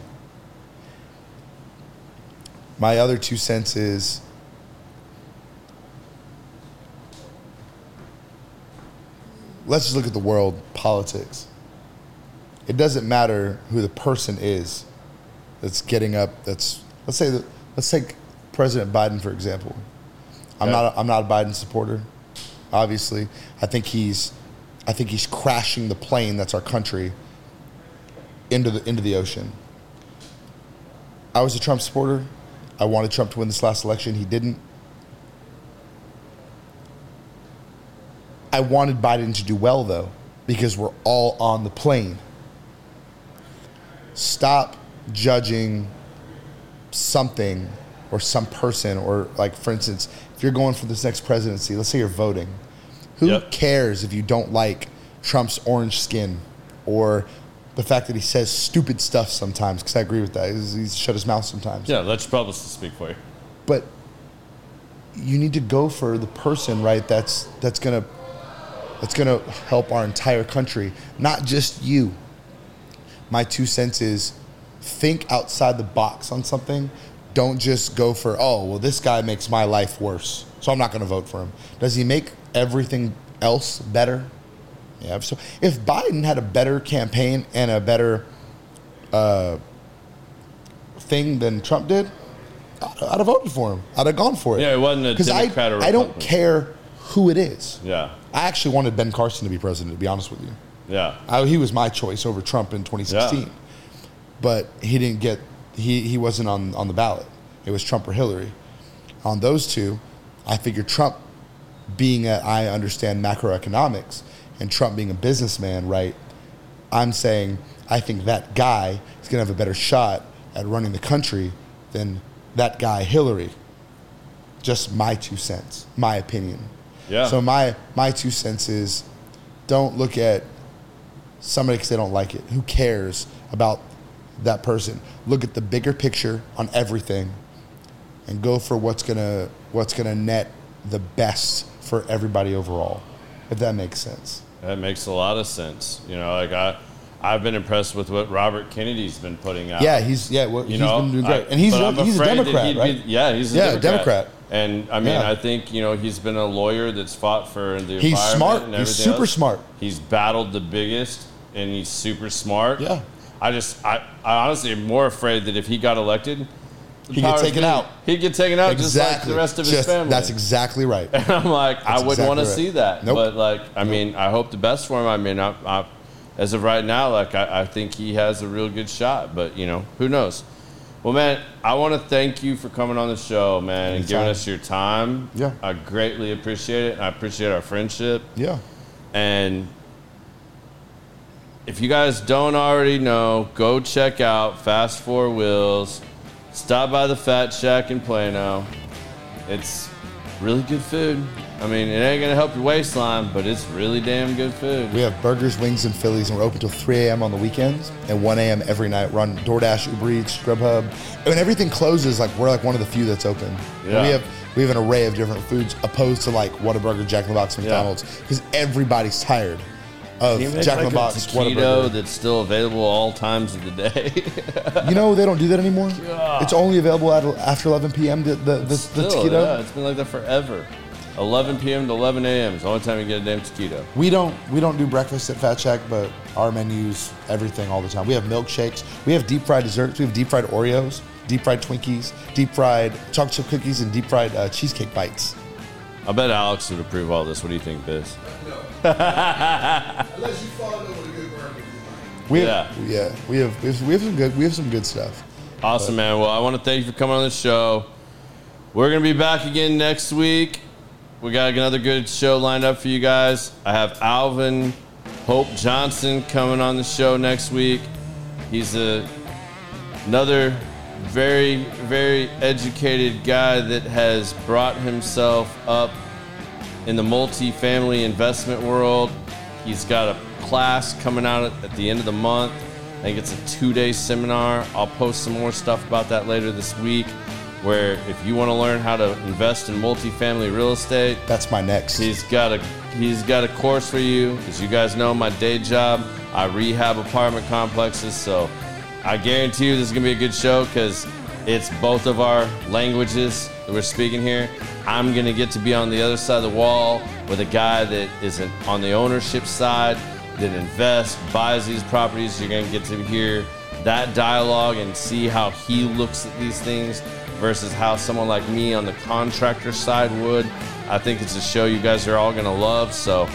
My other two cents is let's just look at the world politics. It doesn't matter who the person is that's getting up. That's let's say that let's take President Biden for example. I'm Yeah. not a, I'm not a Biden supporter. Obviously, I think he's I think he's crashing the plane that's our country into the into the ocean. I was a Trump supporter. I wanted Trump to win this last election. He didn't. I wanted Biden to do well, though, because we're all on the plane. Stop judging something or some person, or like, for instance, if you're going for this next presidency, let's say you're voting. Who Yep. cares if you don't like Trump's orange skin or the fact that he says stupid stuff sometimes? Because I agree with that. He's, he's shut his mouth sometimes Yeah, let your publicist speak for you. but you need to go for the person right that's that's gonna that's gonna help our entire country not just you my two cents is think outside the box on something don't just go for oh well this guy makes my life worse so i'm not going to vote for him does he make everything else better yeah so if biden had a better campaign and a better uh, thing than trump did I'd I'd have voted for him. I'd have gone for it. Yeah, it wasn't a 'Cause I, Democrat or I don't care who it is. Yeah, I actually wanted Ben Carson to be president, to be honest with you. yeah. I, he was my choice over Trump in 2016. Yeah. But he didn't get, he, he wasn't on, on the ballot. It was Trump or Hillary. On those two, I figured Trump, being that I understand macroeconomics, and Trump being a businessman, right? I'm saying I think that guy is going to have a better shot at running the country than that guy, Hillary. Just my two cents, my opinion. Yeah. So my my two cents is, don't look at somebody because they don't like it. Who cares about that person? Look at the bigger picture on everything, and go for what's gonna what's gonna net the best for everybody overall. If that makes sense. That makes a lot of sense. You know, like I, I've been impressed with what Robert Kennedy's been putting out. Yeah, he's yeah, well, you he's know, been doing great, I- and he's a, he's a Democrat, he'd be- right? yeah, he's a Yeah, Democrat. Democrat. And I mean, Yeah. I think you know he's been a lawyer that's fought for the He's environment smart. and He's super else. smart. He's battled the biggest, and he's super smart. Yeah. I just, I, I honestly am more afraid that if he got elected, He'd get taken be- out. He'd get taken out just like the rest of his family. That's exactly right. [LAUGHS] And I'm like, I wouldn't exactly want to right. see that. Nope. But like, I mean, I hope the best for him. I mean, I, I, as of right now, like, I, I think he has a real good shot. But you know, who knows? Well, man, I want to thank you for coming on the show, man, and giving us your time. Yeah. I greatly appreciate it. I appreciate our friendship. Yeah. And if you guys don't already know, go check out Fast Four Wheels. Stop by the Fat Shack in Plano. It's really good food. I mean, it ain't gonna help your waistline, but it's really damn good food. We have burgers, wings, and Phillies, and we're open till 3 a.m. on the weekends and 1 a.m. every night. Run DoorDash, Uber Eats, Grubhub. When everything closes, like we're like one of the few that's open. Yeah. We have we have an array of different foods opposed to like Whataburger, Jack in the Box, McDonald's, because everybody's tired of Can you make Jack in the Box, taquito Whataburger. that's still available all times of the day. [LAUGHS] You know they don't do that anymore. [LAUGHS] It's only available at, after 11 p.m. The the, the, the Still, taquito. yeah, it's been like that forever. 11 p.m. to 11 a.m. is the only time you get a damn taquito. We don't we don't do breakfast at Fat Shack, but our menus everything all the time. We have milkshakes. We have deep fried desserts. We have deep fried Oreos, deep fried Twinkies, deep fried chocolate chip cookies, and deep fried uh, cheesecake bites. I bet Alex would approve all this. What do you think, Biz? Unless you fall in love with a good. We Yeah. have, yeah. We have we have we have some good we have some good stuff. Awesome, man. Well, I want to thank you for coming on the show. We're going to be back again next week. We got another good show lined up for you guys. I have Alvin Hope Johnson coming on the show next week. He's a, another very, very educated guy that has brought himself up in the multi-family investment world. He's got a class coming out at, the end of the month. I think it's a two-day seminar. I'll post some more stuff about that later this week. Where if you want to learn how to invest in multifamily real estate, That's my next. He's got a he's got a course for you. As you guys know, my day job, I rehab apartment complexes. So I guarantee you this is gonna be a good show because it's both of our languages we're speaking here. I'm gonna get to be on the other side of the wall with a guy that isn't on the ownership side, that invests, buys these properties. You're gonna get to hear that dialogue and see how he looks at these things versus how someone like me on the contractor side would. I think it's a show you guys are all going to love. So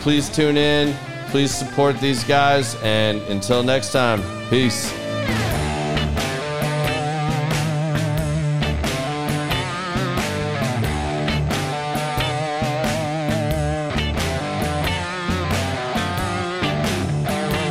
please tune in. Please support these guys. And until next time, peace.